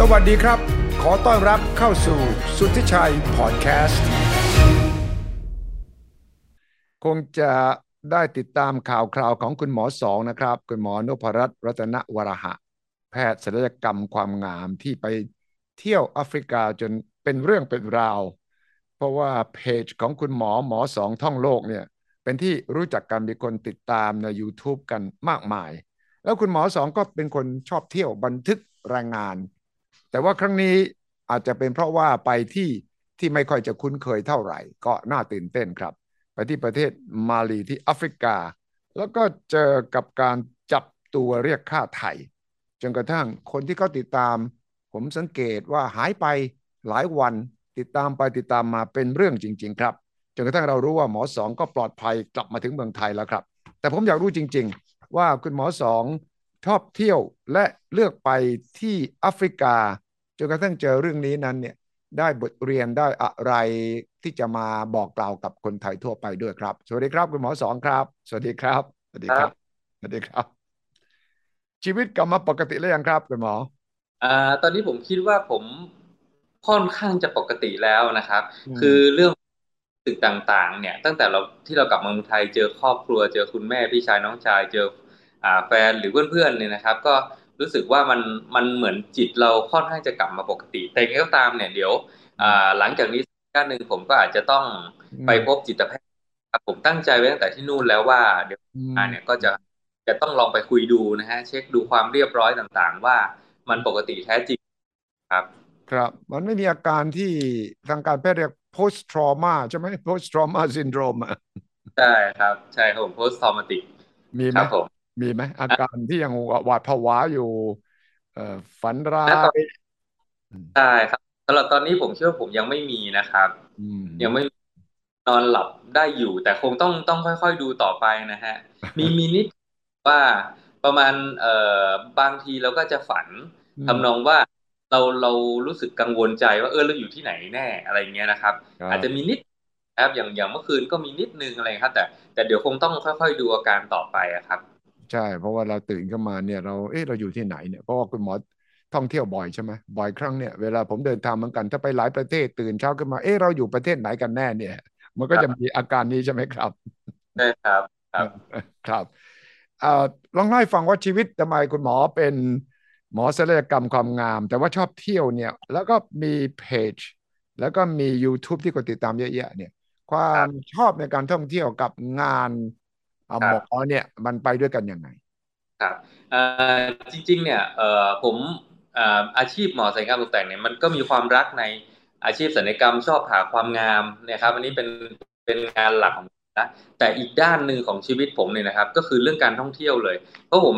สวัสดีครับ ขอต้อนรับเข้าสู่สุทธิชัยพอดแคสต์ คงจะได้ติดตามข่าวคราวของคุณหมอสองนะครับ คุณหมอนพรัตน์รัตนวรหะ แพทย์ศัลยกรรมความงามที่ไปเที่ยวแอฟริกาจนเป็นเรื่องเป็นราว เพราะว่าเพจของคุณหมอหมอสองท่องโลกเนี่ย เป็นที่รู้จักกันมีคนติดตามใน YouTube กันมากมาย แล้วคุณหมอสองก็เป็นคนชอบเที่ยวบันทึกรายงาน แต่ว่าครั้งนี้อาจจะเป็นเพราะว่าไปที่ที่ไม่ค่อยจะคุ้นเคยเท่าไหร่ ก็น่าตื่นเต้นครับ ไปที่ประเทศมาลีที่แอฟริกา แล้วก็เจอกับการจับตัวเรียกค่าไถ่จนกระทั่งคนที่เขาติดตาม ผมสังเกตว่าหายไปหลายวันติดตามไปติดตามมาเป็นเรื่องจริง ๆ ครับจนกระทั่งเรารู้ว่าหมอสองก็ปลอดภัยกลับมาถึงเมืองไทยแล้วครับ แต่ผมอยากรู้จริง ๆ ว่าคุณหมอสองชอบเที่ยวและเลือกไปที่แอฟริกา จนกระทั่งเจอเรื่องนี้นั้นเนี่ยได้บทเรียนได้อะไรที่จะมาบอกกล่าวกับคนไทยทั่วไปด้วยครับ สวัสดีครับคุณหมอสองครับ สวัสดีครับ สวัสดีครับ สวัสดีครับ ชีวิตกลับมาปกติแล้วยังครับคุณหมออ่าตอนนี้ผมคิดว่าผมค่อนข้างจะปกติแล้วนะครับอืมคือเรื่องสึกต่างๆ เนี่ย ตั้งแต่เราที่เรากลับมาเมืองไทยเจอครอบครัวเจอคุณแม่พี่ชายน้องชายเจออ่าแฟนหรือเพื่อนๆเนี่ยนะครับ ก็ รู้สึกว่ามันมันเหมือนจิตเราค่อนข้างจะกลับมาปกติ แต่ยังไงก็ตามเนี่ยเดี๋ยวอ่าหลังจากนี้สักก้านหนึ่งผมก็อาจจะต้องไปพบจิตแพทย์ครับผมตั้งใจไว้ตั้งแต่ที่นู่นแล้วว่า เดี๋ยวอืมงานเนี่ยก็จะจะต้องลองไปคุยดูนะฮะ เช็คดูความเรียบร้อยต่างๆ ว่ามันปกติแท้จริงครับ ครับ มันไม่มีอาการที่ทางการแพทย์เรียก post trauma ใช่ไหม post trauma syndrome อะใช่ครับ ใช่ครับผม post traumatic มีไหคมรับผม มีไหมอาการที่ยังหวาดผวาอยู่ เอ่อฝันร้าณตอนยอืมใช่ครับสำหรับตอนนี้ผมคิดว่าผมยังไม่มีนะครับอืมยังไม่นอนหลับได้อยู่ แต่คงต้องต้องค่อย ๆ ดูต่อไปนะฮะ มีมีนิดว่าประมาณเอ่อบางทีเราก็จะฝันอืมทำนองว่าเราเรารู้สึกกังวลใจว่าเออเราอยู่ที่ไหนแน่อะไรเงี้ยนะครับครับ อาจจะมีนิดครับอย่างอย่างเมื่อคืนก็มีนิดนึงอะไรครับ แต่แต่เดี๋ยวคงต้องค่อย ๆ ดูอาการต่อไปอะครับ ใช่ เพราะว่าเราตื่นขึ้นมาเนี่ยเราเอ๊ะเราอยู่ที่ไหนเนี่ยเพราะว่าคุณหมอท่องเที่ยวบ่อยใช่ไหมบ่อยครั้งเนี่ยเวลาผมเดินทางเหมือนกันถ้าไปหลายประเทศตื่นเช้าขึ้นมาเอ๊ะเราอยู่ประเทศไหนกันแน่เนี่ย มันก็จะมีอาการนี้ใช่ไหมครับใช่ครับครับครับเอ่อลองเล่าให้ฟังว่าชีวิตทำไมคุณหมอเป็นหมอศัลยกรรมความงาม แต่ว่าชอบเที่ยวเนี่ย แล้วก็มีเพจแล้วก็มี YouTube ที่คนติดตามเยอะแยะเนี่ย ความชอบในการท่องเที่ยวกับงาน เอ่อคหมอเนี่ยมันไปด้วยกันยังไงครับจริงๆเนี่ยผมอาชีพหมอศัลยกรรมตกแต่งเนี่ยมันก็มีความรักในอาชีพศัลยกรรมชอบหาความงามนี่ยครับอันนี้เป็นเป็นงานหลักของผมนะแต่อีกด้านหนึ่งของชีวิตผมเนี่ยนะครับ ก็คือเรื่องการท่องเที่ยวเลย เพราะผม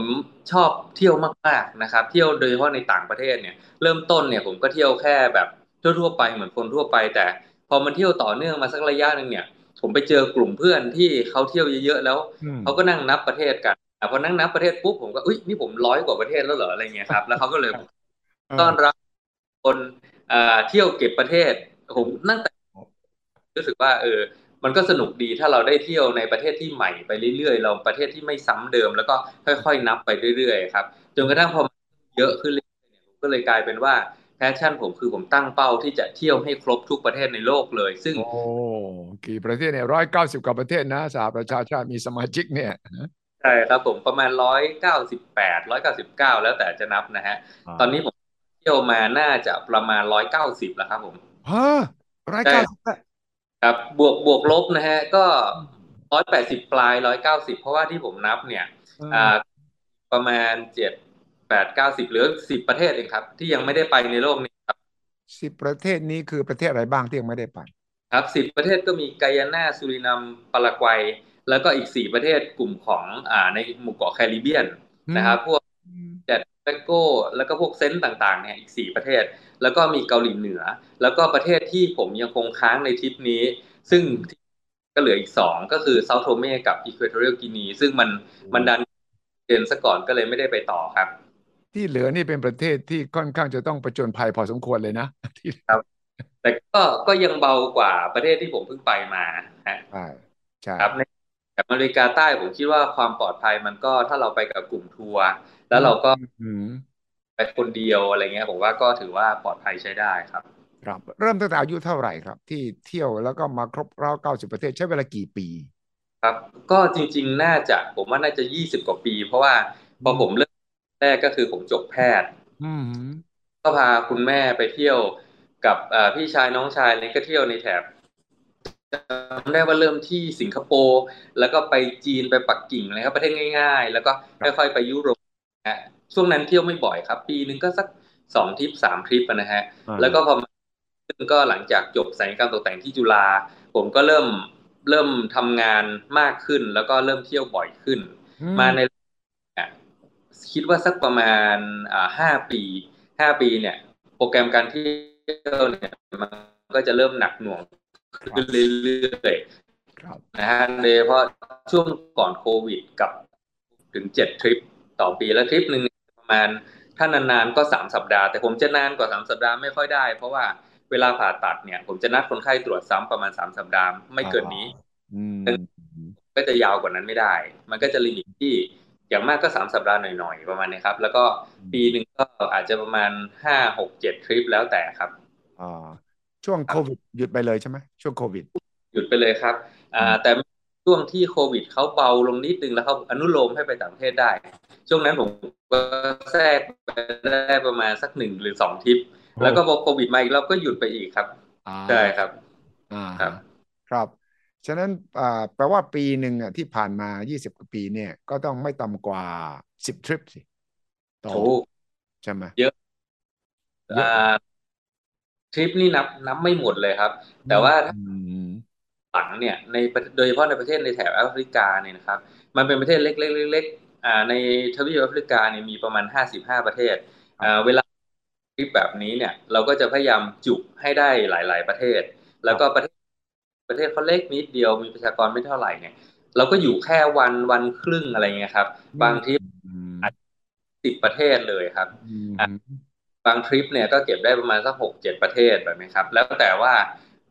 ชอบเที่ยวมากๆนะครับ เที่ยวโดยเฉพาะในต่างประเทศเนี่ย เริ่มต้นเนี่ยผมก็เที่ยวแค่แบบทั่วๆไปเหมือนคนทั่วไป แต่พอมันเที่ยวต่อเนื่องมาสักระยะหนึ่งเนี่ย ผมไปเจอกลุ่มเพื่อนที่เขาเที่ยวเยอะๆแล้วอืมเขาก็นั่งนับประเทศกันอะพอนั่งนับประเทศปุ๊บผมก็อุ้ยนี่ผมร้อยกว่าประเทศแล้วเหรออะไรเงี้ยครับ แล้วเขาก็เลยเออต้อนรับคนอ่าเที่ยวเก็บประเทศ ผมนั่งแต่รู้สึกว่า เออ มันก็สนุกดีถ้าเราได้เที่ยวในประเทศที่ใหม่ไปเรื่อยๆเราประเทศที่ไม่ซ้ำเดิม แล้วก็ค่อยๆนับไปเรื่อยๆครับจนกระทั่งพอมันเยอะขึ้นเรื่อยๆเนี่ยผมก็เลยกลายเป็นว่า passion ผมคือผมตั้งเป้าที่จะเที่ยวให้ครบทุกประเทศในโลกเลย ซึ่ง โอ้กี่ประเทศเนี่ยร้อยเก้าสิบกว่าประเทศนะสหประชาชาติมีสมาชิกเนี่ยใช่ครับผมประมาณร้อยเก้าสิบแปดร้อยเก้าสิบเก้าแล้วแต่จะนับนะฮะ ตอนนี้ผมเที่ยวมาน่าจะประมาณร้อยเก้าสิบแล้วครับผมฮะร้อยเก้าสิบครับบวกบวกลบนะฮะ ก็ร้อยแปดสิบปลายร้อยเก้าสิบเพราะว่าที่ผมนับเนี่ย อ่า ประมาณเจ็ด แปดเก้าสิบเหลือสิบประเทศเองครับ ที่ยังไม่ได้ไปในโลกนี้ครับสิบประเทศนี้คือประเทศอะไรบ้างที่ยังไม่ได้ไป ครับสิบประเทศก็มีไกยาน่าสุรินัมปารากวัย แล้วก็อีกสี่ประเทศกลุ่มของอ่าในหมู่เกาะแคริบเบียนนะครับพวกแดดโตเบโก้แล้วก็พวกเซนต์ต่างๆเนี่ยอีกสี่ประเทศ แล้วก็มีเกาหลีเหนือ แล้วก็ประเทศที่ผมยังคงค้างในทริปนี้ ซึ่งก็เหลืออีกสองก็คือเซาท์โทเมกับอีควอ t อเรียลกินีซึ่งมันมันดันเดินซะก่อนก็เลยไม่ได้ไปต่อครับ ที่เหลือนี่เป็นประเทศที่ค่อนข้างจะต้องประจนภัยพอสมควรเลยนะที่แต่ก็ก็ยังเบากว่าประเทศที่ผมเพิ่งไปมาฮะใช่ใช่ครับในอเมริกาใต้ผมคิดว่าความปลอดภัยมันก็ถ้าเราไปกับกลุ่มทัวร์แล้วเราก็อืมไปคนเดียวอะไรเงี้ยผมว่าก็ถือว่าปลอดภัยใช้ได้ครับ ครับ เริ่มตั้งแต่อายุเท่าไหร่ครับ ที่เที่ยวแล้วก็มาครบรอบเก้าสิบประเทศใช้เวลากี่ปี ครับ ก็จริง ๆ น่าจะผมว่าน่าจะยี่สิบกว่าปี เพราะว่าพอผมเริ่ม แรกก็คือผมจบแพทย์อืมก็พาคุณแม่ไปเที่ยวกับพี่ชายน้องชายนี่ก็เที่ยวในแถบจำได้ว่าเริ่มที่สิงคโปร์แล้วก็ไปจีนไปปักกิ่งนะครับประเทศง่าย ๆ แล้วก็ค่อยๆไปยุโรปนะช่วงนั้นเที่ยวไม่บ่อยครับ ปีนึงก็สักสองทริปสามทริปนะฮะ แล้วก็พอก็หลังจากจบสายการตกแต่งที่จุฬาผมก็เริ่มเริ่มทำงานมากขึ้น แล้วก็เริ่มเที่ยวบ่อยขึ้น มาใน คิดว่าสักประมาณอ่าห้าปีห้าปีเนี่ย โปรแกรมการเที่ยวเนี่ยมันก็จะเริ่มหนักหน่วงขึ้นเรื่อยๆนะฮะโดยเฉพาะช่วงก่อนโควิดกับถึงเจ็ดทริปต่อปีแล้วทริปหนึ่งประมาณถ้านานๆก็สามสัปดาห์ แต่ผมจะนานกว่าสามสัปดาห์ไม่ค่อยได้ เพราะว่าเวลาผ่าตัดเนี่ย ผมจะนัดคนไข้ตรวจซ้ำประมาณสามสัปดาห์ไม่เกินนี้ก็จะยาวกว่านั้นไม่ได้ มันก็จะลิมิตที่ อย่างมากก็สามสัปดาห์หน่อยๆประมาณนี้ครับ แล้วก็ปีหนึ่งก็อาจจะประมาณห้าหกเจ็ดทริปแล้วแต่ครับอ่าช่วงโควิดหยุดไปเลยใช่ไหมช่วงโควิด หยุดไปเลยครับ อ่า แต่ช่วงที่โควิดเขาเบาลงนิดนึงแล้วเขาอนุโลมให้ไปต่างประเทศได้ ช่วงนั้นผมก็แทรกไปได้ประมาณสักหนึ่งหรือสองทริป แล้วก็พอโควิดมาอีกเราก็หยุดไปอีกครับใช่ครับ อ่าครับ ครับ ฉะนั้นอ่าแปลว่าปีหนึ่งอะที่ผ่านมายี่สิบกว่าปีเนี่ย ก็ต้องไม่ต่ำกว่าสิบทริปสิต่อใช่ไหมเยอะอ่าทริปนี่นับนับไม่หมดเลยครับ แต่ว่าหลังเนี่ยในโดยเฉพาะในประเทศในแถบแอฟริกาเนี่ยนะครับ มันเป็นประเทศเล็กๆอ่าในทวีปแอฟริกาเนี่ยมีประมาณห้าสิบห้าประเทศอ่าเวลาทริปแบบนี้เนี่ย เราก็จะพยายามจุให้ได้หลาย ๆ ประเทศ แล้วก็ประเทศ ประเทศเขาเล็กนิดเดียวมีประชากรไม่เท่าไหร่เนี่ยเราก็อยู่แค่วันวันครึ่งอะไรเงี้ยครับ บางทริปสิบประเทศเลยครับบางทริปเนี่ยก็เก็บได้ประมาณสักหกเจ็ดประเทศแบบนี้ครับ แล้วแต่ว่า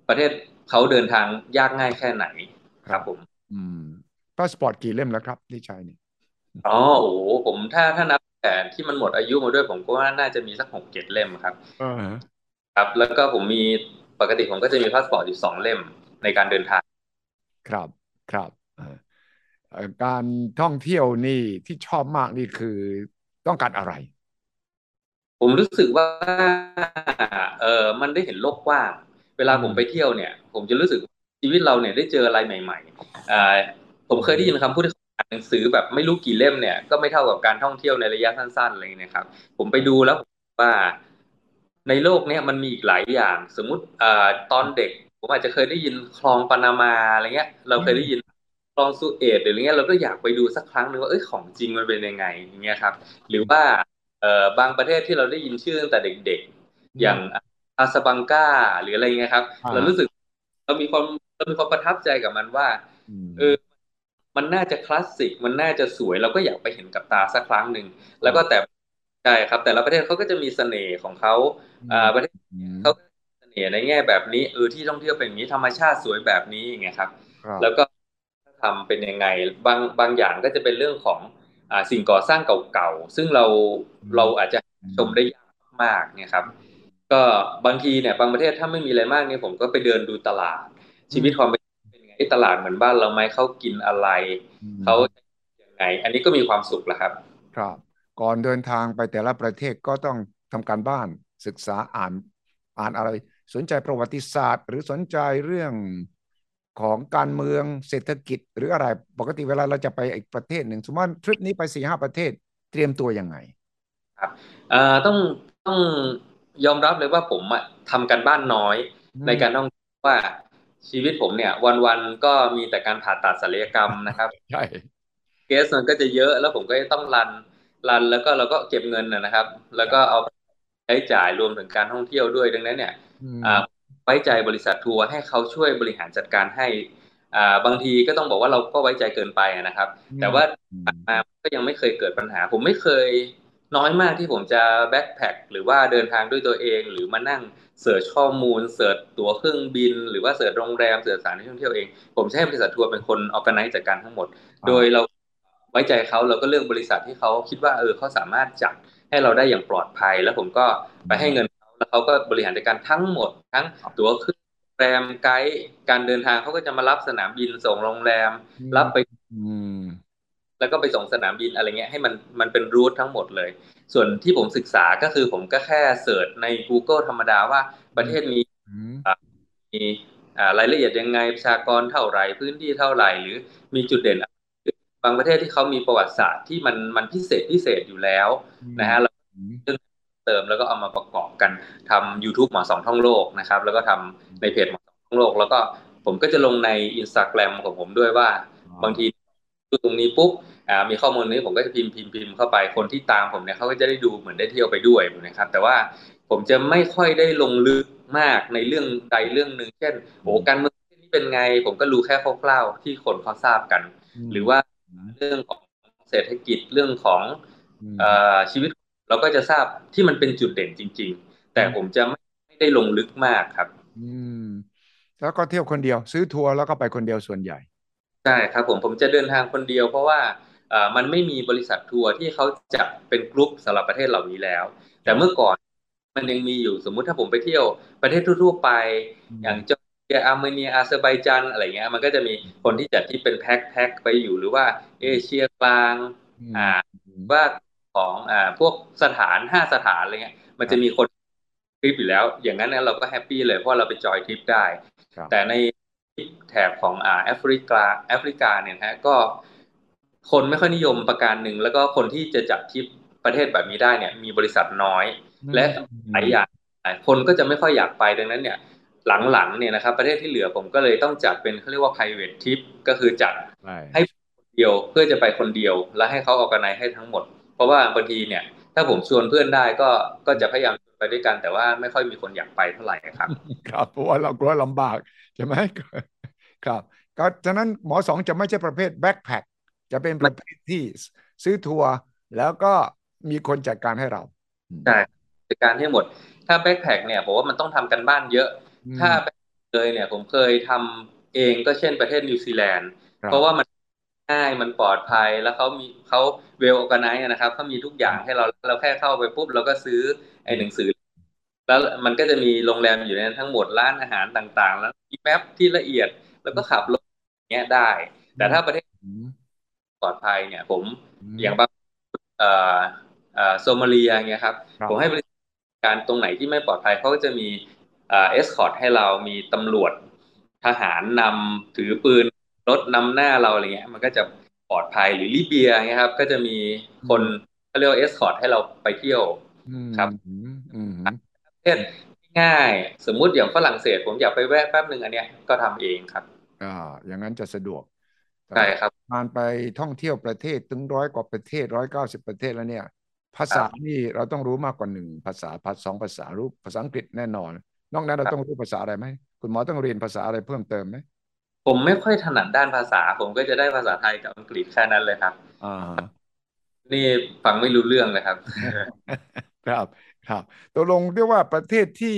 ประเทศเขาเดินทางยากง่ายแค่ไหนครับผม อืมพาสปอร์ตกี่เล่มแล้วครับที่ใช้นี่อ๋อโอ้โหผมถ้าถ้านับแต่ที่มันหมดอายุมาด้วยผมก็ว่าน่าจะมีสักหกเจ็ดเล่มครับครับ แล้วก็ผมมีปกติผมก็จะมีพาสปอร์ตอยู่สองเล่ม ในการเดินทาง ครับครับการท่องเที่ยวนี่ที่ชอบมากนี่คือต้องการอะไร ผมรู้สึกว่าเออมันได้เห็นโลกกว้าง เวลาผมไปเที่ยวเนี่ย ผมจะรู้สึกชีวิตเราเนี่ยได้เจออะไรใหม่ๆอ่าผมเคยได้ยินคำพูดที่อ่านหนังสือแบบไม่รู้กี่เล่มเนี่ยก็ไม่เท่ากับการท่องเที่ยวในระยะสั้นๆอะไรนะครับ ผมไปดูแล้วว่าในโลกเนี้ยมันมีอีกหลายอย่าง สมมุติอ่าตอนเด็ก ผมอาจจะเคยได้ยินคลองปานามาอะไรเงี้ย เราเคยได้ยินคลองสุเอตหรืออะไรเงี้ยเราก็อยากไปดูสักครั้งหนึ่งว่าเอ้ยของจริงมันเป็นยังไงอย่างเงี้ยครับ หรือว่าเอ่อบางประเทศที่เราได้ยินชื่อตั้งแต่เด็กๆ อย่างอาซาบังกาหรืออะไรเงี้ยครับ เรารู้สึกเรามีความเรามีความประทับใจกับมันว่าเออมันน่าจะคลาสสิกมันน่าจะสวย เราก็อยากไปเห็นกับตาสักครั้งหนึ่งแล้วก็แต่ใช่ครับ แต่ละประเทศเขาก็จะมีเสน่ห์ของเขาอ่าประเทศเขาเสน่ ห์ในแง่แบบนี้เออที่ท่องเที่ยวเป็นอย่างนี้ธรรมชาติสวยแบบนี้อย่างเงี้ยครับ แล้วก็ทำเป็นยังไงบางบางอย่างก็จะเป็นเรื่องของสิ่งก่อสร้างเก่าๆซึ่งเราเราอาจจะชมได้ยากมากเนี่ยครับ ก็บางทีเนี่ยบางประเทศถ้าไม่มีอะไรมากเนี่ยผมก็ไปเดินดูตลาด ชีวิตความเป็นยังไงที่ตลาดเหมือนบ้านเราไหมเขากินอะไรเขาอย่างไงอันนี้ก็มีความสุขแหละครับ ครับ ก่อนเดินทางไปแต่ละประเทศก็ต้องทำการบ้านศึกษาอ่านอ่านอะไร สนใจประวัติศาสตร์ หรือสนใจเรื่องของการเมืองเศรษฐกิจ หรืออะไรปกติเวลาเราจะไปอีกประเทศหนึ่งสมมติทริปนี้ไปสี่ห้าประเทศเตรียมตัวยังไงครับเอ่อต้องต้องยอมรับเลยว่าผมอะทำกันบ้านน้อยในการต้องว่าชีวิตผมเนี่ย วันๆก็มีแต่การผ่าตัดศัลยกรรมนะครับใช่เกสมันก็จะเยอะแล้วผมก็ต้องรันรันแล้วก็เราก็เก็บเงินนะครับ แล้วก็เอาใช้จ่ายรวมถึงการท่องเที่ยวด้วยดังนั้นเนี่ย ไว้ใจบริษัททัวร์ให้เขาช่วยบริหารจัดการให้อ่าบางทีก็ต้องบอกว่าเราก็ไว้ใจเกินไปนะครับ แต่ว่ามาก็ยังไม่เคยเกิดปัญหา ผมไม่เคยน้อยมากที่ผมจะ backpack หรือว่าเดินทางด้วยตัวเอง หรือมานั่ง search ข้อมูล search ตั๋วเครื่องบิน หรือว่า search โรงแรม search สถานที่ท่องเที่ยวเอง ผมใช้บริษัททัวร์เป็นคน organize จัดการทั้งหมด โดยเราไว้ใจเขาเราก็เลือกบริษัทที่เขาคิดว่าเออเขาสามารถจัดให้เราได้อย่างปลอดภัย แล้วผมก็ไปให้เงินเขา แล้วเขาก็บริหารจัดการทั้งหมด ทั้งตั๋วขึ้นแรมไกด์การเดินทางเขาก็จะมารับสนามบินส่งโรงแรม รับไปแล้วก็ไปส่งสนามบินอะไรเงี้ยให้มันมันเป็นรูททั้งหมดเลย ส่วนที่ผมศึกษาก็คือผมก็แค่เสิร์ชใน Google ธรรมดาว่าประเทศนี้มีรายละเอียดยังไงประชากรเท่าไหร่พื้นที่เท่าไหร่หรือมีจุดเด่น บางประเทศที่เขามีประวัติศาสตร์ที่มันมันพิเศษพิเศษอยู่แล้วนะฮะเรา เติมแล้วก็เอามาประกอบกันทำ YouTube หมอสองท่องโลกนะครับ แล้วก็ทำในเพจหมอสองท่องโลก แล้วก็ผมก็จะลงในอินสตาแกรมของผมด้วยว่า บางทีดูตรงนี้ปุ๊บมีข้อมูลนี้ผมก็จะพิมพ์พิมพ์พิมพ์เข้าไปคนที่ตามผมเนี่ยเขาก็จะได้ดูเหมือนได้เที่ยวไปด้วยนะครับ แต่ว่าผมจะไม่ค่อยได้ลงลึกมากในเรื่องใดเรื่องหนึ่งเช่นโอ้การเมืองนี่เป็นไง ผมก็รู้แค่คร่าวๆที่คนเขาทราบกัน หรือว่าเรื่องของเศรษฐกิจเรื่องของชีวิต เราก็จะทราบที่มันเป็นจุดเด่นจริง ๆ แต่ผมจะไม่ได้ลงลึกมากครับ อืม แล้วก็เที่ยวคนเดียวซื้อทัวร์แล้วก็ไปคนเดียวส่วนใหญ่ใช่ครับผมผมจะเดินทางคนเดียวเพราะว่ามันไม่มีบริษัททัวร์ที่เขาจัดเป็นกลุ่มสำหรับประเทศเหล่านี้แล้ว แต่เมื่อก่อนมันยังมีอยู่สมมุติถ้าผมไปเที่ยวประเทศทั่วไป อย่างจอร์เจียอาร์เมเนียอาเซอร์ไบจานอะไรเงี้ยมันก็จะมีคนที่จัดที่เป็นแพ็คแพ็คไปอยู่หรือว่าเอเชียกลางอ่าว่า ของอ่าพวกสถานห้าสถานอะไรเงี้ยมันจะมีคนทริปอยู่แล้ว อย่างนั้นเราก็แฮปปี้เลยเพราะเราไปจอยทริปได้ แต่ในแถบของอ่าแอฟริกาแอฟริกาเนี่ยฮะก็คนไม่ค่อยนิยมประการหนึ่งแล้วก็คนที่จะจัดทริปประเทศแบบนี้ได้เนี่ย มีบริษัทน้อย และหลายอย่างคนก็จะไม่ค่อยอยากไปดังนั้นเนี่ย หลังๆเนี่ยนะครับ ประเทศที่เหลือผมก็เลยต้องจัดเป็นเขาเรียกว่า private trip ก็คือจัดให้คนเดียวเพื่อจะไปคนเดียว แล้วให้เขาออกกันไนให้ทั้งหมด เพราะว่าบางทีเนี่ย ถ้าผมชวนเพื่อนได้ก็ก็จะพยายามไปด้วยกัน แต่ว่าไม่ค่อยมีคนอยากไปเท่าไหร่ครับ ครับเพราะว่าเรากลัวลำบากใช่ไหมครับ ก็ฉะนั้นหมอสองจะไม่ใช่ประเภทแบ็คแพคจะเป็นประเภทที่ซื้อทัวร์แล้วก็มีคนจัดการให้เราใช่จัดการให้หมด ถ้า backpack เนี่ยผมว่ามันต้องทำการบ้านเยอะ ถ้าเลยเนี่ยผมเคยทำเองก็เช่นประเทศนิวซีแลนด์เพราะว่ามัน ง่ายมันปลอดภัยแล้วเขามีเขา well organize นะครับเขามีทุกอย่างให้เราเราแค่เข้าไปปุ๊บเราก็ซื้อไอ้หนังสือ แล้วมันก็จะมีโรงแรมอยู่ในนั้นทั้งหมดร้านอาหารต่างๆ แล้วมี map ที่ละเอียดแล้วก็ขับรถเงี้ยได้ แต่ถ้าประเทศปลอดภัยเนี่ย ผมอย่างบางเอ่อเอ่อโซมาเลียเงี้ยครับ ผมให้บริการตรงไหนที่ไม่ปลอดภัยเขาก็จะมีเอ่อ escort ให้เรามีตำรวจทหารนำถือปืน รถนำหน้าเราอะไรเงี้ย มันก็จะปลอดภัยหรือลิเบียเงี้ยครับ ก็จะมีคนเขาเรียกว่า escort ให้เราไปเที่ยวครับประเทศง่าย สมมุติอย่างฝรั่งเศสผมอยากไปแวะแป๊บหนึ่งอันเนี้ยก็ทำเองครับอ่าอย่างนั้นจะสะดวกใช่ครับการไปท่องเที่ยวประเทศถึงร้อยกว่าประเทศร้อยเก้าสิบประเทศแล้วเนี่ย ภาษานี่เราต้องรู้มากกว่าหนึ่งภาษาภาษาสองภาษารู้ภาษาอังกฤษแน่นอน นอกนั้นเราต้องรู้ภาษาอะไรไหมคุณหมอต้องเรียนภาษาอะไรเพิ่มเติมไหม ผมไม่ค่อยถนัดด้านภาษา ผมก็จะได้ภาษาไทยกับอังกฤษแค่นั้นเลยครับอ่านี่ฟังไม่รู้เรื่องเลยครับ ครับ ครับตกลงเรียกว่าประเทศที่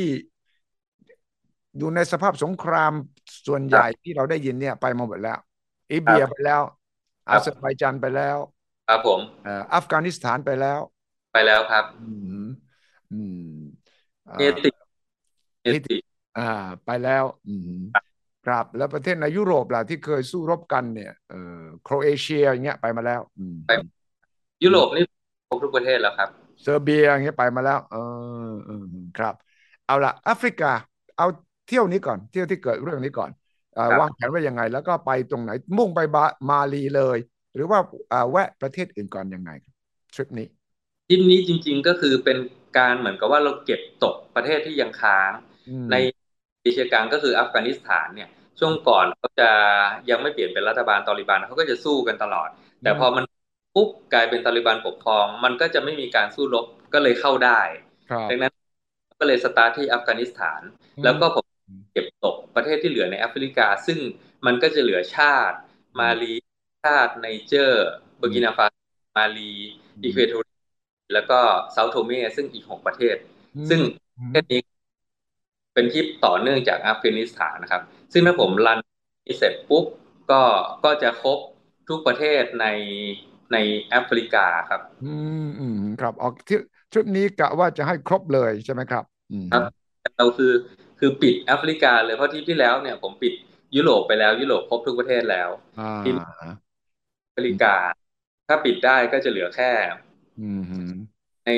อยู่ในสภาพสงครามส่วนใหญ่ที่เราได้ยินเนี่ยไปมาหมดแล้วลิเบียไปแล้วอาเซอร์ไบจานไปแล้ว ครับผมอัฟกานิสถานไปแล้ว ไปแล้วครับ อืมอืมเฮติเฮติ อ่า ไปแล้ว อืม ครับ แล้วประเทศในยุโรปล่ะที่เคยสู้รบกันเนี่ยเอ่อโครเอเชียอย่างเงี้ยไปมาแล้วไปยุโรปนี่ครบทุกประเทศแล้วครับ เซอร์เบียอย่างเงี้ยไปมาแล้วเออเออครับ เอาละแอฟริกา เอาเที่ยวนี้ก่อนเที่ยวที่เกิดเรื่องนี้ก่อนวางแผนว่ายังไง แล้วก็ไปตรงไหนมุ่งไปมาลีเลย หรือว่าแวะประเทศอื่นก่อนยังไงทริปนี้ทริปนี้จริง ๆก็คือเป็นการเหมือนกับว่าเราเก็บตกประเทศที่ยังค้างในเอเชียกลางก็คืออัฟกานิสถานเนี่ย ช่วงก่อนเขาจะยังไม่เปลี่ยนเป็นรัฐบาลตอริบันเขาก็จะสู้กันตลอด แต่พอมันปุ๊บกลายเป็นตาลิบันปกครอง มันก็จะไม่มีการสู้รบก็เลยเข้าได้ดังนั้นก็เลยสตาร์ทที่อัฟกานิสถาน แล้วก็ผมเก็บตกประเทศที่เหลือในแอฟริกา ซึ่งมันก็จะเหลือชาติ มาลีชาติไนเจอร์เบอร์กินาฟาโซมาลีอีเควตอรีแล้วก็เซาท์โทเมซึ่งอีกหกประเทศ ซึ่งประเทศนี้เป็นทริปต่อเนื่องจากอัฟกานิสถานนะครับ ซึ่งถ้าผม runเสร็จปุ๊บก็ก็จะครบทุกประเทศในในแอฟริกาครับ อืมอืมครับออกที่ชุดนี้กะว่าจะให้ครบเลยใช่ไหมครับครับเราคือคือปิดแอฟริกาเลยเพราะที่ที่แล้วเนี่ยผมปิดยุโรปไปแล้วยุโรปครบทุกประเทศแล้วที่อเมริกา ถ้าปิดได้ก็จะเหลือแค่ใน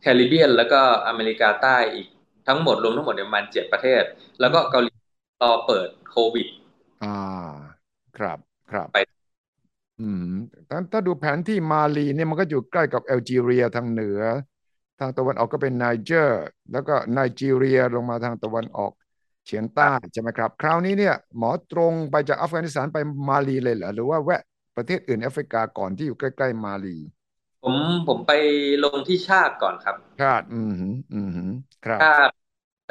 แคริบเบียนแล้วก็อเมริกาใต้อีกทั้งหมดรวมทั้งหมดประมาณเจ็ดประเทศ แล้วก็เกาหลี รอเปิดโควิด อ่า ครับครับไปอืมถ้าถ้าดูแผนที่มาลีเนี่ยมันก็อยู่ใกล้กับแอลจีเรียทางเหนือ ทางตะวันออกก็เป็นไนเจอร์ แล้วก็ไนจีเรียลงมาทางตะวันออกเฉียงใต้ใช่ไหมครับ คราวนี้เนี่ย หมอตรงไปจากอัฟกานิสถานไปมาลีเลยเหรอหรือว่าแวะประเทศอื่นแอฟริกาก่อนที่อยู่ใกล้ ๆ มาลี ผมผมไปลงที่ชาติก่อนครับ ชาติ อืมอืมครับชาติ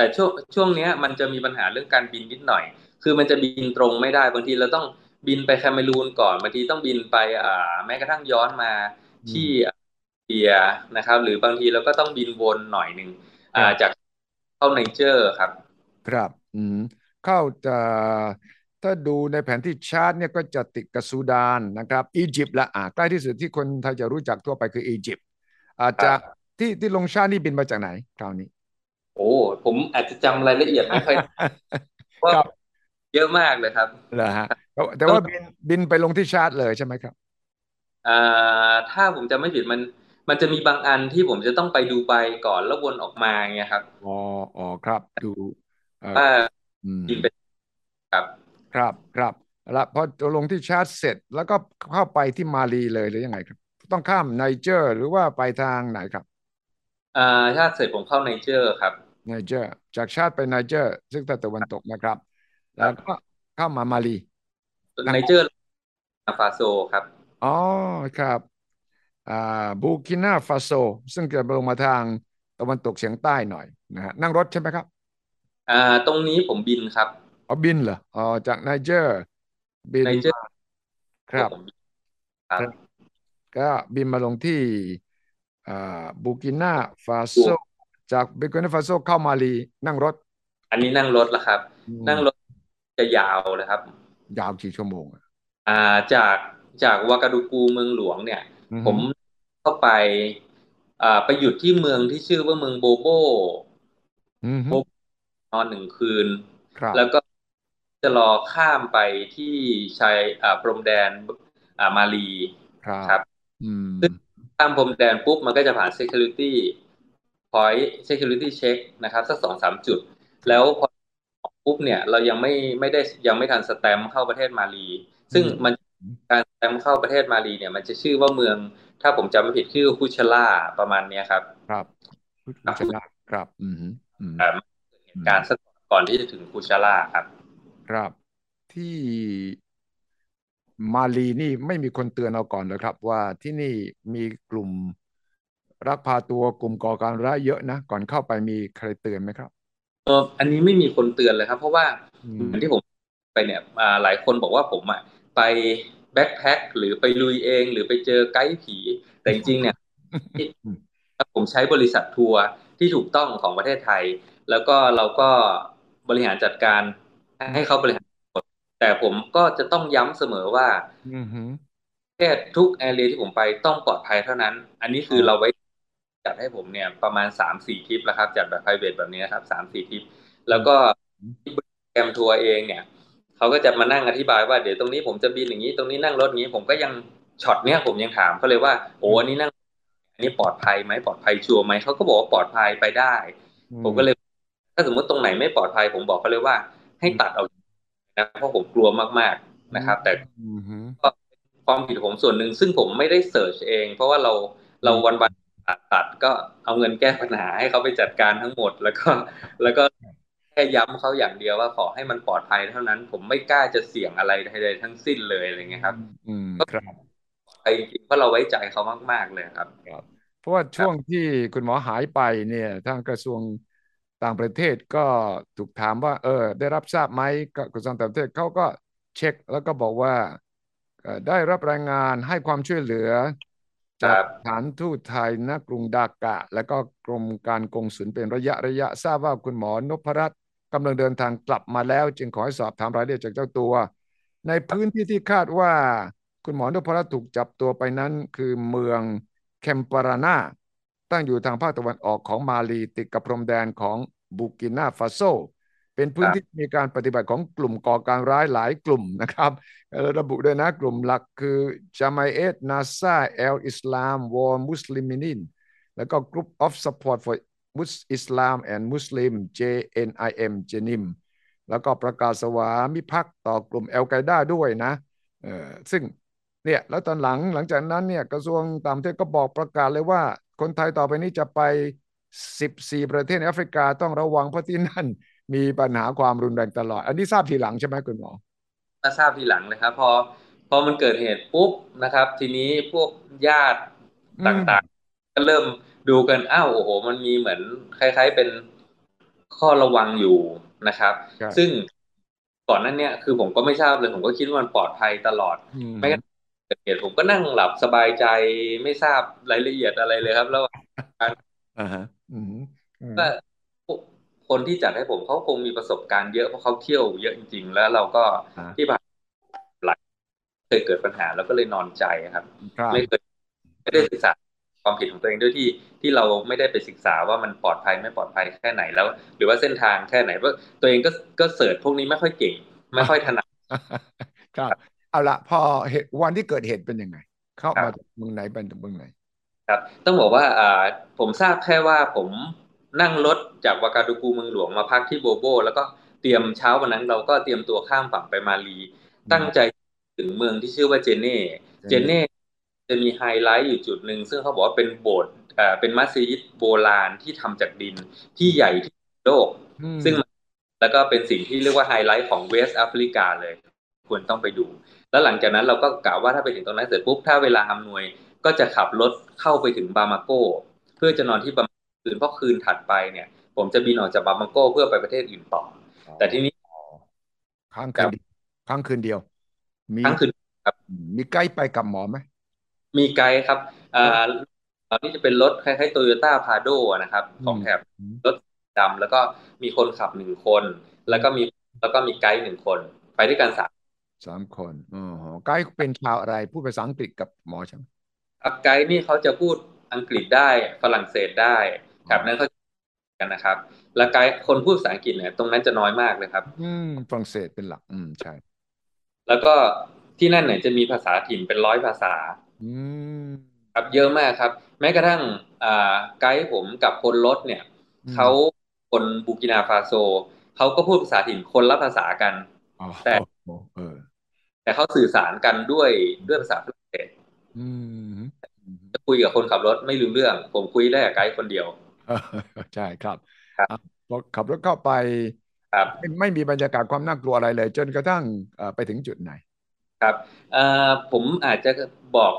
แต่ช่วงช่วงนี้มันจะมีปัญหาเรื่องการบินนิดหน่อย คือมันจะบินตรงไม่ได้บางทีเราต้องบินไปแคนารูนก่อนบางทีต้องบินไปอ่าแม้กระทั่งย้อนมาที่เบียนะครับ หรือบางทีเราก็ต้องบินวนหน่อยหนึ่งอ่าจากเข้าไนเจอร์ครับ ครับ อืมเข้าจะถ้าดูในแผนที่ชาร์ตเนี่ยก็จะติดกับซูดานนะครับอียิปต์ละอ่าใกล้ที่สุดที่คนไทยจะรู้จักทั่วไปคืออียิปต์อาจจะที่ที่ลงชาตินี่บินมาจากไหนคราวนี้โอ้ผมอาจจะจำรายละเอียดไม่ค่อยว่าเยอะมากเลยครับเหรอฮะแต่ว่าบินบินไปลงที่ชาร์ตเลยใช่ไหมครับอ่าถ้าผมจะไม่ผิดมัน มันจะมีบางอันที่ผมจะต้องไปดูไปก่อนแล้ววนออกมาเงี้ยครับอ๋ออ๋อครับดูว่าบินไปครับ ครับครับแล้วพอลงที่ชาร์ตเสร็จ แล้วก็เข้าไปที่มาลีเลยหรือยังไงครับ ต้องข้ามไนเจอร์ หรือว่าไปทางไหนครับอ่าชาดเสร็จผมเข้าไนเจอร์ครับ ไนเจอร์ จากชาดไปไนเจอร์ ซึ่งตะวันตกนะครับ แล้วก็เข้ามามาลีไนเจอร์ฟาโซครับ อ๋อครับอ่าบูกินาฟาโซ ซึ่งจะลงมาทางตะวันตกเฉียงใต้หน่อยนะฮะนั่งรถใช่ไหมครับอ่าตรงนี้ผมบินครับอ๋อบินเหรออ๋อจากไนเจอร์บินครับครับก็บินมาลงที่อ่าบูกินาฟาโซ จากบูกินาฟาโซเข้ามาลีนั่งรถ อันนี้นั่งรถแล้วครับ นั่งรถจะยาวเลยครับ ยาวกี่ชั่วโมงอ่าจากจากวากาดูกูเมืองหลวงเนี่ย ผมเข้าไปอ่าไปหยุดที่เมืองที่ชื่อว่าเมืองโบโบโบนอนหนึ่งคืนแล้วก็จะรอข้ามไปที่ชายอ่าพรมแดนอ่ามาลีครับซึ่งข้ามพรมแดนปุ๊บมันก็จะผ่าน security point security check นะครับสักสองสามจุด แล้วพอปุ๊บเนี่ยเรายังไม่ไม่ได้ยังไม่ทันสแตมเข้าประเทศมาลี ซึ่งมันการสแตมเข้าประเทศมาลีเนี่ยมันจะชื่อว่าเมือง ถ้าผมจำไม่ผิดชื่อคุชล่าประมาณเนี้ยครับ ครับคุชล่าครับ อืมอืมการสักก่อนที่จะถึงคุชล่าครับ ครับที่มาลีนี่ไม่มีคนเตือนเราก่อนเลยครับ ว่าที่นี่มีกลุ่ม รักพาตัวกลุ่มก่อการร้ายเยอะนะก่อนเข้าไปมีใครเตือนไหมครับเอออันนี้ไม่มีคนเตือนเลยครับ เพราะว่าเหมือนที่ผมไปเนี่ยหลายคนบอกว่าผมอะไปแบ็คแพ็คหรือไปลุยเองหรือไปเจอไกด์ผี แต่จริงๆเนี่ยผมใช้บริษัททัวร์ที่ถูกต้องของประเทศไทย แล้วก็เราก็บริหารจัดการให้เขาบริหารแต่ผมก็จะต้องย้ำเสมอว่าแค่ทุกแอเรียที่ผมไปต้องปลอดภัยเท่านั้น อันนี้คือเราไว้ จัดให้ผมเนี่ยประมาณสามสี่ทริปแล้วครับ จัดแบบ p r i v a t แบบนี้ครับสามสี่ทริป แล้วก็แกรมทัวร์เองเนี่ยเขาก็จะมานั่งอธิบายว่าเดี๋ยวตรงนี้ผมจะบินอย่างนี้ตรงนี้นั่งรถอย่างนี้ผมก็ยังช็อตเนี้ยผมยังถามเขาเลยว่าโอ้อันนี้นั่งอันนี้ปลอดภัยไหมปลอดภัยชัวร์ไหมเขาก็บอกว่าปลอดภัยไปได้ ผมก็เลย ถ้าสมมติตรงไหนไม่ปลอดภัย ผมบอกเขาเลยว่า ให้ตัดเอานะเพราะผมกลัวมากๆนะครับ แต่ก็ความผิดผมส่วนหนึ่งซึ่งผมไม่ได้เสิร์ชเอง เพราะว่าเราเราวันวัน ตัดก็เอาเงินแก้ปัญหาให้เขาไปจัดการทั้งหมด แล้วก็ แล้วก็แค่ย้ำเขาอย่างเดียวว่าขอให้มันปลอดภัยเท่านั้น ผมไม่กล้าจะเสี่ยงอะไรใดๆทั้งสิ้นเลยอะไรเงี้ยครับ อืมครับไปจริงเพราะเราไว้ใจเขามาก ๆเลยครับครับเพราะว่าช่วงที่คุณหมอหายไปเนี่ยทางกระทรวงต่างประเทศก็ถูกถามว่า เออ ได้รับทราบไหมกระทรวงต่างประเทศเขาก็เช็คแล้วก็บอกว่าได้รับรายงานให้ความช่วยเหลือ จากฐานทูตไทยณกรุงดากะ และก็กรมการกงสุลเป็นระยะระยะทราบว่าคุณหมอนพรัตน์กำลังเดินทางกลับมาแล้ว จึงขอให้สอบถามรายละเอียดจากเจ้าตัว ในพื้นที่ที่คาดว่า คุณหมอนพรัตน์ถูกจับตัวไปนั้น คือเมืองแคมปารานาตั้งอยู่ทางภาคตะวันออกของมาลีติดกับพรมแดนของบูกินาฟาโซ เป็นพื้นที่มีการปฏิบัติของกลุ่มก่อการร้ายหลายกลุ่มนะครับระบุด้วยนะกลุ่มหลักคือจามเอตนาซาเอลอิสลามวอร์มุสลิมินินแล้วก็ Group of Support for Islam and Muslim JNIM เจนิมแล้วก็ประกาศสวามิภักดิ์ต่อกลุ่มเอลไกด้าด้วยนะเออซึ่งเนี่ยแล้วตอนหลังหลังจากนั้นเนี่ยกระทรวงต่างประเทศก็บอกประกาศเลยว่า คนไทยต่อไปนี้จะไป 14 ประเทศในแอฟริกาต้องระวังเพราะที่นั่น มีปัญหาความรุนแรงตลอด อันนี้ทราบทีหลังใช่ไหมคุณหมอทราบทีหลังเลยครับ พอพอมันเกิดเหตุปุ๊บนะครับ ทีนี้พวกญาติต่างๆ ก็เริ่มดูกันอ้าวโอ้โห มันมีเหมือนคล้าย ๆเป็นข้อระวังอยู่นะครับ ซึ่งก่อนนั้นเนี่ยคือผมก็ไม่ทราบเลย ผมก็คิดว่ามันปลอดภัยตลอดไม่กันเกิดเหตุผมก็นั่งหลับสบายใจไม่ทราบรายละเอียดอะไรเลยครับ แล้วอ่าฮะก็ คนที่จัดให้ผมเขาคงมีประสบการณ์เยอะเพราะเขาเที่ยวเยอะจริง ๆ แล้วเราก็ที่ผ่านหลักเคยเกิดปัญหาแล้วก็เลยนอนใจครับไม่เคยไม่ได้ศึกษาความผิดของตัวเองด้วยที่ที่เราไม่ได้ไปศึกษาว่ามันปลอดภัยไม่ปลอดภัยแค่ไหนแล้ว หรือว่าเส้นทางแค่ไหนเพราะตัวเองก็ก็เสิร์ชพวกนี้ไม่ค่อยเก่ง ไม่ค่อยถนัดครับเอาละพอเหตุวันที่เกิดเหตุเป็นยังไง เข้ามาจากเมืองไหนเป็นจากเมืองไหน ครับ ต้องบอกว่าอ่าผมทราบแค่ว่าผม นั่งรถจากวากาดูกูเมืองหลวงมาพักที่โบโบ แล้วก็เตรียมเช้าวันนั้นเราก็เตรียมตัวข้ามฝั่งไปมาลี ตั้งใจถึงเมืองที่ชื่อว่าเจเน่เจเน่จะมีไฮไลท์อยู่จุดหนึ่งซึ่งเขาบอกว่าเป็นโบสถ์อ่าเป็นมัสยิดโบราณที่ทำจากดินที่ใหญ่ที่โลก ซึ่งแล้วก็เป็นสิ่งที่เรียกว่าไฮไลท์ของ West Africa เลย ควรต้องไปดู แล้วหลังจากนั้นเราก็กล่าวว่าถ้าไปถึงตรงนั้นเสร็จปุ๊บถ้าเวลาอำนวยก็จะขับรถเข้าไปถึงบามาโก เพื่อจะนอนที่บามา คืนเพราะคืนถัดไปเนี่ย ผมจะบินออกจากบามาโกเพื่อไปประเทศอื่นต่อ แต่ทีนี้ค้างคืนค้างคืนเดียว มีค้างคืนครับ มีไกด์ไปกับหมอไหมมีไกด์ครับอ่าตอนนี้จะเป็นรถคล้ายๆโตโยต้าพาโดนะครับของแถบรถดำแล้วก็มีคนขับหนึ่งคน แล้วก็มีแล้วก็มีไกด์หนึ่งคน ไปด้วยกันสามสามคนอ๋อไกด์เป็นชาวอะไรพูดภาษาอังกฤษกับหมอใช่ไหมไกด์นี่เขาจะพูดอังกฤษได้ฝรั่งเศสได้ ครับนั้นเขากันนะครับ แล้วไกด์คนพูดภาษาอังกฤษเนี่ยตรงนั้นจะน้อยมากเลยครับ อืมฝรั่งเศสเป็นหลัก อืมใช่ แล้วก็ที่นั่นเนี่ยจะมีภาษาถิ่นเป็นร้อยภาษา อืมครับเยอะมากครับ แม้กระทั่งอ่าไกด์ผมกับคนรถเนี่ยเขาคนบูกินาฟาโซเขาก็พูดภาษาถิ่นคนละภาษากันแต่แต่เขาสื่อสารกันด้วยด้วยภาษาฝรั่งเศสจะคุยกับคนขับรถไม่รู้เรื่อง ผมคุยได้กับไกด์คนเดียว ใช่ครับรถขับรถเข้าไปไม่มีบรรยากาศความน่ากลัวอะไรเลย จนกระทั่งไปถึงจุดไหน ครับผมอาจจะบอก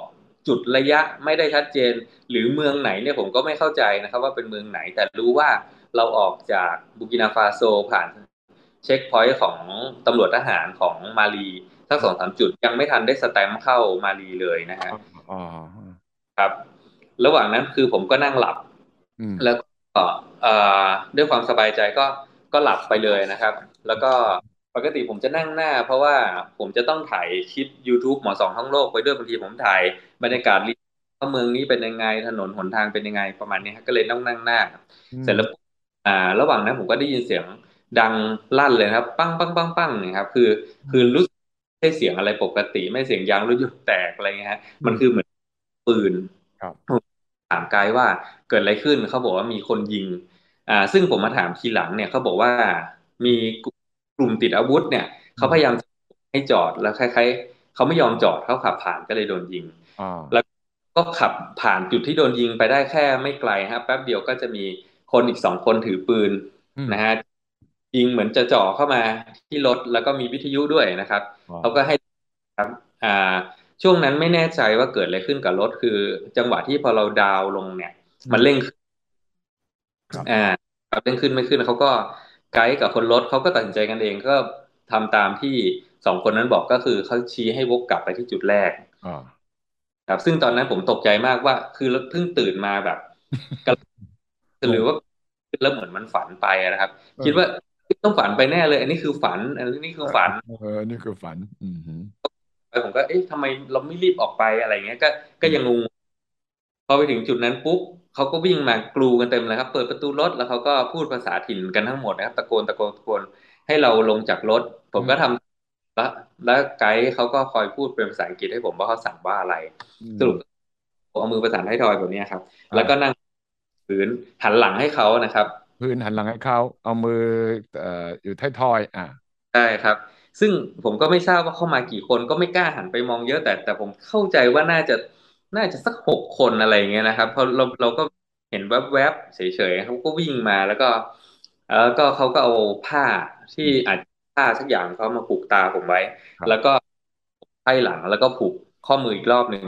จุดระยะไม่ได้ชัดเจน หรือเมืองไหนเนี่ยผมก็ไม่เข้าใจนะครับ ว่าเป็นเมืองไหนแต่รู้ว่าเราออกจากบูกินาฟาโซผ่านเช็คพอยต์ของตำรวจทหารของมาลีสักสองสามจุดยังไม่ทันได้สแตมเข้ามาลีเลยนะฮะครับ ระหว่างนั้นคือผมก็นั่งหลับ แล้วก็ด้วยความสบายใจก็ก็หลับไปเลยนะครับ แล้วก็ปกติผมจะนั่งหน้า เพราะว่าผมจะต้องถ่ายคลิป YouTube หมอสองทั้งโลกไปด้วยบางทีผมถ่ายบรรยากาศว่าเมืองนี้เป็นยังไงถนนหนทางเป็นยังไงประมาณนี้ก็เลยต้องนั่งหน้า เสร็จแล้วอ่า ระหว่างนั้นผมก็ได้ยินเสียงดังลั่นเลยครับ ปั้งปั้งปั้งปั้งนะครับ คือ คือรู้ใช่เสียงอะไรปกติ ไม่เสียงยางรถยนต์แตกอะไรเงี้ยฮะมันคือเหมือนปืนครับ ถามกายว่าเกิดอะไรขึ้นเขาบอกว่ามีคนยิง อ่า ซึ่งผมมาถามทีหลังเนี่ยเขาบอกว่ามีกลุ่มติดอาวุธเนี่ยเขาพยายามให้จอดแล้วคล้ายๆเขาไม่ยอมจอดเขาขับผ่านก็เลยโดนยิงแล้วก็ขับผ่านจุดที่โดนยิงไปได้แค่ไม่ไกลครับแป๊บเดียวก็จะมีคนอีกสองคนถือปืนนะฮะยิงเหมือนจะจ่อเข้ามาที่รถแล้วก็มีวิทยุด้วยนะครับเขาก็ให้ครับอ่า ช่วงนั้นไม่แน่ใจว่าเกิดอะไรขึ้นกับรถคือ จังหวะที่พอเราดาวลงเนี่ย มันเร่งขึ้นอ่าเร่งขึ้นไม่ขึ้นเขาก็ไกด์กับคนรถเขาก็ตัดสินใจกันเองก็ทำตามที่สองคนนั้นบอกก็คือเขาชี้ให้วกกลับไปที่จุดแรกครับ ซึ่งตอนนั้นผมตกใจมากว่า คือเพิ่งตื่นมาแบบหรือว่าแล้วเหมือนมันฝันไปนะครับ คิดว่าต้องฝันไปแน่เลย อันนี้คือฝัน อันนี้คือฝันเออนี่คือฝัน อื มผมก็เอ๊ะทำไมเราไม่รีบออกไปอะไรเงี้ยก็ก็ยังงงพอไปถึงจุดนั้นปุ๊บเขาก็วิ่งมากรูกันเต็มเลยครับ เปิดประตูรถแล้วเขาก็พูดภาษาถิ่นกันทั้งหมดนะครับตะโกนตะโกนตะโกนให้เราลงจากรถ ผมก็ทำแล้วแล้วไกด์เขาก็คอยพูดเป็นภาษาอังกฤษให้ผมว่าเขาสั่งว่าอะไรสรุปเอามือประสานให้ทอยแบบนี้ครับ แล้วก็นั่งพื้นหันหลังให้เขานะครับพื้นหันหลังให้เขาเอามือเอ่ออยู่ท้ายทอย อ่าใช่ครับ ซึ่งผมก็ไม่ทราบว่าเข้ามากี่คนก็ไม่กล้าหันไปมองเยอะแต่ แต่ผมเข้าใจว่าน่าจะน่าจะสักหกคนอะไรเงี้ยนะครับเพราะเราเราก็เห็นแวบๆเฉยๆเขาก็วิ่งมาแล้วก็แล้วก็เขาก็เอาผ้าที่อาจผ้าสักอย่างเขามาผูกตาผมไว้ แล้วก็ไพ่หลังแล้วก็ผูกข้อมืออีกรอบหนึ่ง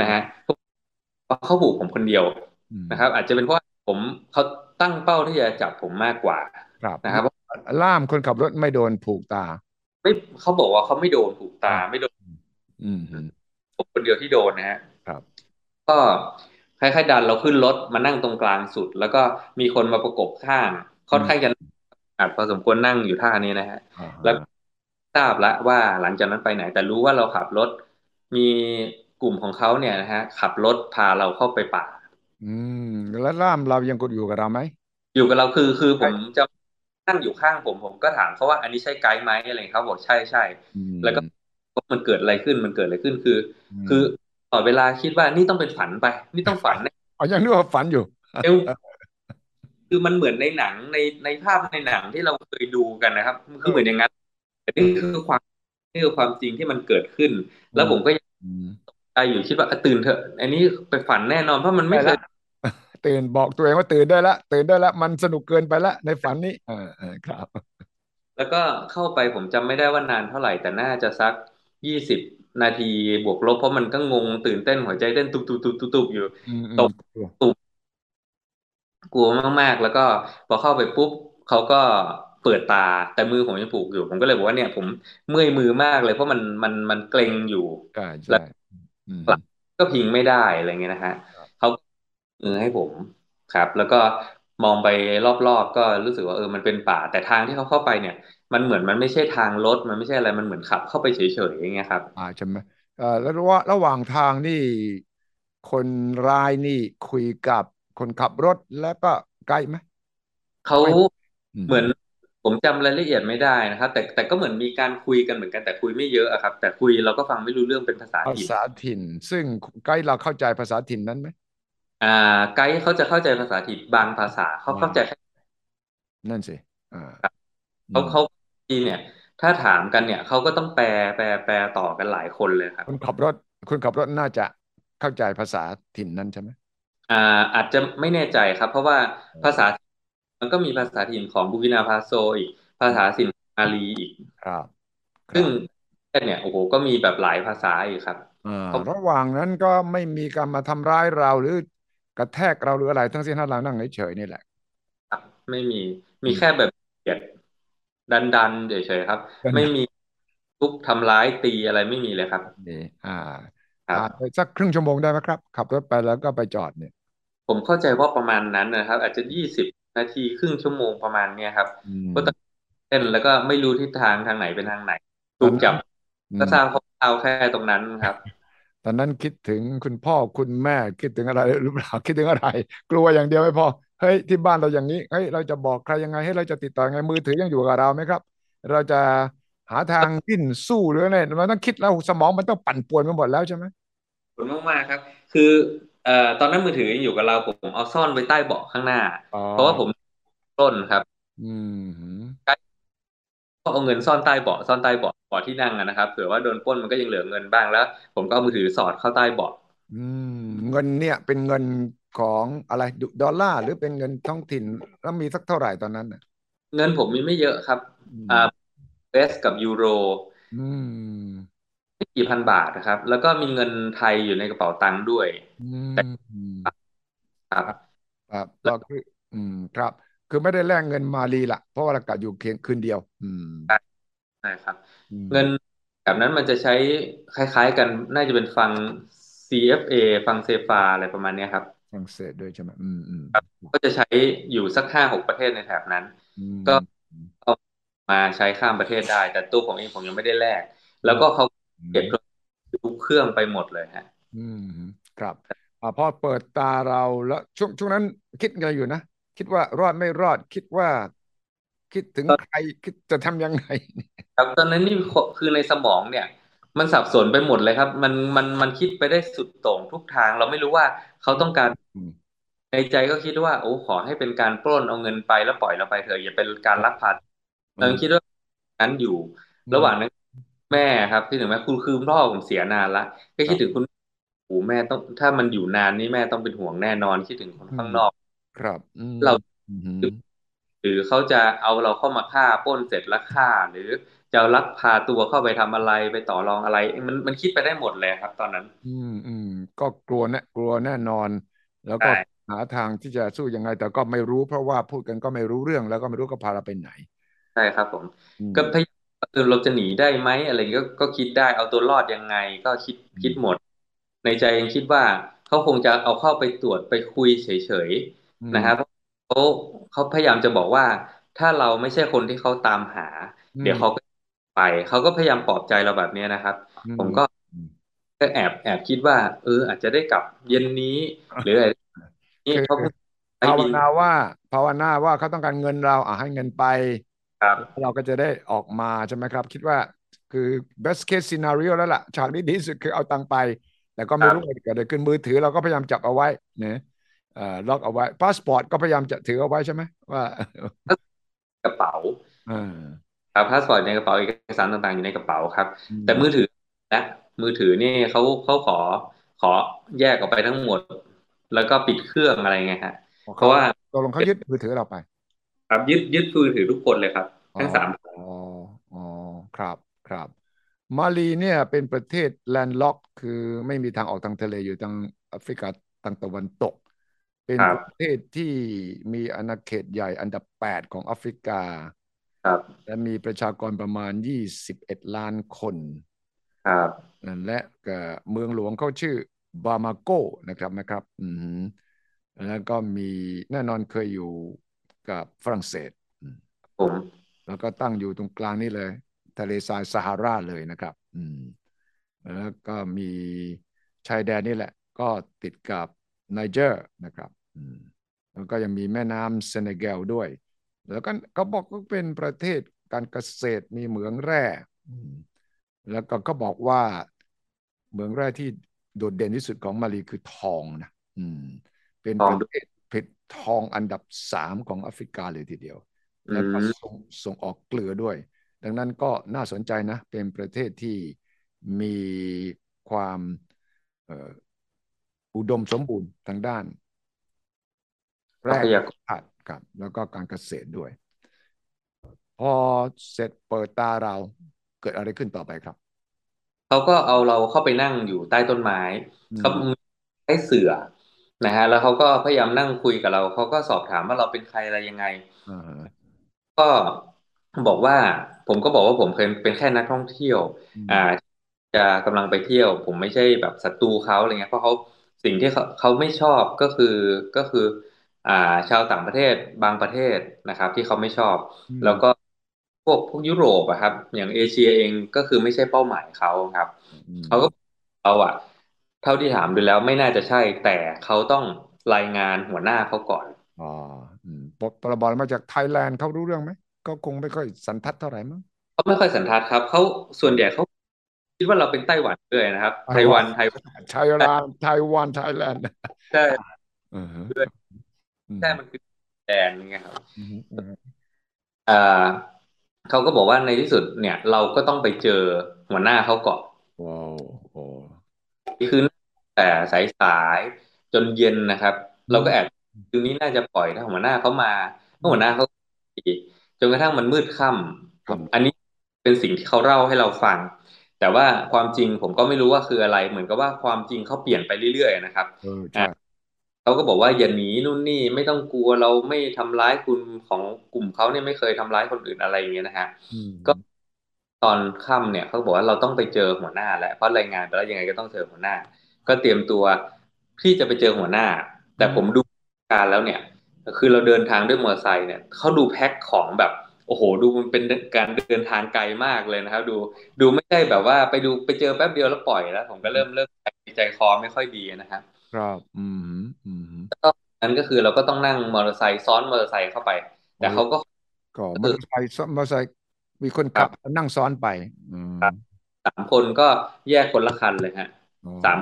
นะฮะเขาผูกผมคนเดียวนะครับ อาจจะเป็นเพราะผมเขาตั้งเป้าที่จะจับผมมากกว่านะครับล่ามคนขับรถไม่โดนผูกตา ไม่เขาบอกว่าเขาไม่โดนผูกตาไม่โดนผมคนเดียวที่โดนนะฮะครับ ก็คล้ายๆดันเราขึ้นรถมานั่งตรงกลางสุด แล้วก็มีคนมาประกบข้างค่อนข้างจะอาจพอสมควรนั่งอยู่ท่านี้นะฮะ แล้วทราบแล้วว่าหลังจากนั้นไปไหน แต่รู้ว่าเราขับรถ มีกลุ่มของเขาเนี่ยนะฮะ ขับรถพาเราเข้าไปป่า อืม แล้วล่ามเรายังกดอยู่กับเราไหมอยู่กับเราคือคือผมจะ นั่งอยู่ข้างผมผมก็ถามเขาว่าอันนี้ใช่ไกด์ไหมอะไรเขาบอกใช่ใช่แล้วก็มันเกิดอะไรขึ้นมันเกิดอะไรขึ้นคือ คือต่อเวลาคิดว่านี่ต้องเป็นฝันไป นี่ต้องฝันอ๋อยังนึกว่าฝันอยู่คือมันเหมือนในหนังในในภาพในหนังที่เราเคยดูกันนะครับคือเหมือนอย่างนั้นแต่นี่คือความนี่คือความจริงที่มันเกิดขึ้น แล้วผมก็ยังใจอยู่คิดว่าตื่นเถอะ อันนี้ไปฝันแน่นอนเพราะมันไม่เคย ตื่นบอกตัวเองว่าตื่นได้ละตื่นได้ละมันสนุกเกินไปละในฝันนี้อ่าครับ แล้วก็เข้าไปผมจำไม่ได้ว่านานเท่าไหร่แต่น่าจะสักยี่สิบนาทีบวกลบเพราะมันก็งงตื่นเต้นหัวใจเต้นตุบตุบตุบตุบอยู่ตกตุบกลัวมากๆ แล้วก็พอเข้าไปปุ๊บเขาก็เปิดตาแต่มือผมยังผูกอยู่ ผมก็เลยบอกว่าเนี่ย ผมเมื่อยมือมากเลยเพราะมันมันมันเกร็งอยู่แล้วก็พิงไม่ได้อะไรเงี้ยนะฮะ เขามือให้ผมครับ แล้วก็มองไปรอบๆก็รู้สึกว่าเออมันเป็นป่า แต่ทางที่เขาเข้าไปเนี่ย มันเหมือนมันไม่ใช่ทางรถมันไม่ใช่อะไรมันเหมือนขับเข้าไปเฉยๆอย่างเงี้ยครับ อ่าใช่ไหมเอ่อแล้วว่าระหว่างทางนี่ คนร้ายนี่คุยกับคนขับรถแล้วก็ไกลไหมเขาเหมือนผมจำรายละเอียดไม่ได้นะครับ แต่แต่ก็เหมือนมีการคุยกันเหมือนกันแต่คุยไม่เยอะอะครับ แต่คุยเราก็ฟังไม่รู้เรื่องเป็นภาษาถิ่นภาษาถิ่น ซึ่งไกด์เราเข้าใจภาษาถิ่นนั้นไหม อ่า ไกด์เขาจะเข้าใจภาษาถิ่นบางภาษาเขาเข้าใจนั่นสิอ่าเขาเขาทีเนี่ย ถ้าถามกันเนี่ยเขาก็ต้องแปลแปลแปลต่อกันหลายคนเลยครับคุณขับรถคุณขับรถน่าจะเข้าใจภาษาถิ่นนั้นใช่ไหมอ่า อาจจะไม่แน่ใจครับ เพราะว่าภาษามันก็มีภาษาถิ่นของบูกินาฟาโซอีก ภาษาถิ่นมาลีอีกครับ ซึ่งเนี่ยโอ้โหก็มีแบบหลายภาษาอีกครับระหว่างนั้นก็ไม่มีการมาทำร้ายเราหรือ กระแทกเราหรืออะไรทั้งสิ้นถ้าเรานั่งเฉยๆนี่แหละครับไม่มีมีแค่แบบเกียดดันดันเฉยๆครับ ไม่มีทุกทำร้ายตีอะไรไม่มีเลยครับนี่อ่าครับสักครึ่งชั่วโมงได้ไหมครับ ขับรถไปแล้วก็ไปจอดเนี่ย ผมเข้าใจว่าประมาณนั้นนะครับ อาจจะยี่สิบนาทีครึ่งชั่วโมงประมาณเนี้ยครับก็ต้องเต้นแล้วก็ไม่รู้ทิศทางทางไหนเป็นทางไหนถูกจับก็ทราบเขาแค่ตรงนั้นครับ ตอนนั้นคิดถึงคุณพ่อคุณแม่คิดถึงอะไรหรือเปล่าคิดถึงอะไร กลัวอย่างเดียวไม่พอเฮ้ยที่บ้านเราอย่างนี้เฮ้ยเราจะบอกใครยังไงให้เราจะติดต่อไงมือถือยังอยู่กับเราไหมครับ เราจะหาทางดิ้นสู้หรืออะไรมันต้องคิดแล้วสมองมันต้องปั่นป่วนไปหมดแล้วใช่ไหมผลมากๆครับ คือเอ่อตอนนั้นมือถือยังอยู่กับเราผมเอาซ่อนไว้ใต้เบาะข้างหน้า เพราะว่าผมต้นครับ อืมก็ เอาเงินซ่อนใต้เบาะซ่อนใต้เบาะเบาะที่นั่งนะครับเผื่อว่าโดนปล้นมันก็ยังเหลือเงินบ้างแล้ว ผมก็เอามือถือสอดเข้าใต้เบาะอืมเงินเนี่ยเป็นเงินของอะไรดอลลาร์หรือเป็นเงินท้องถิ่นแล้วมีสักเท่าไหร่ตอนนั้นเงินผมมีไม่เยอะครับอ่าเบสกับยูโรอืมไม่กี่พันบาทนะครับ แล้วก็มีเงินไทยอยู่ในกระเป๋าตังค์ด้วยครับครับก็คืออืมครับ คือไม่ได้แลกเงินมาลีละเพราะว่าเรากะอยู่เพียงคืนเดียว อืมใช่ครับ เงินแบบนั้นมันจะใช้คล้ายๆ กันน่าจะเป็นฟัง CFA ฟังเซฟาอะไรประมาณนี้ครับฝรั่งเศสด้วยใช่ไหมอืมอืมก็จะใช้อยู่สักห้าหกประเทศในแถบนั้น ก็เอามาใช้ข้ามประเทศได้ แต่ตัวผมเองผมยังไม่ได้แลกแล้วก็เขาเก็บทุกเครื่องไปหมดเลยฮะ อืมครับอ่าพอเปิดตาเราแล้วช่วงช่วงนั้นคิดอะไรอยู่นะ คิดว่ารอดไม่รอด คิดว่า คิดถึงใครคิดจะทำยังไงครับตอนนั้นนี่คือในสมองเนี่ย มันสับสนไปหมดเลยครับ มันมันมันคิดไปได้สุดโต่งทุกทาง เราไม่รู้ว่าเขาต้องการอืมในใจก็คิดว่า โอ้ขอให้เป็นการปล้นเอาเงินไปแล้วปล่อยเราไปเถอะอย่าเป็นการลักพาเราคิดว่านั้นอยู่ ระหว่างนั้นแม่ครับที่ถึงแม่คุณคือคุณพ่อผมเสียนานละก็คิดถึงคุณโอ้แม่ต้องถ้ามันอยู่นานนี่แม่ต้องเป็นห่วงแน่นอน คิดถึงคนข้างนอก ครับอืมเราอืมหรือเขาจะเอาเราเข้ามาฆ่าปล้นเสร็จแล้วฆ่า หรือจะเอาลักพาตัวเข้าไปทำอะไรไปต่อรองอะไร มันมันคิดไปได้หมดเลยครับ ตอนนั้น อืมอืมก็กลัวแน่กลัวแน่นอน แล้วก็ใช่หาทางที่จะสู้ยังไง แต่ก็ไม่รู้เพราะว่าพูดกันก็ไม่รู้เรื่องแล้วก็ไม่รู้ก็พาเราไปไหนใช่ครับผมอืมก็พยายามเออเราจะหนีได้ไหมอะไรอย่างเงี้ยก็ก็คิดได้เอาตัวรอดยังไง ก็คิดอืมคิดหมด ในใจยังคิดว่าเขาคงจะเอาเข้าไปตรวจไปคุยเฉยอืๆม นะครับเขาเขาพยายามจะบอกว่า ถ้าเราไม่ใช่คนที่เขาตามหาอืมเดี๋ยวเขาก็ไปเขาก็พยายามปลอบใจเราแบบเนี้ยนะครับอืมผมก็อืมก็แอบแอบคิดว่า เออ อาจจะได้กลับเย็นนี้ หรืออะไรนี่คือเขาเพิ่งได้ภาวยินนาว่าภาวนาว่าเขาต้องการเงินเราอะให้เงินไปครับเราก็จะได้ออกมาใช่ไหมครับ คิดว่าคือ best case scenario แล้วล่ะฉากที่ดีที่สุดคือเอาตังค์ไป แต่ก็ไม่ครับรู้ว่าเกิดอะไรขึ้นมือถือเราก็พยายามจับเอาไว้นะเอ่อ ล็อกเอาไว้พาสปอร์ตก็พยายามจะถือเอาไว้ใช่ไหมว่ากระเป๋าอ่าครับพาสปอร์ตในกระเป๋าเอกสารต่างๆอยู่ในกระเป๋าครับอืมแต่มือถือและมือถือนี่เขาเขาขอขอแยกออกไปทั้งหมด แล้วก็ปิดเครื่องอะไรเงี้ยฮะเพราะว่าตกลงเขายึดมือถือเราไป ครับยึดยึดมือถือทุกคนเลยครับ ทั้งสามอ๋ออ๋อครับครับมาลีเนี่ยเป็นประเทศ landlock คือไม่มีทางออกทางทะเลอยู่ทางแอฟริกาทางตะวันตก เป็นครับประเทศที่มีอาณาเขตใหญ่อันดับ 8 ของแอฟริกา ครับ และมีประชากรประมาณ 21 ล้านคน ครับ และก็เมืองหลวงเขาชื่อบามาโกนะครับนะครับ อือหือแล้วก็มีแน่นอนเคยอยู่กับฝรั่งเศสผมแล้วก็ตั้งอยู่ตรงกลางนี่เลย ทะเลทรายซาฮาราเลยนะครับ อืมแล้วก็มีชายแดนนี่แหละ ก็ติดกับ ไนเจอร์นะครับอืมแล้วก็ยังมีแม่น้ำเซเนกัลด้วย แล้วก็เขาบอกว่าเป็นประเทศการเกษตรมีเหมืองแร่อืมแล้วก็เขาบอกว่าเหมืองแร่ที่โดดเด่นที่สุดของมาลีคือทองนะอืมเป็นทองประเทศผลิตทองอันดับสามของแอฟริกาเลยทีเดียวอืแล้วก็มส่งส่งออกเกลือด้วย ดังนั้นก็น่าสนใจนะ เป็นประเทศที่มีความเอ่ออุดมสมบูรณ์ทางด้านทแร่รัพยากรธาตุครับ แล้วก็การเกษตรด้วย พอเสร็จเปิดตาเราเกิดอะไรขึ้นต่อไปครับเขาก็เอาเราเข้าไปนั่งอยู่ใต้ต้นไม้อืเขามให้เสือนะฮะแล้วเขาก็พยายามนั่งคุยกับเราเขาก็สอบถามว่าเราเป็นใครอะไรยังไงอ่าก็บอกว่า ผมก็บอกว่าผมเคยเป็นแค่นักท่องเที่ยวอืมอ่า จะกำลังไปเที่ยว ผมไม่ใช่แบบศัตรูเขาอะไรเงี้ยเพราะเขา สิ่งที่เขาเขาไม่ชอบก็คือก็คือ อ่า ชาวต่างประเทศบางประเทศนะครับ ที่เขาไม่ชอบอืมแล้วก็พวกพวกยุโรปอะครับ อย่างเอเชียเองก็คือไม่ใช่เป้าหมายเขาครับอืมเขาก็เขาอะเท่าที่ถามดูแล้วไม่น่าจะใช่ แต่เขาต้องรายงานหัวหน้าเขาก่อนอ๋ออืมบอกมาจากไทยแลนด์เขารู้เรื่องไหมก็คงไม่ค่อยสันทัดเท่าไหร่มั้งเขาไม่ค่อยสันทัดครับเขาส่วนใหญ่เขา คิดว่าเราเป็นไต้หวันเลยนะครับ ไต้หวันไทยไทยแลนด์ไต้หวันไทยแลนด์ใช่อือฮึอืมใช่มันคือแดนไงครับอือฮึอือฮึอ่าเขาก็บอกว่าในที่สุดเนี่ย เราก็ต้องไปเจอหัวหน้าเขาก่อนว้าวโอ้คือแต่สายสายๆจนเย็นนะครับ เราก็แอบคืนนี้น่าจะปล่อยถ้าหัวหน้าเขามาถ้าหัวหน้าเขาดีจนกระทั่งมันมืดค่ำผมอันนี้เป็นสิ่งที่เขาเล่าให้เราฟัง แต่ว่าความจริงผมก็ไม่รู้ว่าคืออะไร เหมือนกับว่าความจริงเขาเปลี่ยนไปเรื่อยๆนะครับเออใช่เขาก็บอกว่าอย่าหนีนู่นนี่ไม่ต้องกลัวเราไม่ทำร้ายคุณของกลุ่มเขาเนี่ยไม่เคยทำร้ายคนอื่นอะไรอย่างเงี้ยนะฮะอืมก็ตอนค่ำเนี่ยเขาบอกว่าเราต้องไปเจอหัวหน้าแล้วเพราะรายงานไปแล้วยังไงก็ต้องเจอหัวหน้า ก็เตรียมตัวที่จะไปเจอหัวหน้า แต่ผมดูการแล้วเนี่ย คือเราเดินทางด้วยมอเตอร์ไซค์เนี่ยเขาดูแพ็คของแบบ โอ้โห ดูมันเป็นการเดินทางไกลมากเลยนะครับ ดูดูไม่ใช่แบบว่าไปดูไปเจอแป๊บเดียวแล้วปล่อยแล้ว ผมก็เริ่มเริ่มใจคอไม่ค่อยดีนะครับ ครับ อืมอืมก็นั้นก็คือเราก็ต้องนั่งมอเตอร์ไซค์ซ้อนมอเตอร์ไซค์เข้าไปโอ้แต่เขาก็ก็มอเตอร์ไซค์ซ้อนมอเตอร์ไซค์มีคนครัขับบนั่งซ้อนไปอืมสามคนก็แยกคนละคันเลยฮะอ๋อสาม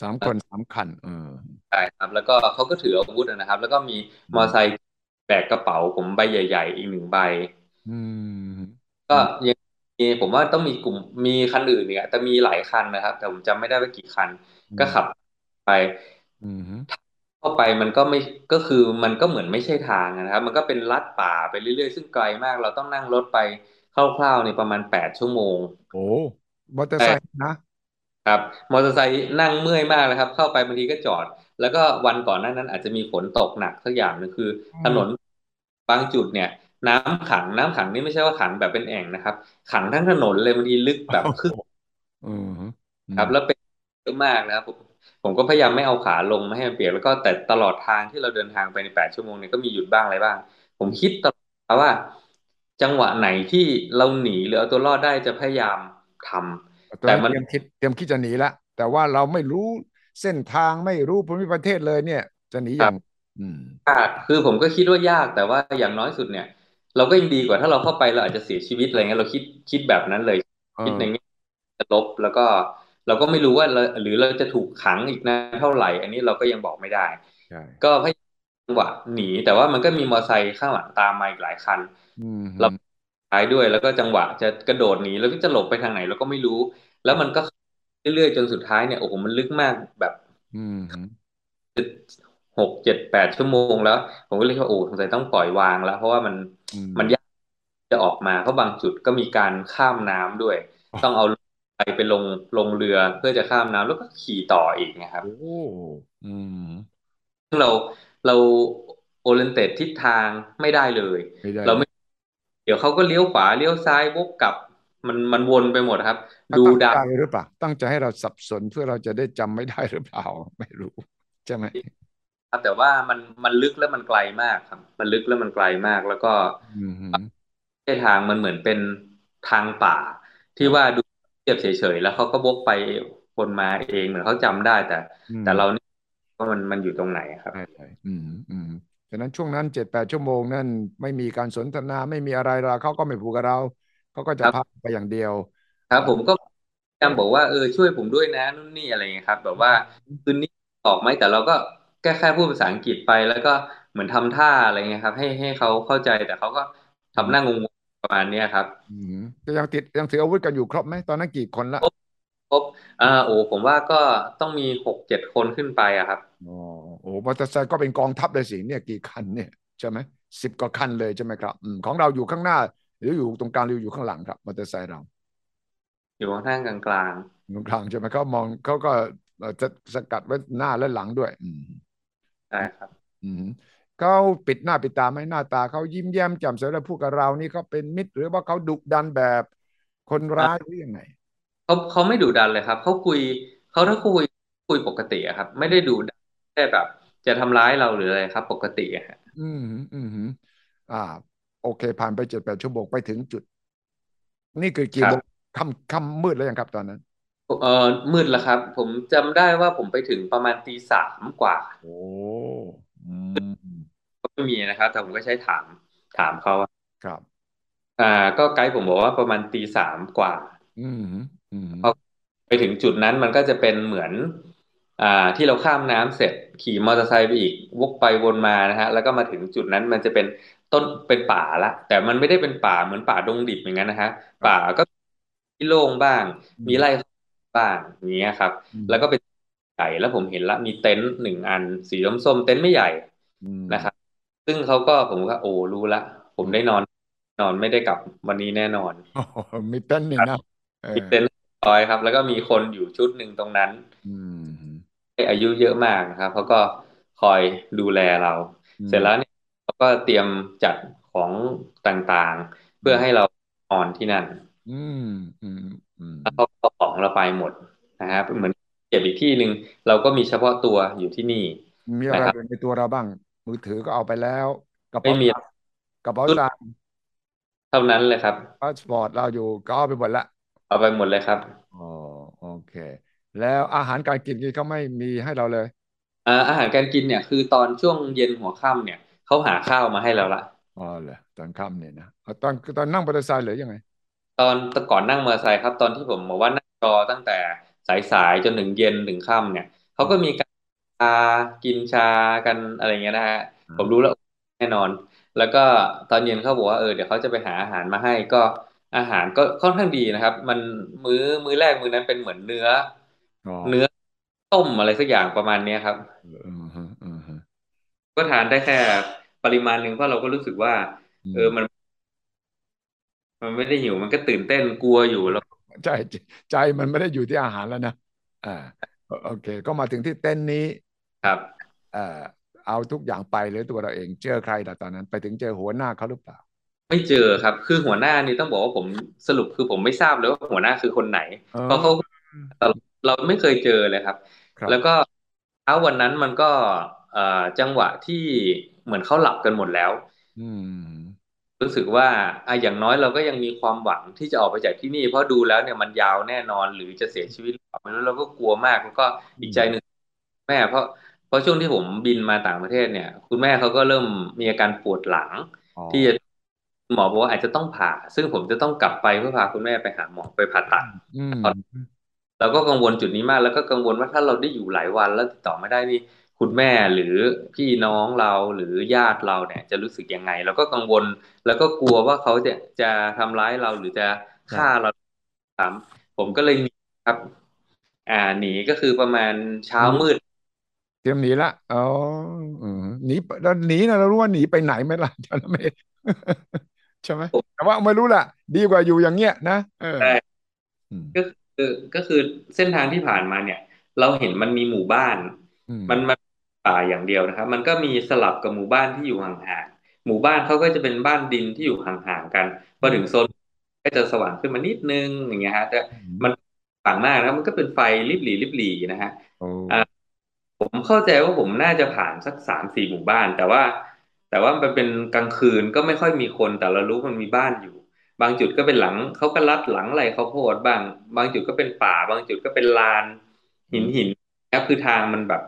สามคนสามคันเออใช่ครับ แล้วก็เขาก็ถืออาวุธนะครับ แล้วก็มีมอเตอร์ไซค์ แบกกระเป๋าผมใบใหญ่ ๆ อีกหนึ่งใบอืมก็ยังมีผมว่าต้องมีกลุ่มมีคันอื่นเนี่ยแต่มีหลายคันนะครับ แต่ผมจำไม่ได้ว่ากี่คัน ก็ขับไปอืมเข้าไปมันก็ไม่ก็คือมันก็เหมือนไม่ใช่ทางนะครับ มันก็เป็นลัดป่าไปเรื่อยๆ ซึ่งไกลมาก เราต้องนั่งรถไปคร่าวๆในประมาณแปดชั่วโมงโอ้มอเตอร์ไซค์นะครับ มอเตอร์ไซค์นั่งเมื่อยมากเลยครับ เข้าไปบางทีก็จอด แล้วก็วันก่อนหน้านั้นอาจจะมีฝนตกหนักสักอย่างหนึงคือ ถนนบางจุดเนี่ย น้ำขังน้ำขังนี่ไม่ใช่ว่าขังแบบเป็นแอ่งนะครับ ขังทั้งถนนเลยบางทีลึกแบบครึ่งอืมครับ แล้วเป็นเยอะมากนะครับผมผมก็พยายามไม่เอาขาลงไม่ให้มันเปียกแล้วก็แต่ตลอดทางที่เราเดินทางไปในแปดชั่วโมงเนี่ยก็มีหยุดบ้างอะไรบ้าง ผมคิดตลอดว่า จังหวะไหนที่เราหนีหรือเอาตัวรอดได้จะพยายามทำตอนแต่นั้นมันเตรียมคิดเตรียมคิดจะหนีละแต่ว่าเราไม่รู้ เส้นทางไม่รู้ภูมิประเทศเลยเนี่ย จะหนีอย่างอืมยากคือผมก็คิดว่ายากแต่ว่าอย่างน้อยสุดเนี่ย เราก็ยังดีกว่าถ้าเราเข้าไปเราอาจจะเสียชีวิตอะไรเงี้ยเราคิดคิดแบบนั้นเลยเอคิดอในแง่จะลบแล้วก็เราก็ไม่รู้ว่าเราหรือเราจะถูกขังอีกนานเท่าไหร่ อันนี้เราก็ยังบอกไม่ได้ใช่ก็พยายามจังหวะหนีแต่ว่ามันก็มีมอเตอร์ไซค์ข้างหลังตามมาอีกหลายคันอืมเราท้ายด้วยแล้วก็จังหวะจะกระโดดหนีแล้วก็จะหลบไปทางไหนเราก็ไม่รู้ แล้วมันก็ เรื่อยๆจนสุดท้ายเนี่ยโอ้โหมันลึกมากแบบอืมหกเจ็ดแปดชั่วโมงแล้ว ผมก็เลยว่าโอ้สงสัยต้องปล่อยวางแล้ว เพราะว่ามันอืมมันยากจะออกมาเพราะบางจุดก็มีการข้ามน้ำด้วยอ๋อต้องเอาไปไปลงลงเรือเพื่อจะข้ามน้ำแล้วก็ขี่ต่ออีกนะครับโอ้อืมซึ่งเราเราโอเ n นเต็ดทิศทางไม่ได้เลยไม่ได้เราไม่ เดี๋ยวเขาก็เลี้ยวขวาเลี้ยวซ้ายวกกลับ มันมันวนไปหมดครับเขาดูตั้งดาวใจหรือเปล่า ตั้งใจให้เราสับสนเพื่อเราจะได้จำไม่ได้หรือเปล่า ไม่รู้ใช่ไหมครับแต่ว่ามันมันลึกแล้วมันไกลมากครับ มันลึกแล้วมันไกลมาก แล้วก็อืมเส้นทางมันเหมือนเป็นทางป่า ที่ว่าดูเทียบเฉยๆแล้วเขาก็วกไปวนมาเองเหมือนเขาจำได้แต่อืมแต่เรานี่ว่ามันมันอยู่ตรงไหนครับใช่ใช่อืมอืมฉะนั้นช่วงนั้นเจ็ดแปดชั่วโมงนั่นไม่มีการสนทนาไม่มีอะไรเราเขาก็ไม่พูดกับเรา เขาก็จะครับพักไปอย่างเดียว ครับผมก็พยายามบอกว่าเออช่วยผมด้วยนะนู่นนี่อะไรเงี้ยครับ แบบว่าคืนนี้ออกไหมแต่เราก็แค่แค่พูดภาษาอังกฤษไปแล้วก็เหมือนทำท่าอะไรเงี้ยครับ ให้ให้เขาเข้าใจแต่เขาก็ทำหน้างงๆประมาณเนี้ยครับอืมก็ยังติดยังถืออาวุธกันอยู่ครบไหมตอนนั้นกี่คนละครบอ่าโอ้ผมว่าก็ต้องมีหกเจ็ดคนขึ้นไปอะครับอ๋อโอ้มอเตอร์ไซค์ก็เป็นกองทัพเลยสิเนี่ยกี่คันเนี่ยใช่ไหมสิบกว่าคันเลยใช่ไหมครับอืมของเราอยู่ข้างหน้า หรืออยู่ตรงกลางหรืออยู่ข้างหลังครับมอเตอร์ไซค์เรา อยู่ข้างๆกลางตรงกลางใช่ไหมเขามองเขาก็เอ่อจะสกัดไว้หน้าและหลังด้วย อืมๆใช่ครับ อืมเขาปิดหน้าปิดตาไหมหน้าตาเขายิ้มแย้มแจ่มใสแล้วพูดกับเรานี่เขาเป็นมิตร หรือว่าเขาดุดันแบบคนร้ายหรือยังไงเขาเขาไม่ดุดันเลยครับเขาคุยเขาถ้าคุยคุยปกติอะครับ ไม่ได้ดุดันแค่แบบ จะทำร้ายเราหรืออะไรครับ ปกติอะฮะอืมอืมอืมอ่า โอเค ผ่านไปเจ็ดแปดชั่วโมงไปถึงจุด นี่คือกี่ครัโมบงค่ำค่ำมืดแล้วยังครับตอนนั้นเออมืดแล้วครับ ผมจำได้ว่าผมไปถึงประมาณตีสามกว่า โอ้อืมก็ไม่มีนะครับ แต่ผมก็ใช้ถามถามเขาอะครับ อ่า ก็ไกด์ผมบอกว่าประมาณตีสามกว่า อืมอืมพอไปถึงจุดนั้นมันก็จะเป็นเหมือน อ่า ที่เราข้ามน้ำเสร็จ ขี่มอเตอร์ไซค์ไปอีกวกไปวนมานะฮะ แล้วก็มาถึงจุดนั้นมันจะเป็น ต้นเป็นป่าละ แต่มันไม่ได้เป็นป่าเหมือนป่าดงดิบอย่างนั้นนะฮะป่าก็ที่โล่งบ้าง มีไร่บ้างอย่างเงี้ยครับอืมแล้วก็เป็นใหญ่แล้วผมเห็นละมีเต็นท์หนึ่งอัน สีส้มๆเต็นท์ไม่ใหญ่อืมนะครับซึ่งเขาก็ผมก็โอ้รู้ละ ผมได้นอน นอนไม่ได้กลับวันนี้แน่นอนโอ้โหมีเต้นท์หนึ่งนะเอมีอเต็นท์ลอยครับ แล้วก็มีคนอยู่ชุดหนึ่งตรงนั้นอืมอายุเยอะมากนะครับเขาก็คอยดูแลเราอืมเสร็จแล้วเนี่ย เขาก็เตรียมจัดของต่างๆ เพื่อให้เรานอนที่นั่น อืมอืมอืมแล้วเขาก็เอาของเราไปหมดนะครับเหมือนเก็บอีกที่หนึ่งเราก็มีเฉพาะตัวอยู่ที่นี่ มีอะไรนะครับอยู่ในตัวเราบ้าง มือถือก็เอาไปแล้วกระไม่เป๋ามีตังค์กระเป๋าตังค์เท่านั้นเลยครับพาสปอร์ตเราอยู่ก็เอาไปหมดละเอาไปหมดเลยครับอ๋อโอเค แล้วอาหารการกินนี่เขาไม่มีให้เราเลยอ่าอาหารการกินเนี่ย คือตอนช่วงเย็นหัวค่ำเนี่ย เขาหาข้าวมาให้แล้วละอ๋อเหรอตอนค่ำเนี่ยนะเอาตอนตอนนั่งมอเตอร์ไซค์หรือยังไง ตอนแต่ก่อนนั่งมอเตอร์ไซค์ครับตอนที่ผมบอกว่านั่งรอตั้งแต่สายๆจนถึงเย็นถึงค่ำเนี่ยเขาอ๋อก็มีการชากินชากันอะไรเงี้ยนะฮะอ๋อผมรู้แล้วแน่นอน แล้วก็ตอนเย็นเขาบอกว่าเออเดี๋ยวเขาจะไปหาอาหารมาให้ก็อาหารก็ค่อนข้างดีนะครับ มันมื้อมื้อแรกมื้อนั้นเป็นเหมือนเนื้ออ๋อเนื้อต้มอะไรสักอย่างประมาณเนี้ยครับ เอออืมฮึอืมฮึ ก็ทานได้แค่ปริมาณหนึ่งเพราะเราก็รู้สึกว่าอืมเออมัน มันไม่ได้หิวมันก็ตื่นเต้นกลัวอยู่แล้วใจใจมันไม่ได้อยู่ที่อาหารแล้วนะอ่าโอโอเค ก็มาถึงที่เต้นนี้ครับเอ่อเอาทุกอย่างไปหรือตัวเราเองเจอใครแต่ตอนนั้น ไปถึงเจอหัวหน้าเขาหรือเปล่า ไม่เจอครับ คือหัวหน้านี่ต้องบอกว่าผมสรุปคือผมไม่ทราบเลยว่าหัวหน้าคือคนไหนเอเพราะเขาอเราไม่เคยเจอเลยครับ แล้วก็ครับเช้าวันนั้นมันก็เอ่อ จังหวะที่เหมือนเขาหลับกันหมดแล้วอืมรู้สึกว่าอะอย่างน้อยเราก็ยังมีความหวังที่จะออกไปจากที่นี่ เพราะดูแล้วเนี่ยมันยาวแน่นอนหรือจะเสียชีวิตหรือเปล่าไม่รู้เราก็กลัวมากแล้วก็อืมอีกใจหนึ่งแม่เพราะเพราะช่วงที่ผมบินมาต่างประเทศเนี่ย คุณแม่เขาก็เริ่มมีอาการปวดหลังอ๋อที่จะหมอบอกว่าอาจจะต้องผ่า ซึ่งผมจะต้องกลับไปเพื่อพาคุณแม่ไปหาหมอไปผ่าตัดอืมเราก็กังวลจุดนี้มากแล้วก็กังวลว่าถ้าเราได้อยู่หลายวันแล้วติดต่อไม่ได้นี่ คุณแม่หรือพี่น้องเราหรือญาติเราเนี่ยจะรู้สึกยังไงเราก็กังวล แล้วก็กลัวว่าเขาจะจะทำร้ายเราหรือจะฆ่าเราครับถามผมก็เลยหนีครับ อ่าหนีก็คือประมาณเช้าหนีมืด เตรียมหนีละอ๋ออืมหนีไปแล้วหนีนะเรารู้ว่าหนีไปไหนไหมล่ะจำไม่ใช่ไหมแต่ว่าไม่รู้ล่ะ ดีกว่าอยู่อย่างเงี้ยนะเออได้อืมก็คือก็คือเส้นทางที่ผ่านมาเนี่ย เราเห็นมันมีหมู่บ้านอืมมันมัน ป่าอย่างเดียวนะครับ มันก็มีสลับกับหมู่บ้านที่อยู่ห่างๆหมู่บ้านเขาก็จะเป็นบ้านดินที่อยู่ห่างๆกันพออืมถึงโซนก็จะสว่างขึ้นมานิดนึงอย่างเงี้ยฮะแต่อืมมันต่างมากนะมันก็เป็นไฟริบหรี่ริบหรี่นะฮะโอ้ผมเข้าใจว่าผมน่าจะผ่านสักสามสี่หมู่บ้าน แต่ว่า แต่ว่ามันเป็นกลางคืนก็ไม่ค่อยมีคนแต่เรารู้มันมีบ้านอยู่ บางจุดก็เป็นหลังเขาก็ลัดหลังไรข้าวโพดบ้าง บางจุดก็เป็นป่า บางจุดก็เป็นลานอืมหินหินนะคือทางมันแบบ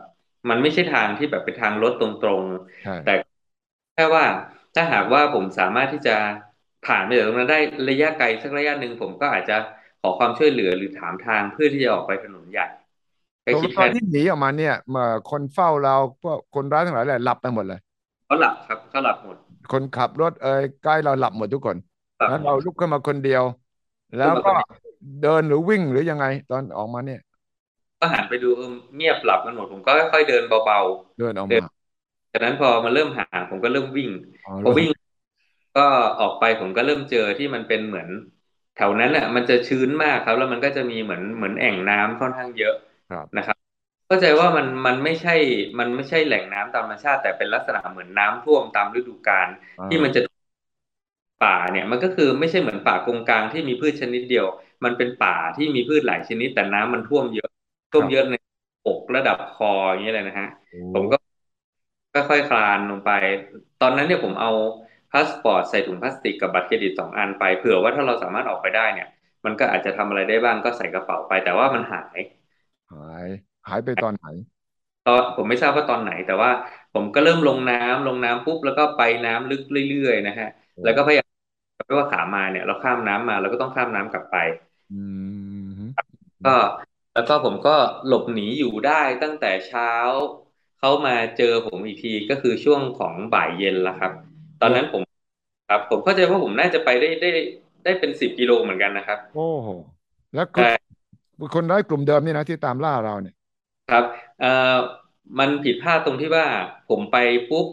มันไม่ใช่ทางที่แบบเป็นทางรถตรงๆ แต่ใช่แค่ว่าถ้าหากว่าผมสามารถที่จะผ่านไปจากตรงนั้นได้ระยะไกลสักระยะหนึ่งผมก็อาจจะขอความช่วยเหลือหรือถามทางเพื่อที่จะออกไปถนนใหญ่ก็ตรงคิดแค่นี้ตอนที่หนีออกมาเนี่ยเมื่อคนเฝ้าเราพวกคนร้ายทั้งหลายแหละหลับไปหมดเลยเขาหลับครับเขาหลับหมด คนขับรถเอ่ยใกล้เราหลับหมดทุกคนแล้วหลับหมดเราลุกขึ้นมาคนเดียว แล้วก็ขึ้นมาคนเดียวเดินหรือวิ่งหรือยังไงตอนออกมาเนี่ย ก็หันไปดูเออเงียบหลับกันหมดผมก็ค่อยๆเดินเบาๆเดินเดินออกมาจากนั้นพอมันเริ่มห่างผมก็เริ่มวิ่งอ๋อเริ่มพอวิ่ง ก็ออกไปผมก็เริ่มเจอที่มันเป็นเหมือน แถวนั้นแหละมันจะชื้นมากครับ แล้วมันก็จะมีเหมือนเหมือนแอ่งน้ำค่อนข้างเยอะครับนะครับเข้าใจว่ามันมันไม่ใช่ มันไม่ใช่แหล่งน้ำตามธรรมชาติ แต่เป็นลักษณะเหมือนน้ำท่วมตามฤดูกาลอ่ที่มันจะาป่าเนี่ย มันก็คือไม่ใช่เหมือนป่ากงกลางที่มีพืชชนิดเดียว มันเป็นป่าที่มีพืชหลายชนิด แต่น้ำมันท่วมเยอะค ท่วมรับเยอะในอกระดับคออย่างเงี้ยเลยนะฮะโอ้ผมก็ค่อยๆคลานลงไป ตอนนั้นเนี่ยผมเอาพาสปอร์ตใส่ถุงพลาสติกกับบัตรเครดิตสองอันไปเผื่อว่าถ้าเราสามารถออกไปได้เนี่ย มันก็อาจจะทำอะไรได้บ้างก็ใส่กระเป๋าไป แต่ว่ามันหาย หายหายไปตอนไหนตอนผมไม่ทราบว่าตอนไหน แต่ว่าผมก็เริ่มลงน้ำลงน้ำปุ๊บแล้วก็ไปน้ำลึกเรื่อยๆนะฮะโอ้แล้วก็พยายามไม่ว่าขามาเนี่ย เราข้ามน้ำมาเราก็ต้องข้ามน้ำกลับไปอืมก็ แล้วก็ผมก็หลบหนีอยู่ได้ตั้งแต่เช้า เขามาเจอผมอีกทีก็คือช่วงของบ่ายเย็นแล้วครับ ตอนโอ้นั้นผมครับ ผมเข้าใจว่าผมน่าจะไปได้ได้ได้เป็นสิบกิโลเหมือนกันนะครับ โอ้โหแล้วคนใช่คนร้ายกลุ่มเดิมนี่นะที่ตามล่าเราเนี่ย ครับเอ่อมันผิดพลาดตรงที่ว่าผมไปปุ๊บ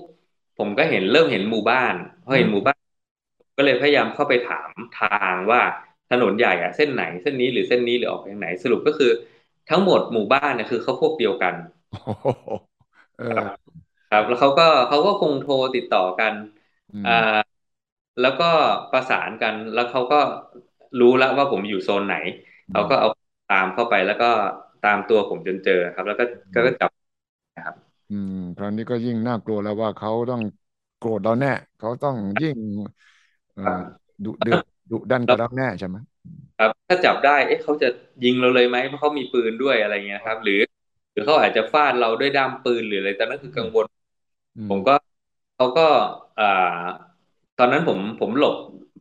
ผมก็เห็นเริ่มเห็นหมู่บ้านพออืมเห็นหมู่บ้าน ก็เลยพยายามเข้าไปถามทางว่าถนนใหญ่อะเส้นไหนเส้นนี้หรือเส้นนี้หรือออกทางไหนสรุปก็คือ ทั้งหมดหมู่บ้านเนี่ยคือเขาพวกเดียวกันโอ้โหเอครับอครับแล้วเขาก็เขาก็คงโทรติดต่อกันอือ่ามแล้วก็ประสานกันแล้วเขาก็รู้แล้วว่าผมอยู่โซนไหนอืมเขาก็เอาตามเข้าไปแล้วก็ตามตัวผมจนเจอครับ แล้วก็ก็ก็จับนะครับ อืมคราวนี้ก็ยิ่งน่ากลัวแล้วว่าเขาต้องโกรธเราแน่เขาต้องยิ่งเอ่อครับดุเดือดดุดันแล้วกับเราแน่ใช่ไหม ครับ ถ้าจับได้ เอ๊ะเขาจะยิงเราเลยไหมเพราะเขามีปืนด้วยอะไรเงี้ยครับ หรือ หรือเขาอาจจะฟาดเราด้วยด้ามปืนหรืออะไรตอนนั้นคือกังวลอืมผมก็เขาก็อ่าตอนนั้นผมผมหลบ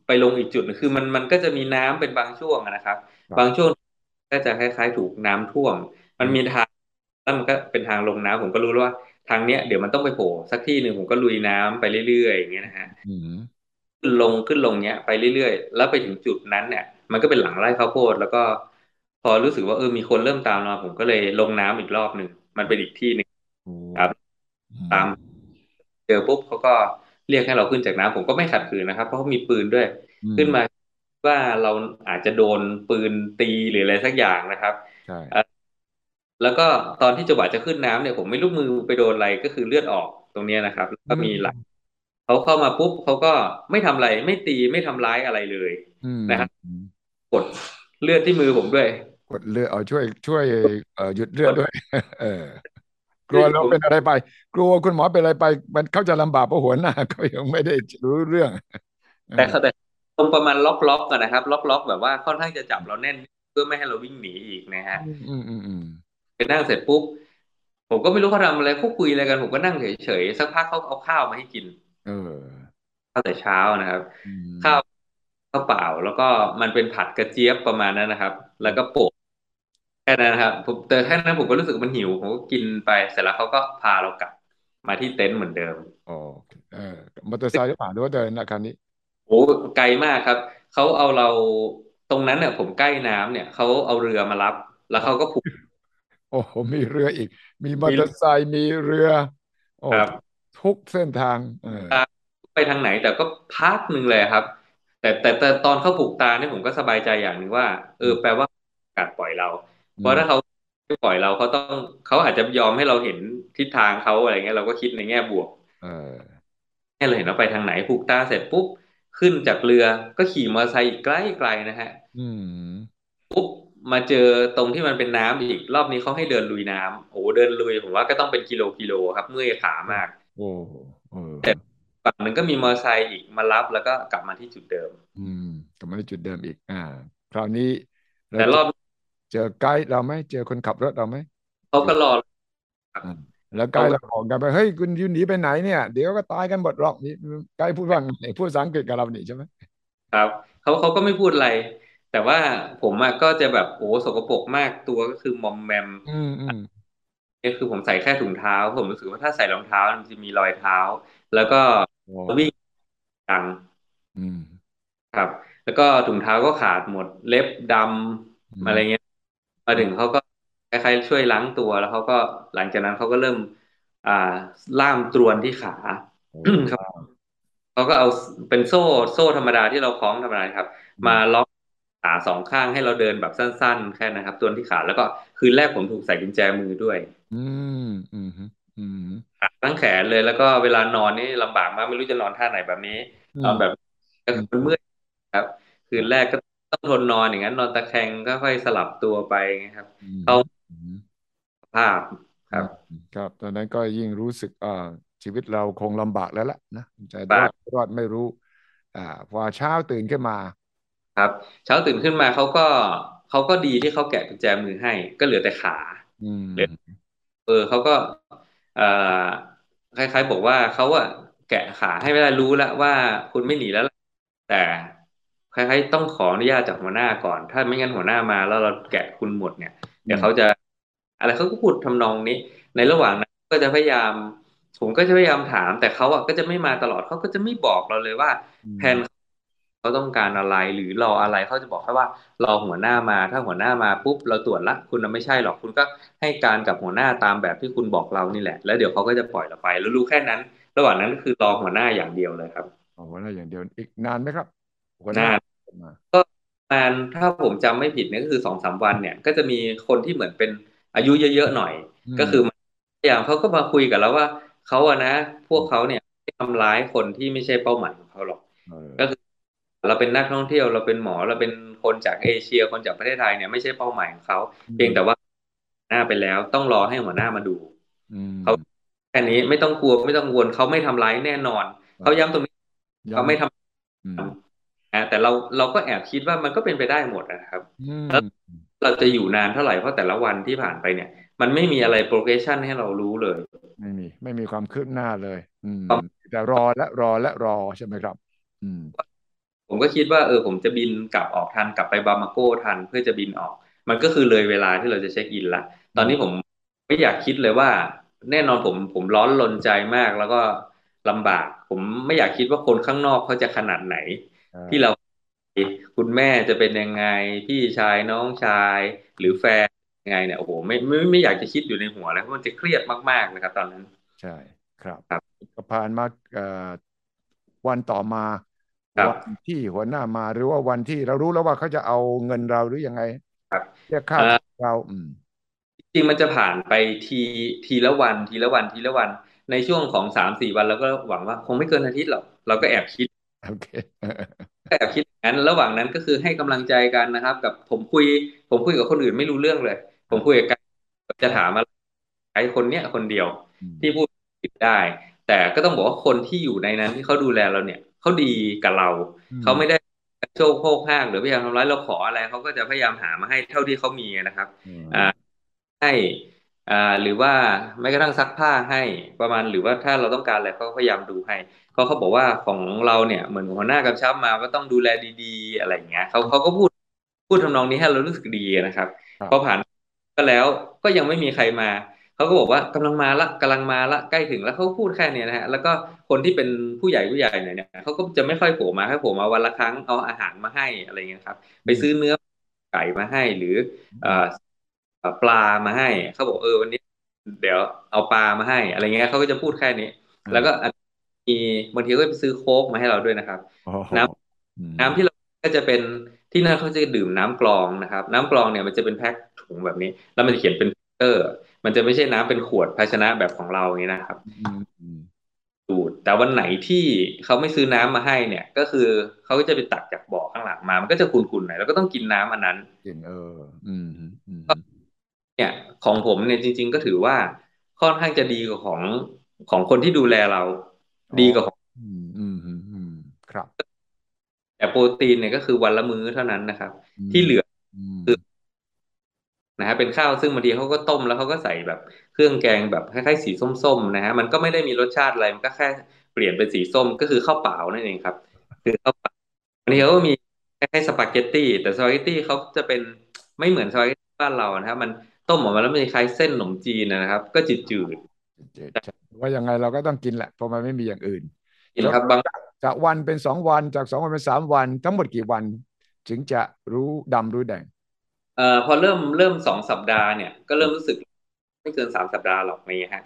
ไปลงอีกจุดหนึ่งคือมันมันก็จะมีน้ำเป็นบางช่วงอะนะครับครับ บางช่วงก็จะคล้าย ๆ ถูกน้ำท่วม มันมีทางแล้วมันก็เป็นทางลงน้ำผมก็รู้แล้วว่าทางเนี้ยเดี๋ยวมันต้องไปโผล่สักที่หนึ่งผมก็ลุยน้ำไปเรื่อยๆอย่างเงี้ยนะฮะอืมขึ้นลงขึ้นลงเนี้ยไปเรื่อยๆ แล้วไปถึงจุดนั้นเนี่ย มันก็เป็นหลังไร่ข้าวโพดแล้วก็พอรู้สึกว่าเออมีคนเริ่มตามมาผมก็เลยลงน้ำอีกรอบหนึ่งมันเป็นอีกที่หนึ่งโอ้ครับ ตามเจอปุ๊บเขาก็เรียกให้เราขึ้นจากน้ำผมก็ไม่ขัดขืนนะครับ เพราะเขามีปืนด้วยอืมขึ้นมาว่าเราอาจจะโดนปืนตีหรืออะไรสักอย่างนะครับใช่แล้วก็ตอนที่จังหวะจะขึ้นน้ำเนี่ยผมไม่รู้มือไปโดนอะไรก็คือเลือดออกตรงเนี้ยนะครับแล้วก็มีหลักเขาเข้ามาปุ๊บเขาก็ไม่ทำอะไรไม่ตีไม่ทำร้ายอะไรเลยอืมนะครับ กดเลือดที่มือผมด้วย กดเลือดเอาช่วยช่วยเอ่อหยุดเลือดด้วย เออกลัวเราเป็นอะไรไป กลัวคุณหมอเป็นอะไรไป มันเขาจะลำบากเพราะหัวหน้าเขายังไม่ได้รู้เรื่อง แต่เขาแต่ตรงประมาณล็อกล็อกกันนะครับ ล็อกล็อกแบบว่าค่อนข้างจะจับเราแน่นเพื่อไม่ให้เราวิ่งหนีอีกนะฮะอืมอืมอืมอืมไปนั่งเสร็จปุ๊บผมก็ไม่รู้เขาทำอะไรเขาคุยอะไรกัน ผมก็นั่งเฉยๆสักพักเขาเอาข้าวมาให้กิน เออข้าวแต่เช้านะครับอืมข้าว ข้าวเปล่า แล้วก็มันเป็นผัดกระเจี๊ยบประมาณนั้นนะครับ แล้วก็โปะแค่นั้นนะครับผมแต่แค่นั้นผมก็รู้สึกมันหิวผมก็กินไปเสร็จแล้วเขาก็พาเรากลับมาที่เต็นท์เหมือนเดิมโอเคเออมอเตอร์ไซค์หรือเปล่าหรือว่าเดินนะคันนี้โอ้ไกลมากครับเขาเอาเราตรงนั้นเนี่ยผมใกล้น้ำเนี่ยเขาเอาเรือมารับ แล้วเขาก็ผูกโอ้โหมีเรืออีก มีมอเตอร์ไซค์มีเรือโอ้ครับทุกเส้นทางเออไปทางไหนแต่ก็พักหนึ่งเลยครับ แต่แต่แต่ตอนเขาผูกตาเนี่ยผมก็สบายใจอย่างหนึ่งว่า เออ แปลว่ากัดปล่อยเรา เพราะถ้าเขาไม่ปล่อยเราเขาต้องเขาอาจจะยอมให้เราเห็นทิศทางเขาอะไรเงี้ยเราก็คิดในแง่บวก เออให้เราเห็นว่าไปทางไหนผูกตาเสร็จปุ๊บขึ้นจากเรือก็ขี่มอเตอร์ไซค์อีกไกลไกลนะฮะอืมปุ๊บมาเจอตรงที่มันเป็นน้ำอีกรอบนี้เขาให้เดินลุยน้ำโอ้โหเดินลุยผมว่าก็ต้องเป็นกิโลกิโลครับ เมื่อยขามากโอ้เออ ฝั่งหนึ่งก็มีมอเตอร์ไซค์อีกมารับแล้วก็กลับมาที่จุดเดิม อืมกลับมาที่จุดเดิมอีก อ่า คราวนี้เราแต่รอบเจอไกด์เราไหมเจอคนขับรถเราไหมเขาก็รออ่าแล้วไกด์เราบอกกันไปเฮ้ยคุณยูหนีไปไหนเนี่ยเดี๋ยวก็ตายกันหมดหรอกนี่ไกด์พูดว่าไงพูดภาษาอังกฤษกับเรานี่ใช่ไหมครับเขาเขาก็ไม่พูดอะไร แต่ว่าผมอะก็จะแบบโอ้สกปรกมากตัวก็คือมอมแมมอืมอืมนี่คือผมใส่แค่ถุงเท้า ผมรู้สึกว่าถ้าใส่รองเท้ามันจะมีรอยเท้า แล้วก็ โอ้วิ่งดังอืมครับ แล้วก็ถุงเท้าก็ขาดหมดเล็บดอืมำอะไรเงี้ยมาถึงเขาก็คล้ายๆช่วยล้างตัวแล้วเขาก็หลังจากนั้นเขาก็เริ่ม อ่าล่ามตรวนที่ขาโอ้ครับเขาก็เอาเป็นโซ่โซ่ธรรมดาที่เราคล้องธรรมดาครับ มาล็อกขาสองข้างให้เราเดินแบบสั้น ๆ แค่นะครับตรวนที่ขาแล้วก็คืนแรกผมถูกใส่กุญแจมือด้วย อืมอืมอืม ตั้งแขนเลยแล้วก็เวลานอนนี่ลำบากมากไม่รู้จะนอนท่าไหนแบบนี้อืนอนมแบบก็คือมันเมื่อยครับ คืนแรกก็ต้องทนนอนอย่างนั้น นอนตะแคงก็ค่อยสลับตัวไปครับอืมเข้าอืมภาพครับ ครับ ตอนนั้นก็ยิ่งรู้สึกอ่าชีวิตเราคงลำบากแล้วล่ะนะจะรบาอกดรอดไม่รู้ อ่า พอเช้าตื่นขึ้นมา ครับ เช้าตื่นขึ้นมาเขาก็เขาก็ดีที่เขาแกะกุญแจมือให้ ก็เหลือแต่ขา อืมเหลือเออเขาก็เอ่อ คล้ายๆ บอกว่าเขาอะแกะขาให้ไม่ได้รู้แล้วว่าคุณไม่หนีแล้วล่ะแต่คล้ายๆต้องขออนุญาตจากหัวหน้าก่อน ถ้าไม่งั้นหัวหน้ามาแล้วเราแกะคุณหมดเนี่ยเดี๋ยวเขาจะ อะไรเขาก็พูดทำนองนี้ ในระหว่างนั้นก็จะพยายาม ผมก็จะพยายามถาม แต่เขาอะก็จะไม่มาตลอดเขาก็จะไม่บอกเราเลยว่าอืมแผน เขาต้องการอะไรหรือรออะไรเขาจะบอกแค่ว่ารอหัวหน้ามาถ้าหัวหน้ามาปุ๊บเราตรวจละคุณน่ะไม่ใช่หรอกคุณก็ให้การกับหัวหน้าตามแบบที่คุณบอกเรานี่แหละ แล้วเดี๋ยวเขาก็จะปล่อยเราไป แล้วรู้แค่นั้น ระหว่างนั้นก็คือรอหัวหน้าอย่างเดียวเลยครับเอาหัวหน้าอย่างเดียวอีกนานไหมครับหัวหน้านานมาก็ประมาณถ้าผมจำไม่ผิดเนี่ยก็คือสองสามวันเนี่ย ก็จะมีคนที่เหมือนเป็นอายุเยอะๆหน่อยอืมก็คือพยายามเขาก็มาคุยกับเราว่าเขาอะนะ พวกเขาเนี่ยไม่ทำร้ายคนที่ไม่ใช่เป้าหมายของเขาหรอกเออก็คือ เราเป็นนักท่องเที่ยวเราเป็นหมอเราเป็นคนจากเอเชียคนจากประเทศไทยเนี่ยไม่ใช่เป้าหมายของเขาเพียงแต่ว่าหน้าไปแล้วต้องรอให้หัวหน้ามาดูอืมเขาแค่นี้ไม่ต้องกลัวไม่ต้องกังวลเขาไม่ทำร้ายแน่นอนเขาย้ำตรงนี้ย้ำเขาไม่ทำอืมนะแต่เราเราก็แอบคิดว่ามันก็เป็นไปได้หมดนะครับอืมแล้วเราจะอยู่นานเท่าไหร่เพราะแต่ละวันที่ผ่านไปเนี่ย มันไม่มีอะไร progression ให้เรารู้เลย ไม่มี ไม่มีความคืบหน้าเลย อืมแต่รอและรอและรอใช่ไหมครับ อืม ผมก็คิดว่าเออผมจะบินกลับออกทันกลับไปบามาโกทันเพื่อจะบินออก มันก็คือเลยเวลาที่เราจะเช็คอินละตอนนี้ผมไม่อยากคิดเลยว่า แน่นอนผมผมร้อนรนใจมากแล้วก็ลำบาก ผมไม่อยากคิดว่าคนข้างนอกเขาจะขนาดไหน ที่เราคุณแม่จะเป็นยังไง พี่ชายน้องชาย หรือแฟนยังไงเนี่ยโอ้โหไม่ไม่ไม่อยากจะคิดอยู่ในหัวแล้วเพราะมันจะเครียดมากๆนะครับ ตอนนั้น ใช่ครับครับก็ผ่านมาวันต่อมา วันที่หัวหน้ามาหรือว่าวันที่เรารู้แล้วว่าเขาจะเอาเงินเราหรือยังไง ครับเรียกค่าเราอืมจริงมันจะผ่านไปทีทีละวันทีละวันทีละวัน ในช่วงของสามสี่วันเราก็หวังว่าคงไม่เกินอาทิตย์หรอกเราก็แอบคิดโอเคแอบคิดงั้นระหว่างนั้นก็คือให้กำลังใจกันนะครับ กับผมคุย ผมคุยกับคนอื่นไม่รู้เรื่องเลย ผมคุยกับจะถามอะไรไอ้คนเนี้ยคนเดียวที่พูดได้ แต่ก็ต้องบอกว่าคนที่อยู่ในนั้นที่เขาดูแลเราเนี่ย เขาดีกับเรา เขาไม่ได้โชคโภคห้างหรือพยายามทำร้ายเราขออะไรเขาก็จะพยายามหามาให้เท่าที่เขามีนะครับอ่าให้อ่าหรือว่าไม่กระทั่งซักผ้าให้ประมาณหรือว่าถ้าเราต้องการอะไรเขาพยายามดูให้เขาเขาบอกว่าของเราเนี่ยเหมือนหัวหน้ากำชับมาว่าต้องดูแลดีๆ อะไรอย่างเงี้ยเขาเขาก็พูดพูดทำนองนี้ให้เรารู้สึกดีนะครับพอผ่านก็แล้วก็ยังไม่มีใครมา เขาก็บอกว่ากำลังมาละกำลังมาละใกล้ถึงแล้วเขาพูดแค่นี้นะฮะแล้วก็คนที่เป็นผู้ใหญ่ผู้ใหญ่เนี่ยเขาก็จะไม่ค่อยโผล่มาให้โผล่มาวันละครั้งเอาอาหารมาให้อะไรเงี้ยครับ ไปซื้อเนื้อไก่มาให้หรือปลามาให้เขาบอกเออวันนี้ เดี๋ยวเอาปลามาให้อะไรเงี้ยเขาก็จะพูดแค่นี้ แล้วก็มีบางทีก็ไปซื้อโค้กมาให้เราด้วยนะครับ น้ำน้ำที่เราก็จะเป็นที่นั่นเขาจะดื่มน้ำกรองนะครับ น้ำกรองเนี่ยมันจะเป็นแพ็คถุงแบบนี้ แล้วมันจะเขียนเป็นเตอร์ มันจะไม่ใช่น้ำเป็นขวดภาชนะแบบของเราอย่างนี้นะครับดูดแต่วันไหนที่เขาไม่ซื้อน้ำมาให้เนี่ย ก็คือเขาก็จะไปตักจากบ่อข้างหลังมา มันก็จะขุ่นๆหน่อยแล้วก็ต้องกินน้ำอันนั้นกินเออ อืมเนี่ย ของผมเนี่ยจริง ๆ ก็ถือว่าค่อนข้างจะดีกว่าของของคนที่ดูแลเรา ดีกว่าของอืมอืมอืมครับ แต่โปรตีนเนี่ยก็คือวันละมื้อเท่านั้นนะครับ ที่เหลือคือ นะฮะเป็นข้าวซึ่งบางทีเขาก็ต้มแล้วเขาก็ใส่แบบเครื่องแกงแบบคล้ายๆสีส้มๆนะฮะมันก็ไม่ได้มีรสชาติอะไรมันก็แค่เปลี่ยนเป็นสีส้มก็คือข้าวเปล่านั่นเองครับ คือข้าวเปล่าบางทีเขาก็มีคล้ายๆสปาเกตตี้แต่สปาเกตตี้เขาจะเป็นไม่เหมือนสปาเกตตี้บ้านเรานะครับ มันต้มออกมาแล้วมันคล้ายเส้นขนมจีนนะครับ ก็จืดๆว่ายังไงเราก็ต้องกินแหละเพราะมันไม่มีอย่างอื่นกินครับบางจากวันเป็นสองวันจากสองวันเป็นสามวัน ทั้งหมดกี่วัน ถึงจะรู้ดำรู้แดง เอ่อพอเริ่มเริ่มสองสัปดาห์เนี่ยก็เริ่มรู้สึกไม่เกินสามสัปดาห์หรอกนี่ฮะ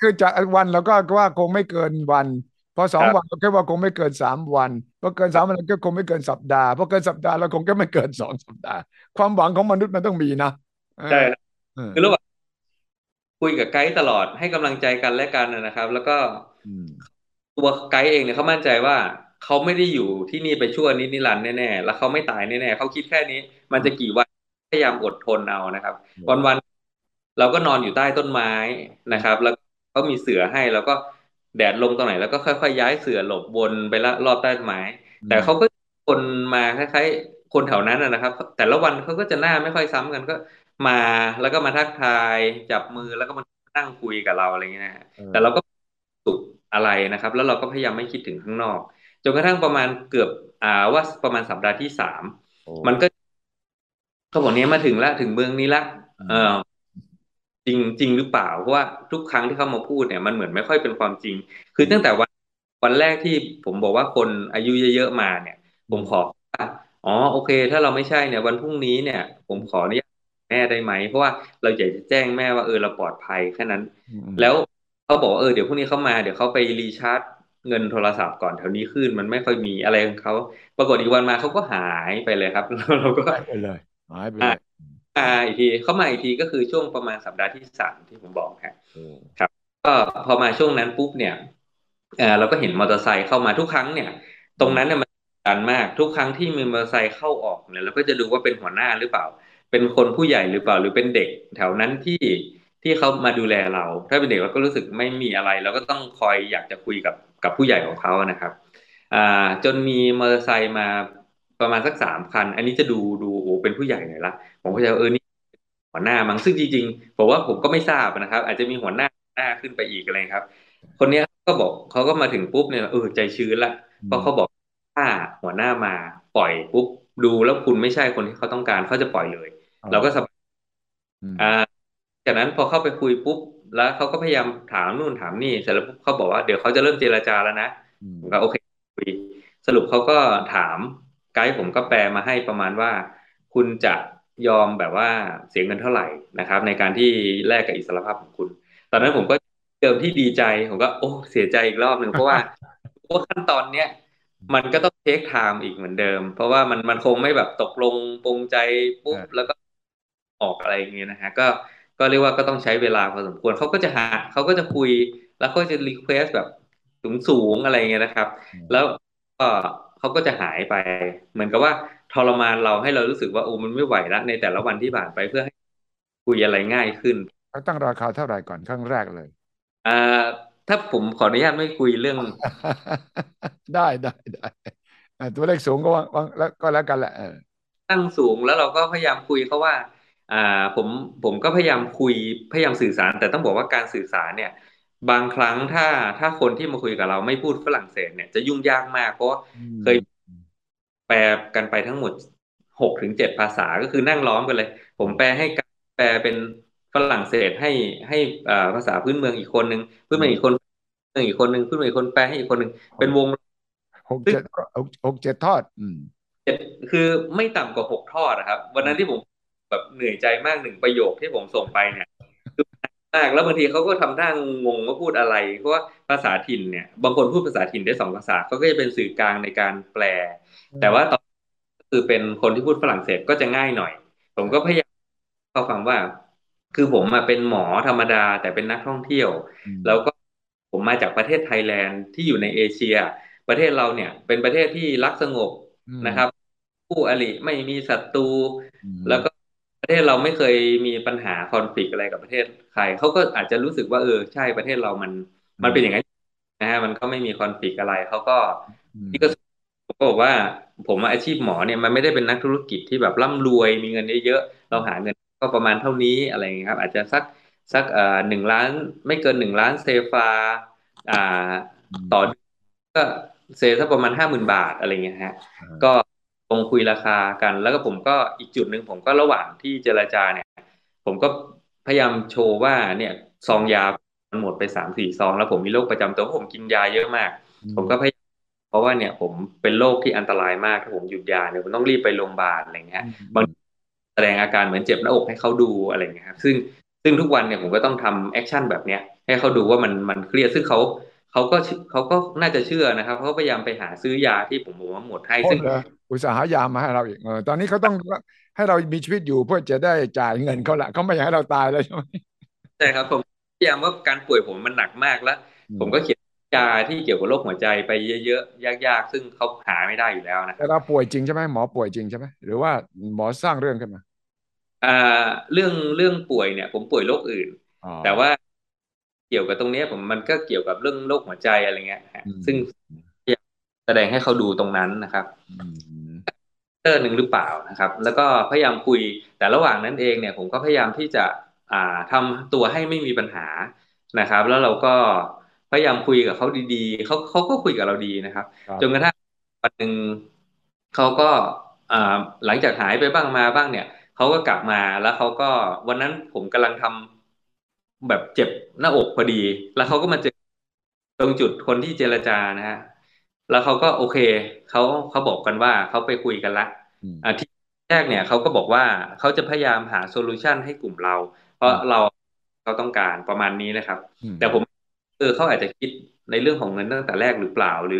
คือจากวันเราก็ว่าคงไม่เกินวัน พอสองวันเราคิดว่าคงไม่เกินสามวันพอเกินสามวันก็คงไม่เกินสัปดาห์พอเกินสัปดาห์เราคงก็ไม่เกินสองสัปดาห์ ความหวังของมนุษย์มันต้องมีนะใช่คือระหว่างคุยกับไกด์ตลอดให้กำลังใจกันและกันนะครับ แล้วก็ตัวไกด์เองเนี่ยเขามั่นใจว่าเขาไม่ได้อยู่ที่นี่ไปชั่วนิดนิรันดร์แน่ๆแล้วเขาไม่ตายแน่ๆเขาคิดแค่นี้ มันจะกี่วัน พยายามอดทนเอานะครับ วันๆเราก็นอนอยู่ใต้ต้นไม้นะครับ แล้วเขามีเสือให้แล้วก็แดดลงตรงไหน แล้วก็ค่อยๆย้ายเสือหลบวนไปละรอบใต้ต้นไม้ แต่เขาก็คนมาคล้ายๆคนแถวนั้นนะครับ แต่ละวันเขาก็จะหน้าไม่ค่อยซ้ำกันก็มาแล้วก็มาทักทายจับมือแล้วก็มานั่งคุยกับเราอะไรเงี้ยนะแต่เราก็สุขอะไรนะครับ แล้วเราก็พยายามไม่คิดถึงข้างนอกจนกระทั่งประมาณเกือบอ่าว่าประมาณสัปดาห์ที่สามมันก็ เขาบอกเนี้ยมาถึงแล้วถึงเมืองนี้ละเออจริงจริงหรือเปล่าเพราะว่าทุกครั้งที่เขามาพูดเนี่ยมันเหมือนไม่ค่อยเป็นความจริง คือตั้งแต่วันวันแรกที่ผมบอกว่าคนอายุเยอะๆมาเนี่ย ผมขออ๋อโอเค ถ้าเราไม่ใช่เนี่ย วันพรุ่งนี้เนี่ย ผมขออนุญาตแม่ได้ไหม เพราะว่าเราอยากจะแจ้งแม่ว่าเออเราปลอดภัยแค่นั้น แล้วเขาบอกเออเดี๋ยวพรุ่งนี้เขามาเดี๋ยวเขาไปรีชาร์จเงินโทรศัพท์ก่อนแถวนี้ขึ้นมันไม่ค่อยมีอะไรของเขาปรากฏอีกวันมาเขาก็หายไปเลยครับเราก็หายไปเลย หายไปเลยมาอีกทีเขามาอีกทีก็คือช่วงประมาณสัปดาห์ที่สามที่ผมบอกครับครับก็พอมาช่วงนั้นปุ๊บเนี่ยเออเราก็เห็นมอเตอร์ไซค์เข้ามาทุกครั้งเนี่ย ตรงนั้นเนี่ยมันการมากทุกครั้งที่มีมอเตอร์ไซค์เข้าออกเนี่ยเราก็จะดูว่าเป็นหัวหน้าหรือเปล่า เป็นคนผู้ใหญ่หรือเปล่าหรือเป็นเด็กแถวนั้นที่ที่เขามาดูแลเรา ถ้าเป็นเด็กเราก็รู้สึกไม่มีอะไร เราก็ต้องคอยอยากจะคุยกับกับผู้ใหญ่ของเขานะครับอ่าจนมีมอเตอร์ไซค์มาประมาณสักสามคัน อันนี้จะดูดูโอ้ เป็นผู้ใหญ่หน่อยละผมก็จะเออนี่หัวหน้ามั้งซึ่งจริงๆผมว่าผมก็ไม่ทราบนะครับ อาจจะมีหัวหน้าหน้าขึ้นไปอีกอะไรครับ คนเนี้ยก็บอกเขาก็มาถึงปุ๊บเนี่ยเออใจชื้นละเพราะเขาบอกถ้าหัวหน้ามาปล่อยปุ๊บดูแล้วคุณไม่ใช่คนที่เขาต้องการเขาจะปล่อยเลยเราก็สบายอ่าจากนั้นพอเข้าไปคุยปุ๊บแล้วเขาก็พยายามถามนู่นถามนี่เสร็จแล้วปุ๊บเขาบอกว่าเดี๋ยวเขาจะเริ่มเจรจาแล้วนะผมก็โอเคคุยสรุปเขาก็ถามไกด์ผมก็แปลมาให้ประมาณว่า คุณจะยอมแบบว่าเสียเงินเท่าไหร่นะครับ ในการที่แลกกับอิสรภาพของคุณ ตอนนั้นผมก็เดิมที่ดีใจผมก็โอ้เสียใจอีกรอบหนึ่งเพราะว่าเพราะขั้นตอนเนี้ยมันก็ต้องเทคไทม์อีกเหมือนเดิม เพราะว่ามันมันคงไม่แบบตกลงปรงใจปุ๊บแล้วก็ออกอะไรอย่างเงี้ยนะฮะก็ก็เรียกว่าก็ต้องใช้เวลาพอสมควรเขาก็จะหาเขาก็จะคุย แล้วเขาจะ request แบบสูงสูงอะไรเงี้ยนะครับ แล้วก็เขาก็จะหายไป เหมือนกับว่า ทรมานเราให้เรารู้สึกว่าโอ้มันไม่ไหวแล้วในแต่ละวันที่ผ่านไปเพื่อให้คุยอะไรง่ายขึ้นเขาตั้งราคาเท่าไหร่ก่อนครั้งแรกเลยอ่าถ้าผมขออนุญาตไม่คุยเรื่อง ได้ได้ได้ตัวเลขสูงก็ว่าแล้วก็แล้วกันแหละตั้งสูงแล้วเราก็พยายามคุยเขาว่า อ่าผมผมก็พยายามคุยพยายามสื่อสาร แต่ต้องบอกว่าการสื่อสารเนี่ย บางครั้งถ้าถ้าคนที่มาคุยกับเราไม่พูดฝรั่งเศสเนี่ยจะยุ่งยากมากเพราะเคย แปลกันไปทั้งหมดหกถึงเจ็ดภาษาก็คือนั่งล้อมกันเลย ผมแปลให้แปลเป็นฝรั่งเศสให้ให้ภาษาพื้นเมืองอีกคนหนึ่งพื้นเมืองอีกคนหนึ่งอีกคนหนึ่งพื้นเมืองอีกคนแปลให้อีกคนหนึ่งเป็นวงหกเจ็ดหกเจ็ดทอด อืมเจ็ดคือไม่ต่ำกว่าหกทอดนะครับ วันนั้นที่ผมแบบเหนื่อยใจมากหนึ่งประโยคที่ผมส่งไปเนี่ยคือ มากแล้วบางทีเขาก็ทำหน้างงว่าพูดอะไร เพราะว่าภาษาถิ่นเนี่ย บางคนพูดภาษาถิ่นได้สองภาษาเขาก็จะเป็นสื่อกลางในการแปล แต่ว่าตอนคือเป็นคนที่พูดฝรั่งเศสก็จะง่ายหน่อย ผมก็พยายามเขาฟังว่า คือผมมาเป็นหมอธรรมดา แต่เป็นนักท่องเที่ยว แล้วก็ผมมาจากประเทศไทยแลนด์ที่อยู่ในเอเชีย ประเทศเราเนี่ย เป็นประเทศที่รักสงบนะครับ ผู้อริไม่มีศัตรูแล้วก็ ประเทศเราไม่เคยมีปัญหาคอนฟ lict อะไรกับประเทศใครเขาก็อาจจะรู้สึกว่าเออใช่ประเทศเรามัน มันเป็นอย่างนั้นนะฮะมันก็ไม่มีคอนฟ lict อะไรเขาก็ที่ก็ก็บอกว่า ผมอาชีพหมอเนี่ยมันไม่ได้เป็นนักธุรกิจที่แบบร่ำรวยมีเงินเยอะๆเราหาเงินก็ประมาณเท่านี้อะไรเงี้ยครับ อาจจะสักสักเอ่อหนึ่งล้านไม่เกินหนึ่งล้านเซฟาอ่าต่อก็เซสักประมาณห้าหมื่นบาทอะไรเงี้ยฮะ ก็ ตรงคุยราคากัน แล้วก็ผมก็อีกจุดหนึ่งผมก็ระหว่างที่เจรจาเนี่ย ผมก็พยายามโชว์ว่าเนี่ยซองยามันหมดไปสามสี่ซอง แล้วผมมีโรคประจำตัวผมกินยาเยอะมาก ผมก็พยายามเพราะว่าเนี่ยผมเป็นโรคที่อันตรายมากถ้าผมหยุดยาเนี่ยผมต้องรีบไปโรงพยาบาลอะไรเงี้ยบางแสดงอาการเหมือนเจ็บหน้าอกให้เขาดูอะไรเงี้ยครับซึ่งซึ่งทุกวันเนี่ยผมก็ต้องทำแอคชั่นแบบเนี้ยให้เขาดูว่ามันมันเครียดซึ่งเขา เขาก็เขาก็น่าจะเชื่อนะครับเขาพยายามไปหาซื้อยาที่ผมบอกว่าหมดให้ซึ่งอุตสาหยามาให้เราอีกเออตอนนี้เขาต้องให้เรามีชีวิตอยู่เพื่อจะได้จ่ายเงินเขาละเขาไม่อยากให้เราตายแล้วใช่ไหมใช่ครับผมพยายามว่าการป่วยผมมันหนักมากแล้ว ผมก็เขียนยาที่เกี่ยวกับโรคหัวใจไปเยอะๆยากๆ ซึ่งเขาหาไม่ได้อยู่แล้วนะแต่เราป่วยจริงใช่ไหมหมอป่วยจริงใช่ไหมหรือว่าหมอสร้างเรื่องขึ้นมาอ่าเรื่องเรื่องป่วยเนี่ย ผมป่วยโรคอื่น แต่ว่า เกี่ยวกับตรงนี้ผมมันก็เกี่ยวกับเรื่องโรคหัวใจอะไรเงี้ยซึ่งแสดงให้เขาดูตรงนั้นนะครับเตอร์หนึ่งหรือเปล่านะครับ แล้วก็พยายามคุย แต่ระหว่างนั้นเองเนี่ย ผมก็พยายามที่จะอ่าทำตัวให้ไม่มีปัญหานะครับ แล้วเราก็พยายามคุยกับเขาดีๆเขาเขาก็คุยกับเราดีนะครับ จนกระทั่งวันหนึ่งเขาก็อ่าหลังจากหายไปบ้างมาบ้างเนี่ยเขาก็กลับมาแล้วเขาก็วันนั้นผมกำลังทำ แบบเจ็บหน้าอกพอดี แล้วเขาก็มาเจอตรงจุดคนที่เจรจานะฮะแล้วเขาก็โอเคเขาเขาบอกกันว่าเขาไปคุยกันละอ่าที่แรกเนี่ยเขาก็บอกว่าเขาจะพยายามหาโซลูชันให้กลุ่มเรา เพราะเราเขาต้องการประมาณนี้นะครับ แต่ผมเออเขาอาจจะคิดในเรื่องของเงินตั้งแต่แรกหรือเปล่า หรือ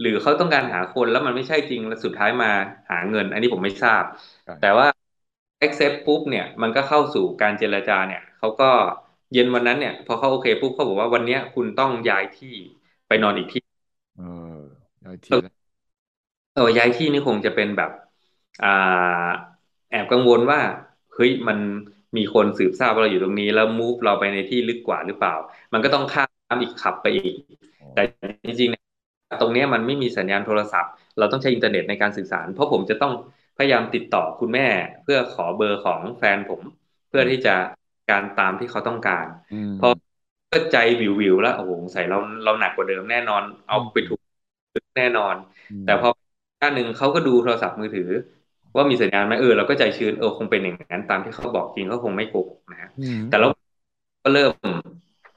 หรือเขาต้องการหาคนแล้วมันไม่ใช่จริงแล้วสุดท้ายมาหาเงิน อันนี้ผมไม่ทราบ แต่ว่า accept ปุ๊บเนี่ยมันก็เข้าสู่การเจรจาเนี่ยเขาก็ เย็นวันนั้นเนี่ย พอเขาโอเคปุ๊บเขาบอกว่าวันนี้คุณต้องย้ายที่ไปนอนอีกที่เออย้ายที่เออย้ายที่นี่คงจะเป็นแบบ อ่า แอบกังวลว่าเฮ้ยมันมีคนสืบทราบว่าเราอยู่ตรงนี้ แล้วมูฟเราไปในที่ลึกกว่าหรือเปล่า มันก็ต้องข้ามอีกขับไปอีก แต่จริงๆตรงนี้มันไม่มีสัญญาณโทรศัพท์ เราต้องใช้อินเทอร์เน็ตในการสื่อสาร เพราะผมจะต้องพยายามติดต่อคุณแม่เพื่อขอเบอร์ของแฟนผมพื่อที่จะ การตามที่เขาต้องการอืมพอก็ใจวิววิวๆแล้วโอ้โหใส่เราเราหนักกว่าเดิมแน่นอน เอาไปถูกแน่นอนมแต่พอด้านหนึ่งเขาก็ดูโทรศัพท์มือถือ ว่ามีสัญญาณไหมเออเราก็ใจชื้นเออคงเป็นอย่างนั้นตามที่เขาบอกจริงเขาคงไม่โกหกนะฮะอืมแต่เราก็เริ่ม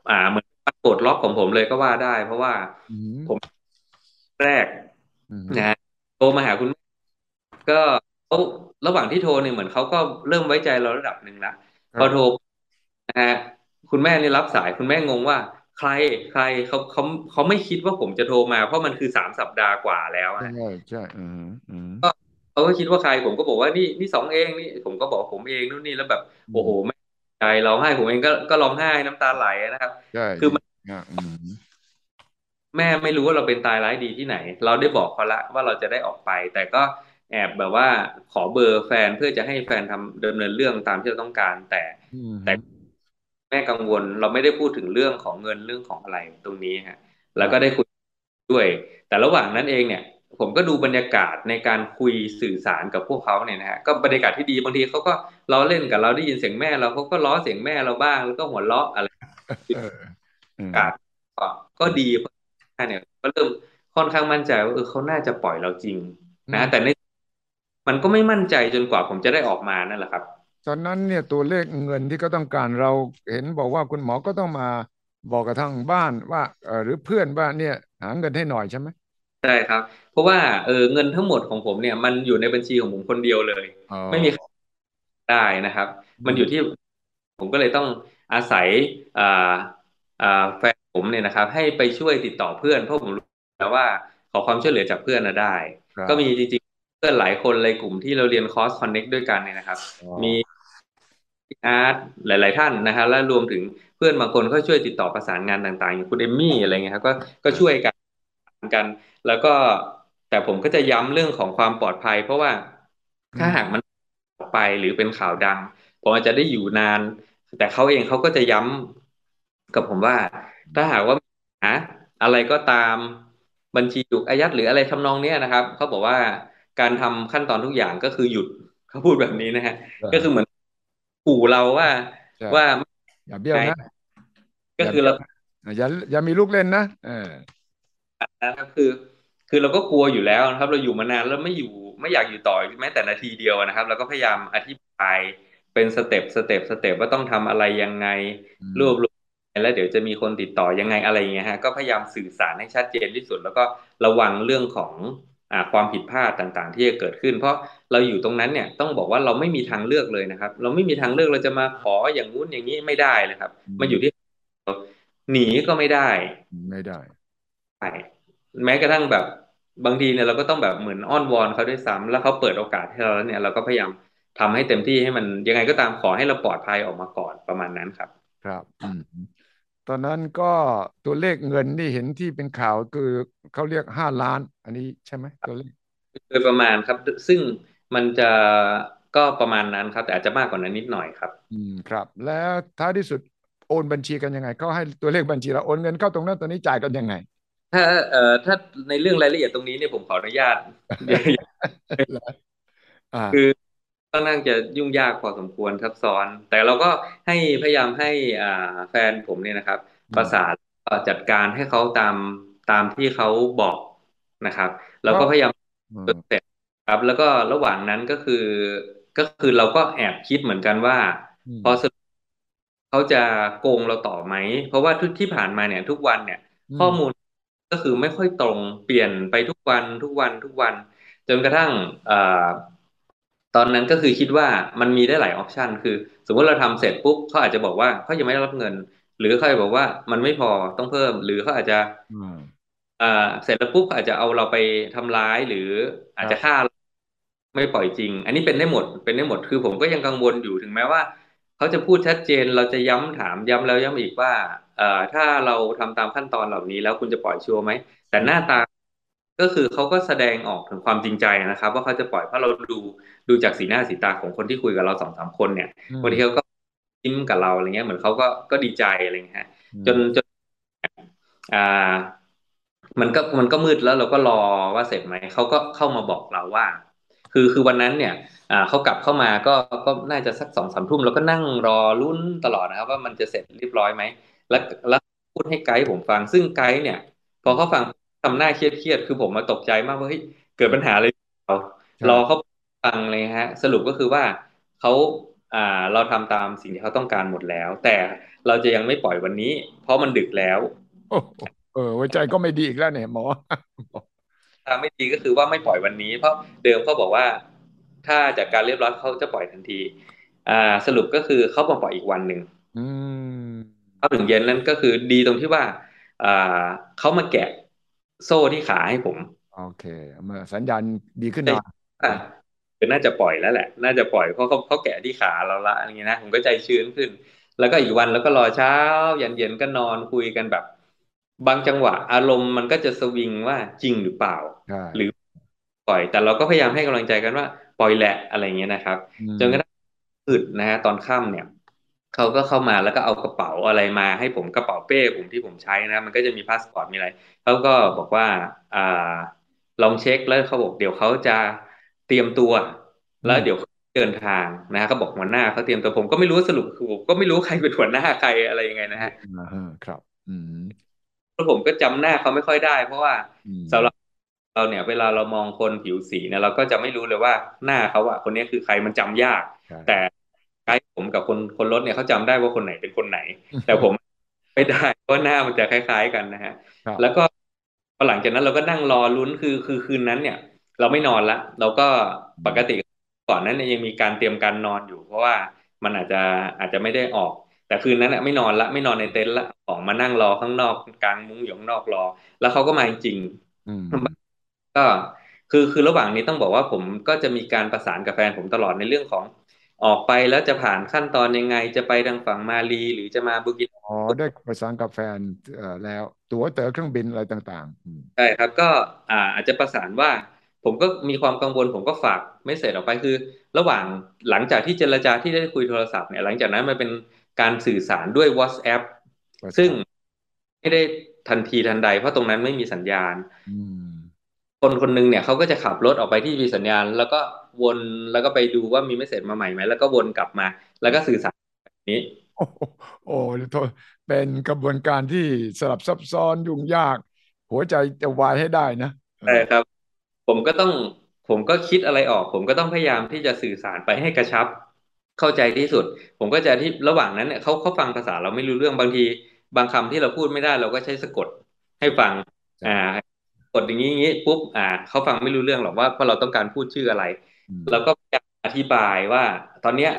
อ่าเหมือนปลดล็อกของผมเลยก็ว่าได้ เพราะว่าอืมผมแรกอืมนะฮะโทรมาหาคุณแม่ก็เขาระหว่างที่โทรเนี่ยเหมือนเขาก็เริ่มไว้ใจเราระดับหนึ่งละพอโทร นะฮะคุณแม่นี่รับสายคุณแม่งงว่า ใครใครเขาเขาเขาไม่คิดว่าผมจะโทรมา เพราะมันคือสามสัปดาห์กว่าแล้วอะใช่ใช่อืมอืมเขาก็คิดว่าใครผมก็บอกว่านี่นี่สองเองนี่ผมก็บอกผมเองนู่นนี่แล้วแบบอืมโอ้โหไม่ใจร้องไห้ผมเองก็ก็ร้องไห้น้ำตาไหลนะครับใช่คือมันอะอืมแม่ไม่รู้ว่าเราเป็นตายร้ายดีที่ไหน เราได้บอกเขาละว่าเราจะได้ออกไป แต่ก็แอบแบบว่าขอเบอร์แฟนเพื่อจะให้แฟนทำดำเนินเรื่องตามที่เราต้องการ แต่อืมแต่ แม่กังวล เราไม่ได้พูดถึงเรื่องของเงินเรื่องของอะไรตรงนี้ฮะแล้วก็ได้คุยด้วย แต่ระหว่างนั้นเองเนี่ย ผมก็ดูบรรยากาศในการคุยสื่อสารกับพวกเขาเนี่ยนะฮะก็บรรยากาศที่ดีบางทีเขาก็ล้อเล่นกับเราได้ยินเสียงแม่เราเขาก็ล้อเสียงแม่เราบ้าง แล้วก็หัวเราะอะไรเอออืมอากาศก็ก็ดีเนี่ยก็เริ่มค่อนข้างมั่นใจว่าเออเขาน่าจะปล่อยเราจริง นะ แต่ในมันก็ไม่มั่นใจจนกว่าผมจะได้ออกมานั่นแหละครับ ตอนนั้นเนี่ยตัวเลขเงินที่เขาต้องการเราเห็นบอกว่าคุณหมอก็ต้องมาบอกกับทางบ้านว่าเออหรือเพื่อนว่าเนี่ยหาเงินให้หน่อยใช่ไหมใช่ครับ เพราะว่าเออเงินทั้งหมดของผมเนี่ยมันอยู่ในบัญชีของผมคนเดียวเลยอ๋อไม่มีใครได้นะครับ มันอยู่ที่ผมก็เลยต้องอาศัยอ่าอ่าแฟนผมเนี่ยนะครับ ให้ไปช่วยติดต่อเพื่อนเพราะผมรู้แล้วว่าขอความช่วยเหลือจากเพื่อนนะได้ครับก็มีจริงๆเพื่อนหลายคนเลยกลุ่มที่เราเรียนคอร์สคอนเน็กด้วยกันเนี่ยนะครับอ๋อมี อาร์ตหลาย ๆ ท่านนะฮะและรวมถึงเพื่อนบางคนก็ช่วยติดต่อประสานงานต่าง ๆ อย่างคุณเอมมี่อะไรเงี้ยครับก็ก็ช่วยกันกัน แล้วก็แต่ผมก็จะย้ำเรื่องของความปลอดภัย เพราะว่าถ้าหากมันออกไปหรือเป็นข่าวดังผมอาจจะได้อยู่นาน แต่เขาเองเขาก็จะย้ำกับผมว่า ถ้าหากว่ามีปัญหาอะไรก็ตามบัญชีถูกอายัดหรืออะไรทำนองเนี้ยนะครับเขาบอกว่าการทำขั้นตอนทุกอย่างก็คือหยุดเขาพูดแบบนี้นะฮะก็คือเหมือน ขู่เราว่าใช่ว่าอย่าเบี้ยวนะก็คือเราอย่าอย่ามีลูกเล่นนะเออนะครับคือ คือเราก็กลัวอยู่แล้วนะครับ เราอยู่มานานแล้วไม่อยู่ไม่อยากอยู่ต่อแม้แต่นาทีเดียวนะครับเราก็พยายามอธิบายเป็นสเต็ปสเต็ปสเต็ปว่าต้องทำอะไรยังไงอืมรวบรวมแล้วเดี๋ยวจะมีคนติดต่อยังไงอะไรอย่างเงี้ยฮะก็พยายามสื่อสารให้ชัดเจนที่สุด แล้วก็ระวังเรื่องของอ่า ความผิดพลาดต่างๆ ที่จะเกิดขึ้น เพราะเราอยู่ตรงนั้นเนี่ยต้องบอกว่าเราไม่มีทางเลือกเลยนะครับ เราไม่มีทางเลือกเราจะมาขออย่างงู้นอย่างนี้ไม่ได้เลยครับ มันอยู่ที่เราหนีก็ไม่ได้ ไม่ได้ใช่แม้กระทั่งแบบบางทีเนี่ยเราก็ต้องแบบเหมือนอ้อนวอนเขาด้วยซ้ำแล้วเขาเปิดโอกาสให้เราแล้วเนี่ยเราก็พยายามทำให้เต็มที่ให้มันยังไงก็ตามขอให้เราปลอดภัยออกมาก่อนประมาณนั้นครับ ครับอืม ตอนนั้นก็ตัวเลขเงินที่เห็นที่เป็นข่าวคือเขาเรียกห้าล้าน อันนี้ใช่ไหมตัวเลขโดยประมาณครับ ซึ่งมันจะก็ประมาณนั้นครับ แต่อาจจะมากกว่านั้นนิดหน่อยครับ อืมครับ แล้วท้ายที่สุดโอนบัญชีกันยังไงเขาให้ตัวเลขบัญชีเราโอนเงินเข้าตรงนั้นตรงนี้จ่ายกันยังไง ถ้าเอ่อถ้าในเรื่องรายละเอียดตรงนี้เนี่ยผมขออนุญาตอ่าคือค่ อนข้างจะยุ่งยากพอสมควรซับซ้อน แต่เราก็ให้พยายามให้อ่าแฟนผมเนี่ยนะครับ ประสานเอ่อจัดการให้เขาตามตามที่เขาบอกนะครับ เราก็พยายามอืมเสร็จครับ แล้วก็ระหว่างนั้นก็คือก็คือเราก็แอบคิดเหมือนกันว่าอืมพอสรุปเขาจะโกงเราต่อไหม เพราะว่าทุกที่ผ่านมาเนี่ย ทุกวันเนี่ยอืมข้อมูลก็คือไม่ค่อยตรงเปลี่ยนไปทุกวันทุกวันทุกวัน จนกระทั่งเอ่อ ตอนนั้นก็คือคิดว่ามันมีได้หลายออปชันคือ สมมติเราทำเสร็จปุ๊บเขาอาจจะบอกว่าเขายังไม่ได้รับเงิน หรือเขาจะบอกว่ามันไม่พอต้องเพิ่ม หรือเขาอาจจะอืมอ่าเสร็จแล้วปุ๊บเขาอาจจะเอาเราไปทำร้ายหรืออาจจะฆ่าไม่ปล่อยจริง อันนี้เป็นได้หมดเป็นได้หมดคือผมก็ยังกังวลอยู่ถึงแม้ว่าเขาจะพูดชัดเจนเราจะย้ำถามย้ำแล้วย้ำอีกว่าเอ่อถ้าเราทำตามขั้นตอนเหล่านี้แล้วคุณจะปล่อยชัวร์ไหมแต่หน้าตา ก็คือเขาก็แสดงออกถึงความจริงใจนะครับ ว่าเขาจะปล่อยเพราะเราดูดูจากสีหน้าสีตาของคนที่คุยกับเราสองสามคนเนี่ยอืมบางทีเขาก็ยิ้มกับเราอะไรเงี้ยเหมือนเขาก็ก็ดีใจอะไรเงี้ยฮะอืมจนจนอ่า มันก็มันก็มืดแล้วเราก็รอว่าเสร็จไหมเขาก็เข้ามาบอกเราว่า คือคือวันนั้นเนี่ยอ่าเขากลับเข้ามาก็ก็น่าจะสักสองสามทุ่มแล้วก็นั่งรอลุ้นตลอดนะครับ ว่ามันจะเสร็จเรียบร้อยไหมแล้วแล้วพูดให้ไกด์ผมฟังซึ่งไกด์เนี่ย พอเขาฟัง ทำหน้าเครียดเครียดคือผมมาตกใจมากว่าเฮ้ยเกิดปัญหาอะไรเรารอเขาฟังเลยฮะ สรุปก็คือว่าเขาอ่าเราทำตามสิ่งที่เขาต้องการหมดแล้ว แต่เราจะยังไม่ปล่อยวันนี้ เพราะมันดึกแล้วโอ้เออหัวใจก็ไม่ดีอีกแล้วเนี่ยหมอทางไม่ดีก็คือว่าไม่ปล่อยวันนี้ เพราะเดิมเขาบอกว่า ถ้าจากการเรียบร้อยเขาจะปล่อยทันที อ่า สรุปก็คือเขามาปล่อยอีกวันหนึ่งอืมเขาถึงเย็นนั้นก็คือดีตรงที่ว่า อ่าเขามาแกะ โซ่ที่ขาให้ผม โอเคเมื่อสัญญาณดีขึ้นหน่อยอ่าคือน่าจะปล่อยแล้วแหละ น่าจะปล่อยเพราะเขาเขาแกะที่ขาเราละอะไรเงี้ยนะผมก็ใจชื้นขึ้น แล้วก็อีกวันแล้วก็รอเช้ายันเย็นก็นอนคุยกันแบบ บางจังหวะ อารมณ์มันก็จะสวิงว่าจริงหรือเปล่าใช่หรือปล่อย แต่เราก็พยายามให้กำลังใจกันว่า ปล่อยแหละอะไรเงี้ยนะครับอืมจนกระทั่งอึดนะฮะตอนค่ำเนี่ย เขาก็เข้ามาแล้วก็เอากระเป๋าอะไรมาให้ผมกระเป๋าเป้ผมที่ผมใช้นะมันก็จะมีพาสปอร์ตมีอะไรเขาก็บอกว่าอ่าลองเช็คแล้วเขาบอกเดี๋ยวเขาจะเตรียมตัว แล้วเดี๋ยวเขาเดินทางนะฮะเขาบอกหัวหน้าเขาเตรียมตัวผมก็ไม่รู้สรุปคือผมก็ไม่รู้ใครเป็นหัวหน้าใครอะไรยังไงนะฮะอ่าฮะครับ อืมแล้วผมก็จำหน้าเขาไม่ค่อยได้ เพราะว่าอืมสำหรับเราเนี่ย เวลาเรามองคนผิวสีเนี่ยเราก็จะไม่รู้เลยว่าหน้าเขาอะคนนี้คือใครมันจำยากใช่แต่ไกด์ ผมกับคนคนรถเนี่ยเขาจำได้ว่าคนไหนเป็นคนไหน แต่ผมไม่ได้เพราะหน้ามันจะคล้าย ๆ กันนะฮะครับแล้วก็พอหลังจากนั้นเราก็นั่งรอลุ้นคือคือคืนนั้นเนี่ย เราไม่นอนละเราก็ปกติก่อนนั้นเนี่ยยังมีการเตรียมการนอนอยู่ เพราะว่ามันอาจจะอาจจะไม่ได้ออก แต่คืนนั้นน่ะไม่นอนละไม่นอนในเต็นท์ละออกมานั่งรอข้างนอกกลางมุ้งอยู่ข้างนอกรอ แล้วเขาก็มาจริงอืมๆก็คือคือระหว่างนี้ต้องบอกว่าผมก็จะมีการประสานกับแฟนผมตลอดในเรื่องของ ออกไปแล้วจะผ่านขั้นตอนยังไง จะไปทางฝั่งมาลีหรือจะมาบูกินาอ๋อได้ประสานกับแฟนเอ่อแล้ว ตั๋วเต๋อเครื่องบินอะไรต่างๆอืมใช่ครับก็อ่าอาจจะประสานว่า ผมก็มีความกังวลผมก็ฝากไม่เสร็จออกไปคือ ระหว่างหลังจากที่เจรจาที่ได้คุยโทรศัพท์เนี่ยหลังจากนั้นมันเป็นการสื่อสารด้วย WhatsApp ซึ่งไม่ได้ทันทีทันใด เพราะตรงนั้นไม่มีสัญญาณอืมคนคนหนึงเนี่ยเขาก็จะขับรถออกไปที่มีสัญญาณ แล้วก็ วนแล้วก็ไปดูว่ามีไม่เสร็จมาใหม่ไหมแล้วก็วนกลับมา แล้วก็สื่อสารแบบนี้ โอ้โหโอ้โทษเป็นกระบวนการที่สลับซับซ้อนยุ่งยาก หัวใจจะวายให้ได้นะใช่ครับ ผมก็ต้องผมก็คิดอะไรออก ผมก็ต้องพยายามที่จะสื่อสารไปให้กระชับ เข้าใจที่สุด ผมก็จะที่ระหว่างนั้นเนี่ยเขาเขาฟังภาษาเราไม่รู้เรื่องบางที บางคำที่เราพูดไม่ได้เราก็ใช้สะกดให้ฟัง อ่ากดอย่างนี้อย่างนี้ปุ๊บอ่าเขาฟังไม่รู้เรื่องหรอกว่าเพราะเราต้องการพูดชื่ออะไร อืมเราก็พยายามอธิบายว่าตอนเนี้ย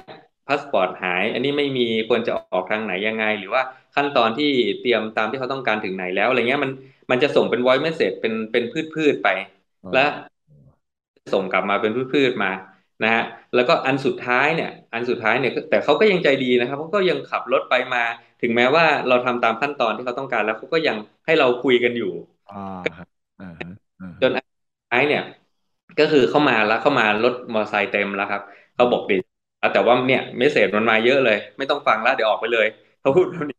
พาสปอร์ตหาย อันนี้ไม่มีควรจะออกทางไหนยังไง หรือว่าขั้นตอนที่เตรียมตามที่เขาต้องการถึงไหนแล้วอะไรเงี้ยมันมันจะส่งเป็น voice message เป็นเป็นพืชพืชๆไป และส่งกลับมาเป็นพืชๆมานะฮะแล้วก็อันสุดท้ายเนี่ย อันสุดท้ายเนี่ยแต่เขาก็ยังใจดีนะครับเขาก็ยังขับรถไปมา ถึงแม้ว่าเราทำตามขั้นตอนที่เขาต้องการแล้วเขาก็ยังให้เราคุยกันอยู่อ่าฮะอ่าฮะอ่าจนอันสุดท้ายเนี่ย ก็คือเข้ามาแล้วเข้ามารถมอเตอร์ไซค์เต็มแล้วครับเขาบอกดิแต่ว่าเนี่ย message มันมาเยอะเลย ไม่ต้องฟังแล้วเดี๋ยวออกไปเลยเขาพูดแบบนี้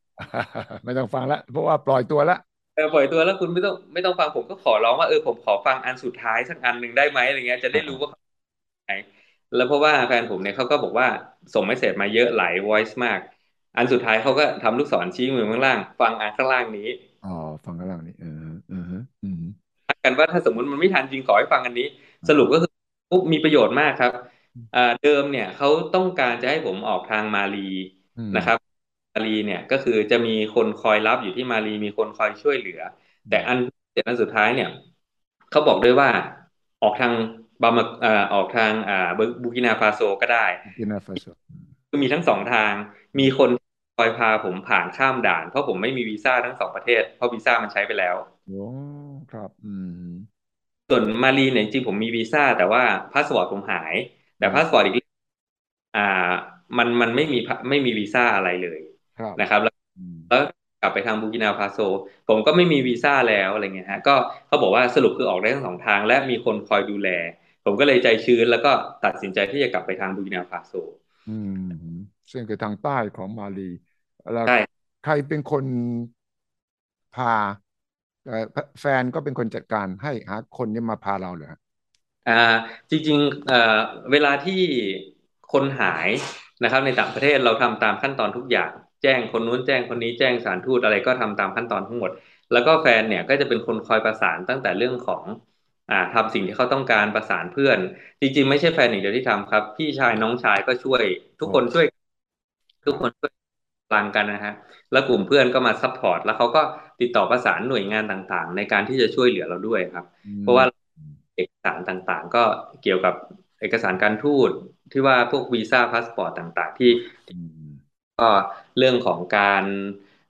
ไม่ต้องฟังแล้วเพราะว่าปล่อยตัวแล้วเออปล่อยตัวแล้วคุณไม่ต้องไม่ต้องฟังผมก็ขอร้องว่าเออผมขอฟังอันสุดท้ายสักอันหนึ่งได้ไหมอะไรเงี้ยจะได้รู้ว่าไหนแล้วเพราะว่าแฟนผมเนี่ยเขาก็บอกว่าส่ง message มาเยอะหลาย voice มาก อันสุดท้ายเขาก็ทำลูกศรชี้มือข้างล่าง ฟังอันข้างล่างนี้อ๋อฟังข้างล่างนี่เออเออฮะอืมกันว่าถ้าสมมติมันไม่ทันจริงขอให้ฟังอันนี้ สรุปก็คือมีประโยชน์มากครับอ่าเดิมเนี่ยเขาต้องการจะให้ผมออกทางมาลีอืมนะครับมาลีเนี่ยก็คือจะมีคนคอยรับอยู่ที่มาลีมีคนคอยช่วยเหลือ แต่อันเจ็ดอันสุดท้ายเนี่ยเขาบอกด้วยว่าออกทางบามาอ่าออกทางอ่าบูกินาฟาโซก็ได้กินาฟาโซคือมีทั้งสองทางมีคนคอยพาผมผ่านข้ามด่าน เพราะผมไม่มีวีซ่าทั้งสองประเทศ เพราะวีซ่ามันใช้ไปแล้วโอ้ครับ อืม ส่วนมาลีเนี่ยจริงๆผมมีวีซ่าแต่ว่าพาสปอร์ตผมหาย แต่พาสปอร์ตอีกเล่มอ่า มันมันไม่มีไม่มีวีซ่าอะไรเลยครับนะครับ แล้วอืมแล้วกลับไปทางบูกินาฟาโซ ผมก็ไม่มีวีซ่าแล้วอะไรเงี้ยฮะก็เขาบอกว่าสรุปคือออกได้ทั้งสองทาง และมีคนคอยดูแล ผมก็เลยใจชื้นแล้วก็ตัดสินใจที่จะกลับไปทางบูกินาฟาโซ อืม ซึ่งคือทางใต้ของมาลีแล้วใช่ใครเป็นคนพาเอ่อ แฟนก็เป็นคนจัดการให้หาคนนี้มาพาเราเหรออ่าจริงๆเวลาที่คนหายนะครับ ในต่างประเทศเราทำตามขั้นตอนทุกอย่าง แจ้งคนนู้นแจ้งคนนี้แจ้งสารทูตอะไรก็ทำตามขั้นตอนทั้งหมด แล้วก็แฟนเนี่ยก็จะเป็นคนคอยประสานตั้งแต่เรื่องของอ่าทำสิ่งที่เขาต้องการประสานเพื่อน จริง ๆ ไม่ใช่แฟนอย่างเดียวที่ทำครับ พี่ชายน้องชายก็ช่วย ทุกคนช่วย ทุกคนช่วยพลังกันนะฮะแล้วกลุ่มเพื่อนก็มา support แล้วเขาก็ ติดต่อประสานหน่วยงานต่างๆ ในการที่จะช่วยเหลือเราด้วยครับ เพราะว่าเอกสารต่างๆ ก็เกี่ยวกับเอกสารการทูตที่ว่าพวกวีซ่าพาสปอร์ตต่างๆ ที่ก็เรื่องของการ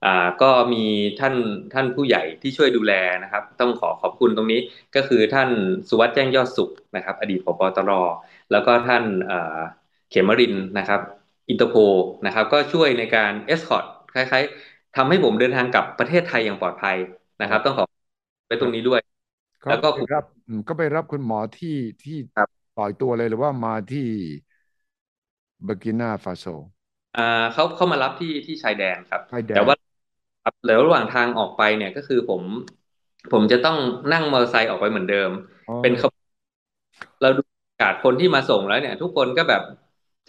อ่าก็มีท่านท่านผู้ใหญ่ที่ช่วยดูแลนะครับ ต้องขอขอบคุณตรงนี้ก็คือท่านสุวัฒน์แจ้งยอดสุขนะครับ อดีตผบตรแล้วก็ท่านเขมรินนะครับอินเตอร์โพลนะครับก็ช่วยในการ escort คล้าย ๆ ทำให้ผมเดินทางกลับประเทศไทยอย่างปลอดภัยนะครับ ต้องขอไปตรงนี้ด้วย แล้วก็รับก็ไปรับคุณหมอที่ที่ปล่อยตัวเลยหรือว่ามาที่เบอร์กินาฟาโซอ่าเขาเข้ามารับที่ที่ชายแดนครับแต่ว่าแล้วระหว่างทางออกไปเนี่ยก็คือผม ผมจะต้องนั่งมอเตอร์ไซค์ออกไปเหมือนเดิม เป็นเราดูกาดคนที่มาส่งแล้วเนี่ย ทุกคนก็แบบ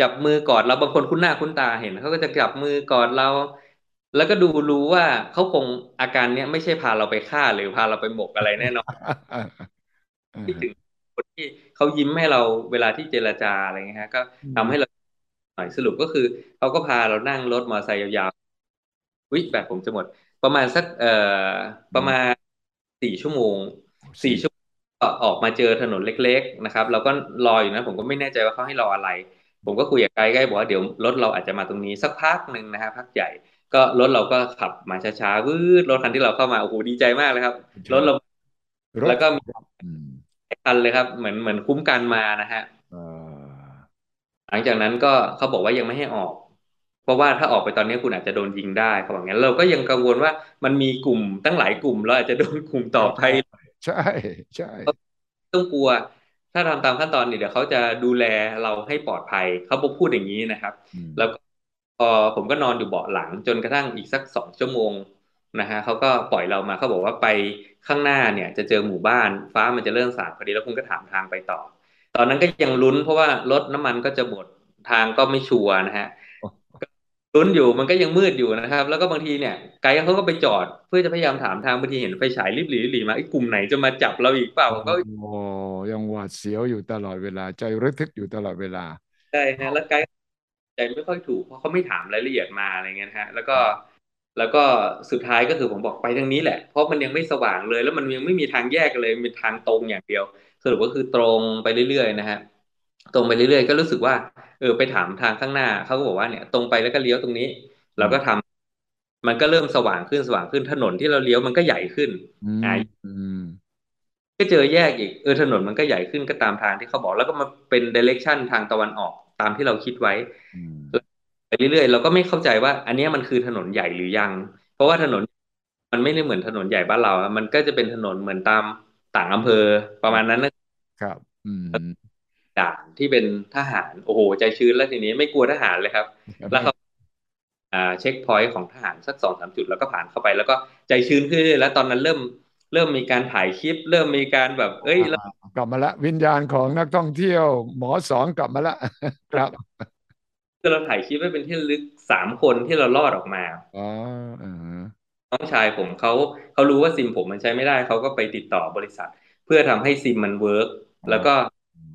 จับมือกอดเราบางคนคุ้นหน้าคุ้นตาเห็นเขาก็จะจับมือกอดเรา แล้วก็ดูรู้ว่าเขาคงอาการเนี้ยไม่ใช่พาเราไปฆ่าหรือพาเราไปหมกอะไรแน่นอนที่ถึงคนที่เขายิ้มให้เราเวลาที่เจรจาอะไรเงี้ยฮะ ก็ทำให้เราหน่อยสรุปก็คือเขาก็พาเรานั่งรถมอเตอร์ไซค์ยาวๆวิแบบผมจะหมด ประมาณสักเอ่อประมาณสี่ชั่วโมงสี่ชั่วโมงออกมาเจอถนนเล็ก ๆ นะครับ เราก็รออยู่นะ ผมก็ไม่แน่ใจว่าเขาให้รออะไร ผมก็คุยกับไกด์ไกด์บอกว่าเดี๋ยวรถเราอาจจะมาตรงนี้สักพักหนึ่งนะฮะพักใหญ่ ก็รถเราก็ขับมาช้าๆวืดรถคันที่เราเข้ามาโอ้โหดีใจมากเลยครับ รถเรา แล้วก็มีคันเลยครับ เหมือนเหมือนคุ้มกันมานะฮะหลังจากนั้นก็เขาบอกว่ายังไม่ให้ออก เพราะว่าถ้าออกไปตอนนี้คุณอาจจะโดนยิงได้เขาบอกงั้นเราก็ยังกังวลว่ามันมีกลุ่มตั้งหลายกลุ่มเราอาจจะโดนกลุ่มต่อไป ใช่ใช่ต้องกลัว ถ้าทำตามขั้นตอนนี่เดี๋ยวเขาจะดูแลเราให้ปลอดภัยเขาบอกพูดอย่างนี้นะครับ แล้ว พอผมก็นอนอยู่เบาะหลังจนกระทั่งอีกสักสองชั่วโมงนะฮะเขาก็ปล่อยเรามาเขาบอกว่าไปข้างหน้าเนี่ย จะเจอหมู่บ้านฟ้ามันจะเริ่มสางพอดีแล้วคุณก็ถามทางไปต่อ ตอนนั้นก็ยังลุ้นเพราะว่ารถน้ำมันก็จะหมดทางก็ไม่ชัวร์นะฮะลุ้นอยู่มันก็ยังมืดอยู่นะครับ แล้วก็บางทีเนี่ยไกด์เขาก็ไปจอดเพื่อจะพยายามถามทางบางทีเห็นไฟฉายริบหลีหลีมาไอ้กลุ่มไหนจะมาจับเราอีกเปล่าก็โอ้ยังหวาดเสียวอยู่ตลอดเวลา ใจระทึกอยู่ตลอดเวลาใช่ฮะแล้วไกด์ ใจไม่ค่อยถูกเพราะเขาไม่ถามรายละเอียดมาอะไรเงี้ยฮะ แล้วก็แล้วก็สุดท้ายก็คือผมบอกไปทางนี้แหละ เพราะมันยังไม่สว่างเลย แล้วมันยังไม่มีทางแยกเลยมีทางตรงอย่างเดียว สรุปก็คือตรงไปเรื่อยๆนะฮะตรงไปเรื่อยๆ ก็รู้สึกว่า เออไปถามทางข้างหน้าเขาก็บอกว่าเนี่ย ตรงไปแล้วก็เลี้ยวตรงนี้ เราก็ทำมันก็เริ่มสว่างขึ้นสว่างขึ้นถนนที่เราเลี้ยวมันก็ใหญ่ขึ้นอ่าก็เจอแยกอีกเออถนนมันก็ใหญ่ขึ้นก็ตามทางที่เขาบอกแล้วก็มาเป็นเดเรคชั่นทางตะวันออกตามที่เราคิดไว้ไปเรื่อยๆเราก็ไม่เข้าใจว่า อันนี้มันคือถนนใหญ่หรือยัง เพราะว่าถนนมันไม่ได้เหมือนถนนใหญ่บ้านเรามันก็จะเป็นถนนเหมือนตามต่างอำเภอประมาณนั้นนะครับ อืมด่านที่เป็นทหารโอ้โหใจชื้นแล้วทีนี้ไม่กลัวทหารเลยครับ แล้วเขาอ่าเช็คพอยต์ของทหารสักสองสามจุดแล้วก็ผ่านเข้าไปแล้วก็ใจชื้นขึ้นแล้วตอนนั้นเริ่มเริ่มมีการถ่ายคลิป เริ่มมีการแบบ เอ้ยกลับมาละ วิญญาณของนักท่องเที่ยว หมอสองกลับมาละครับ คือเราถ่ายคลิปไว้เป็นที่ลึกสามคนที่เรารอดออกมาอ๋อน้องชายผมเขาเขารู้ว่าซิมผมมันใช้ไม่ได้เขาก็ไปติดต่อบริษัท เพื่อทำให้ซิมมัน work แล้วก็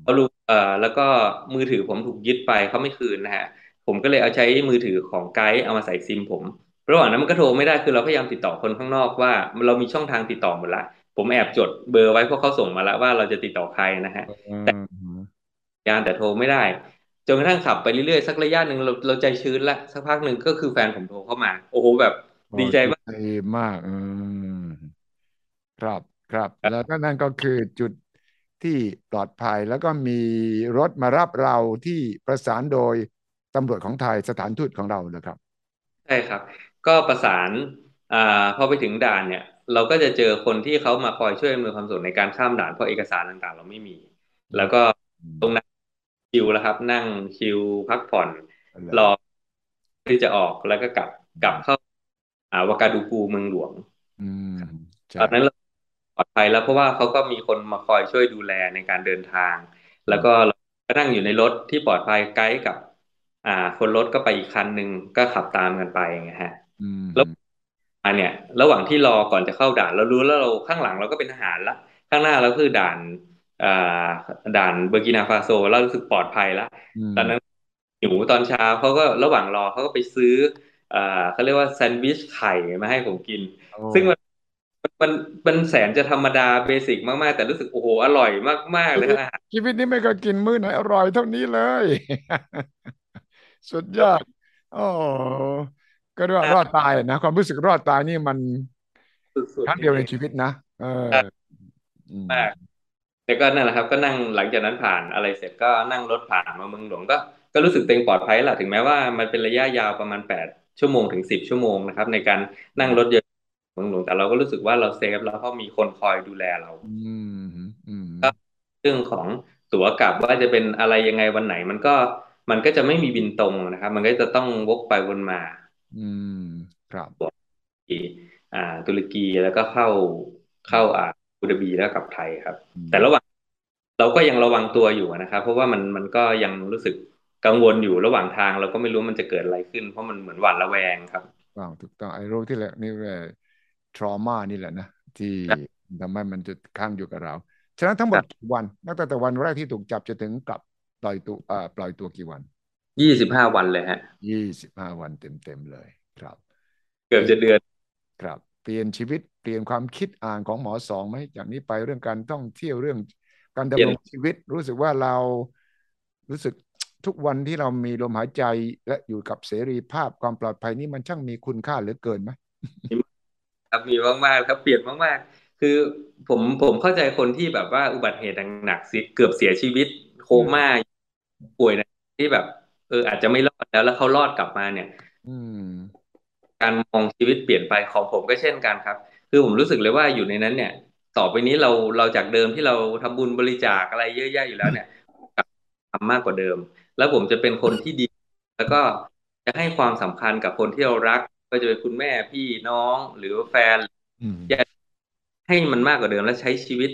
เขารู้เอ่อแล้วก็มือถือผมถูกยึดไปเขาไม่คืนนะฮะผมก็เลยเอาใช้มือถือของไกด์เอามาใส่ซิมผมระหว่างนั้นมันก็โทรไม่ได้คือเราพยายามติดต่อคนข้างนอกว่า เรามีช่องทางติดต่อหมดละ ผมแอบจดเบอร์ไว้เพราะเขาส่งมาแล้วว่าเราจะติดต่อใครนะฮะแต่ยานแต่โทรไม่ได้ จนกระทั่งขับไปเรื่อยๆสักระยะหนึ่งเราเราใจชื้นละสักพักหนึ่งก็คือแฟนผมโทรเข้ามา โอ้โหแบบดีใจมากดีมากอืมครับครับ แล้วก็นั่นก็คือจุดที่ปลอดภัยแล้วก็มีรถมารับเราที่ประสานโดยตำรวจของไทยสถานทูตของเราเลยครับใช่ครับ ก็ประสานอ่าพอไปถึงด่านเนี่ย เราก็จะเจอคนที่เขามาคอยช่วยอำนวยความสะดวกในการข้ามด่านเพราะเอกสารต่างๆ เราไม่มี แล้วก็ตรงนั้น คิวแล้วครับ นั่งคิวพักผ่อนรอที่จะออกแล้วก็กลับกลับเข้าอ่าวากาดูกูเมืองหลวงตอนนั้นเราปลอดภัยแล้วเพราะว่าเขาก็มีคนมาคอยช่วยดูแลในการเดินทาง แล้วก็ก็นั่งอยู่ในรถที่ปลอดภัยไกด์กับ อ่า คนรถก็ไปอีกคันหนึ่งก็ขับตามกันไปไงฮะแล้วอันเนี่ยระหว่างที่รอก่อนจะเข้าด่าน เรารู้แล้วเราข้างหลังเราก็เป็นทหารละข้างหน้าเราคือด่านอ่า ด่านเบอร์กินาฟาโซเรารู้สึกปลอดภัยแล้วตอนนั้นหิวตอนเช้าเขาก็ระหว่างรอเขาก็ไปซื้ออ่าเขาเรียกว่าแซนด์วิชไข่มาให้ผมกิน ซึ่งมันมันมันแสนจะธรรมดาเบสิกมาก ๆ แต่รู้สึกโอ้โหอร่อยมาก ๆ เลยอาหารชีวิตนี้ไม่เคยกินมื้อไหนอร่อยเท่านี้เลย สุดยอดโอ้ก็เรียกว่ารอดตายนะ ความรู้สึกรอดตายนี่มันครั้งเดียวในชีวิตนะเออมาก แต่ก็นั่นแหละครับก็นั่งหลังจากนั้นผ่านอะไรเสร็จก็นั่งรถผ่านมาเมืองหลวงก็ก็รู้สึกเต็งปลอดภัยแหละถึงแม้ว่ามันเป็นระยะยาวประมาณแปดชั่วโมงถึงสิบชั่วโมงนะครับ ในการนั่งรถเยอะเมืองหลวงแต่เราก็รู้สึกว่าเราเซฟแล้วเพราะมีคนคอยดูแลเราก็เรื่องของตั๋วกลับว่าจะเป็นอะไรยังไงวันไหน มันก็มันก็จะไม่มีบินตรงนะครับ มันก็จะต้องวกไปวนมา อืม ครับอ่า ตุรกีแล้วก็เข้าเข้าอ่า บูดาบีแล้วกับไทยครับ แต่ระหว่างเราก็ยังระวังตัวอยู่นะครับ เพราะว่ามันมันก็ยังรู้สึกกังวลอยู่ระหว่างทางเราก็ไม่รู้มันจะเกิดอะไรขึ้น เพราะมันเหมือนหวาดระแวงครับว้าวถูกต้องไอ้โรคที่แหละนี่แหละทรมานี่แหละนะที่ทำให้มันจะค้างอยู่กับเรา ฉะนั้นทั้งหมดกี่วันตั้งแต่วันแรกที่ถูกจับจะถึงกลับปล่อยตัวอ่าปล่อยตัวกี่วันยี่สิบห้าวันเลยฮะยี่สิบห้าวันเต็มๆเลย ครับ เกือบจะเดือนครับ เปลี่ยนชีวิตเปลี่ยนความคิดอ่านของหมอสองไหมจากนี้ไปเรื่องการท่องเที่ยวเรื่องการดำรงชีวิต รู้สึกว่าเรารู้สึกทุกวันที่เรามีลมหายใจและอยู่กับเสรีภาพความปลอดภัยนี่มันช่างมีคุณค่าเหลือเกินไหมครับมีมากๆครับเปลี่ยนมากๆ คือผมผมเข้าใจคนที่แบบว่าอุบัติเหตุหนักเกือบเสียชีวิต โคม่าป่วยนะที่แบบ เอออาจจะไม่รอดแล้วแล้วเขารอดกลับมาเนี่ย อืม การมองชีวิตเปลี่ยนไปของผมก็เช่นกันครับ คือผมรู้สึกเลยว่าอยู่ในนั้นเนี่ย ต่อไปนี้เราเราจากเดิมที่เราทำบุญบริจาคอะไรเยอะแยะอยู่แล้วเนี่ยทำมากกว่าเดิม แล้วผมจะเป็นคนที่ดี แล้วก็จะให้ความสำคัญกับคนที่เรารัก ก็จะเป็นคุณแม่พี่น้องหรือแฟนอยากให้มันมากกว่าเดิมและใช้ชีวิต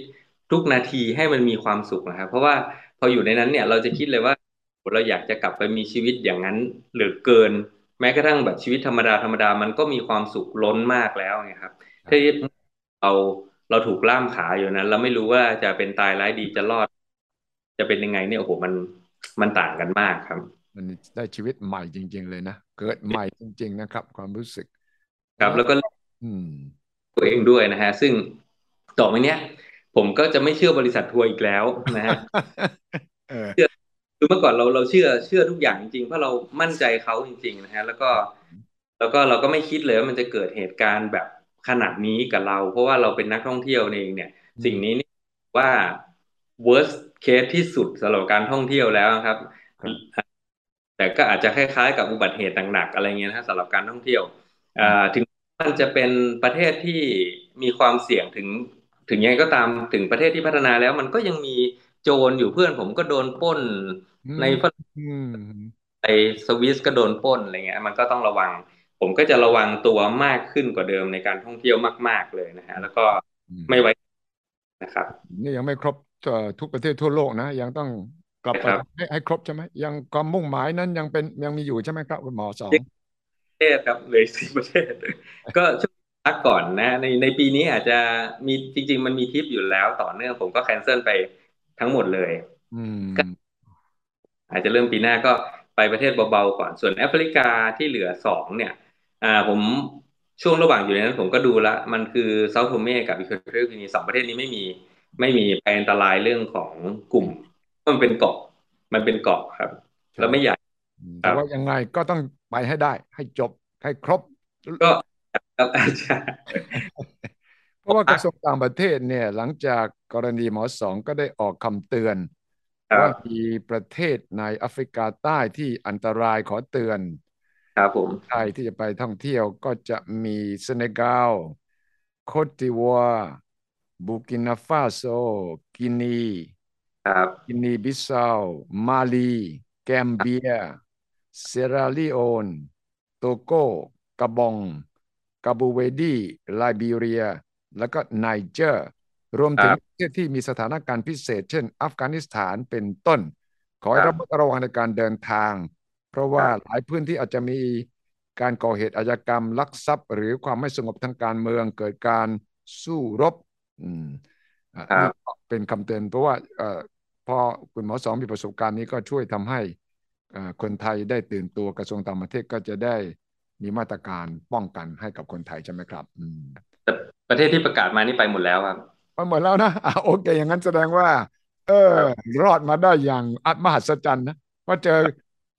ทุกนาทีให้มันมีความสุขนะครับเพราะว่าพออยู่ในนั้นเนี่ยเราจะคิดเลยว่า เราอยากจะกลับไปมีชีวิตอย่างนั้นหรือเกิน แม้กระทั่งแบบชีวิตธรรมดาธรรมดามันก็มีความสุขล้นมากแล้วไงครับถ้าเราเราถูกล่ามขาอยู่นั้นเราไม่รู้ว่าจะเป็นตายร้ายดีจะรอด จะเป็นยังไงเนี่ยโอ้โหมันมันต่างกันมากครับ มันได้ชีวิตใหม่จริง ๆ เลยนะเกิดใหม่จริง ๆ นะครับ ความรู้สึก ครับแล้วก็อืมตัวเองด้วยนะฮะ ซึ่งต่อไปเนี้ยผมก็จะไม่เชื่อบริษัททัวร์อีกแล้วนะฮะเชื่อ คือเมื่อก่อนเราเราเชื่อเชื่อทุกอย่างจริงๆ เพราะเรามั่นใจเขาจริง ๆ นะฮะ แล้วก็ แล้วก็เราก็ไม่คิดเลยว่ามันจะเกิดเหตุการณ์แบบขนาดนี้กับเรา เพราะว่าเราเป็นนักท่องเที่ยวเองเนี่ย สิ่งนี้นี่ว่า worst case ที่สุดสำหรับการท่องเที่ยวแล้วครับ แต่ก็อาจจะคล้ายๆ กับอุบัติเหตุหนักๆอะไรเงี้ยนะสำหรับการท่องเที่ยวถึงมันจะเป็นประเทศที่มีความเสี่ยงถึง ถึงยังไงก็ตามถึงประเทศที่พัฒนาแล้ว มันก็ยังมีโจรอยู่เพื่อนผมก็โดนป้น ในฝรั่งในสวิสก็โดนป้นอะไรเงี้ย มันก็ต้องระวัง ผมก็จะระวังตัวมากขึ้นกว่าเดิมในการท่องเที่ยวมาก ๆเลยนะฮะ แล้วก็ไม่ไว้นะครับ นี่ยังไม่ครบทุกประเทศทั่วโลกนะ ยังต้องกลับไปให้ให้ครบใช่ไหมยังความมุ่งหมายนั้นยังเป็นยังมีอยู่ใช่ไหมครับคุณหมอสองประเทศครับเลยสี่ประเทศ ก็ช่วงพักก่อนนะ ในในปีนี้อาจจะมีจริง ๆ มันมีทริปอยู่แล้วต่อเนื่องผมก็แคนเซิลไปทั้งหมดเลย อืม อาจจะเริ่มปีหน้าก็ไปประเทศเบาๆก่อน ส่วนแอฟริกาที่เหลือสองเนี่ยอ่าผมช่วงระหว่างอยู่ในนั้นผมก็ดูละ มันคือเซาตูเมกับอิเควทอเรียลกินีสองประเทศนี้ไม่มีไม่มีภัยอันตรายเรื่องของกลุ่ม มันเป็นเกาะมันเป็นเกาะครับ แล้วไม่ใหญ่แต่ว่ายังไงก็ต้องไปให้ได้ ให้จบให้ครบก็ครับอาจารย์เพราะว่ากระทรวงต่างประเทศเนี่ย หลังจากกรณีหมอสองก็ได้ออกคำเตือน ว่ามีประเทศในแอฟริกาใต้ที่อันตรายขอเตือนครับผมไทยที่จะไปท่องเที่ยวก็จะมีเซเนกัลโกตดิวัวร์บูกินาฟาโซ กินีครับกินีบิสเซามาลี แกมเบีย เซียร์ราลีโอน โตโกกาบองกาบูเวร์ดีไลบีเรีย แล้วก็ไนเจอร์ รวมถึงประเทศที่มีสถานการณ์พิเศษ เช่น อัฟกานิสถานเป็นต้น ขอให้ระมัดระวังในการเดินทาง เพราะว่าหลายพื้นที่อาจจะมีการก่อเหตุอาชญากรรมลักทรัพย์ หรือความไม่สงบทางการเมืองเกิดการสู้รบอืมเป็นคำเตือนเพราะว่าพอคุณหมอสองมีประสบการณ์นี้ก็ช่วยทำให้คนไทยได้ตื่นตัวกระทรวงต่างประเทศก็จะได้มีมาตรการป้องกันให้กับคนไทยใช่ไหมครับแต่ประเทศที่ประกาศมานี่ไปหมดแล้วครับ ไปหมดแล้วนะอ่าโอเค อย่างนั้นแสดงว่า เออ รอดมาได้อย่างอัมหัศจรรย์นะเพราเจอ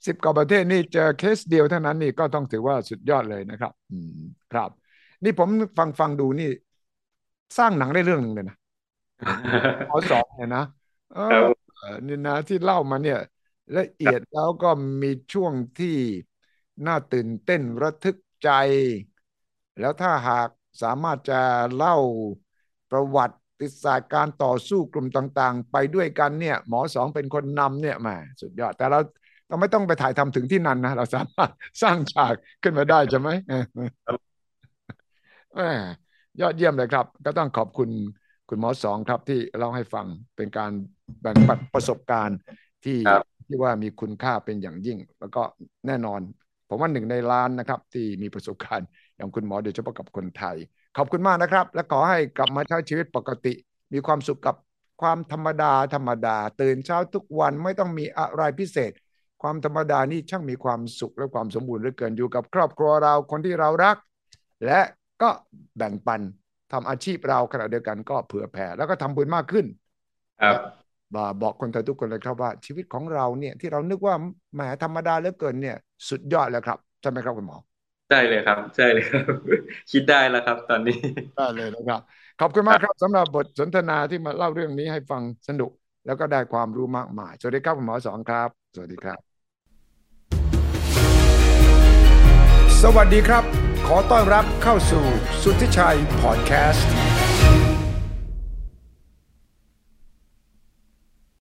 สิบกว่าประเทศนี่เจอเคสเดียวเท่านั้นนี่ก็ต้องถือว่าสุดยอดเลยนะครับ อืมครับ นี่ผมฟังฟังดูนี่ สร้างหนังได้เรื่องหนึ่งเลยนะขอสองเนี่ยนะเออนี่นะที่เล่ามาเนี่ย ละเอียดแล้วก็มีช่วงที่น่าตื่นเต้นระทึกใจ แล้วถ้าหากสามารถจะเล่าประวัติ ศาสตร์การต่อสู้กลุ่มต่างๆ ไปด้วยกันเนี่ย หมอสองเป็นคนนำเนี่ยมาสุดยอด แต่เราเราไม่ต้องไปถ่ายทำถึงที่นั่นนะ เราสามารถสร้างฉากขึ้นมาได้ใช่ไหมยอดเยี่ยมเลยครับ ก็ต้องขอบคุณคุณหมอสองครับที่เล่าให้ฟังเป็นการแบ่งปันประสบการณ์ที่ที่ว่ามีคุณค่าเป็นอย่างยิ่ง แล้วก็แน่นอน ผมว่าหนึ่งในล้านนะครับ ที่มีประสบการณ์อย่างคุณหมอโดยเฉพาะกับคนไทย ขอบคุณมากนะครับ และขอให้กลับมาใช้ชีวิตปกติ มีความสุขกับความธรรมดาธรรมดา ตื่นเช้าทุกวันไม่ต้องมีอะไรพิเศษ ความธรรมดานี่ช่างมีความสุขและความสมบูรณ์เหลือเกินอยู่กับครอบครัวเราคนที่เรารัก และก็แบ่งปันทำอาชีพเราขณะเดียวกันก็เผื่อแผ่แล้วก็ทำบุญมากขึ้นครับบอกคนไทยทุกคนเลยครับว่า ชีวิตของเราเนี่ยที่เรานึกว่าแหมธรรมดาเหลือเกินเนี่ย สุดยอดแล้วครับใช่ไหมครับคุณหมอ ใช่เลยครับ ใช่เลยครับ คิดได้แล้วครับ ตอนนี้ได้เลยนะครับ ขอบคุณมากครับสำหรับบทสนทนาที่มาเล่าเรื่องนี้ให้ฟังสนุก แล้วก็ได้ความรู้มากมาย สวัสดีครับคุณหมอสองครับ สวัสดีครับ สวัสดีครับ ขอต้อนรับเข้าสู่สุทธิชัยพอดแคสต์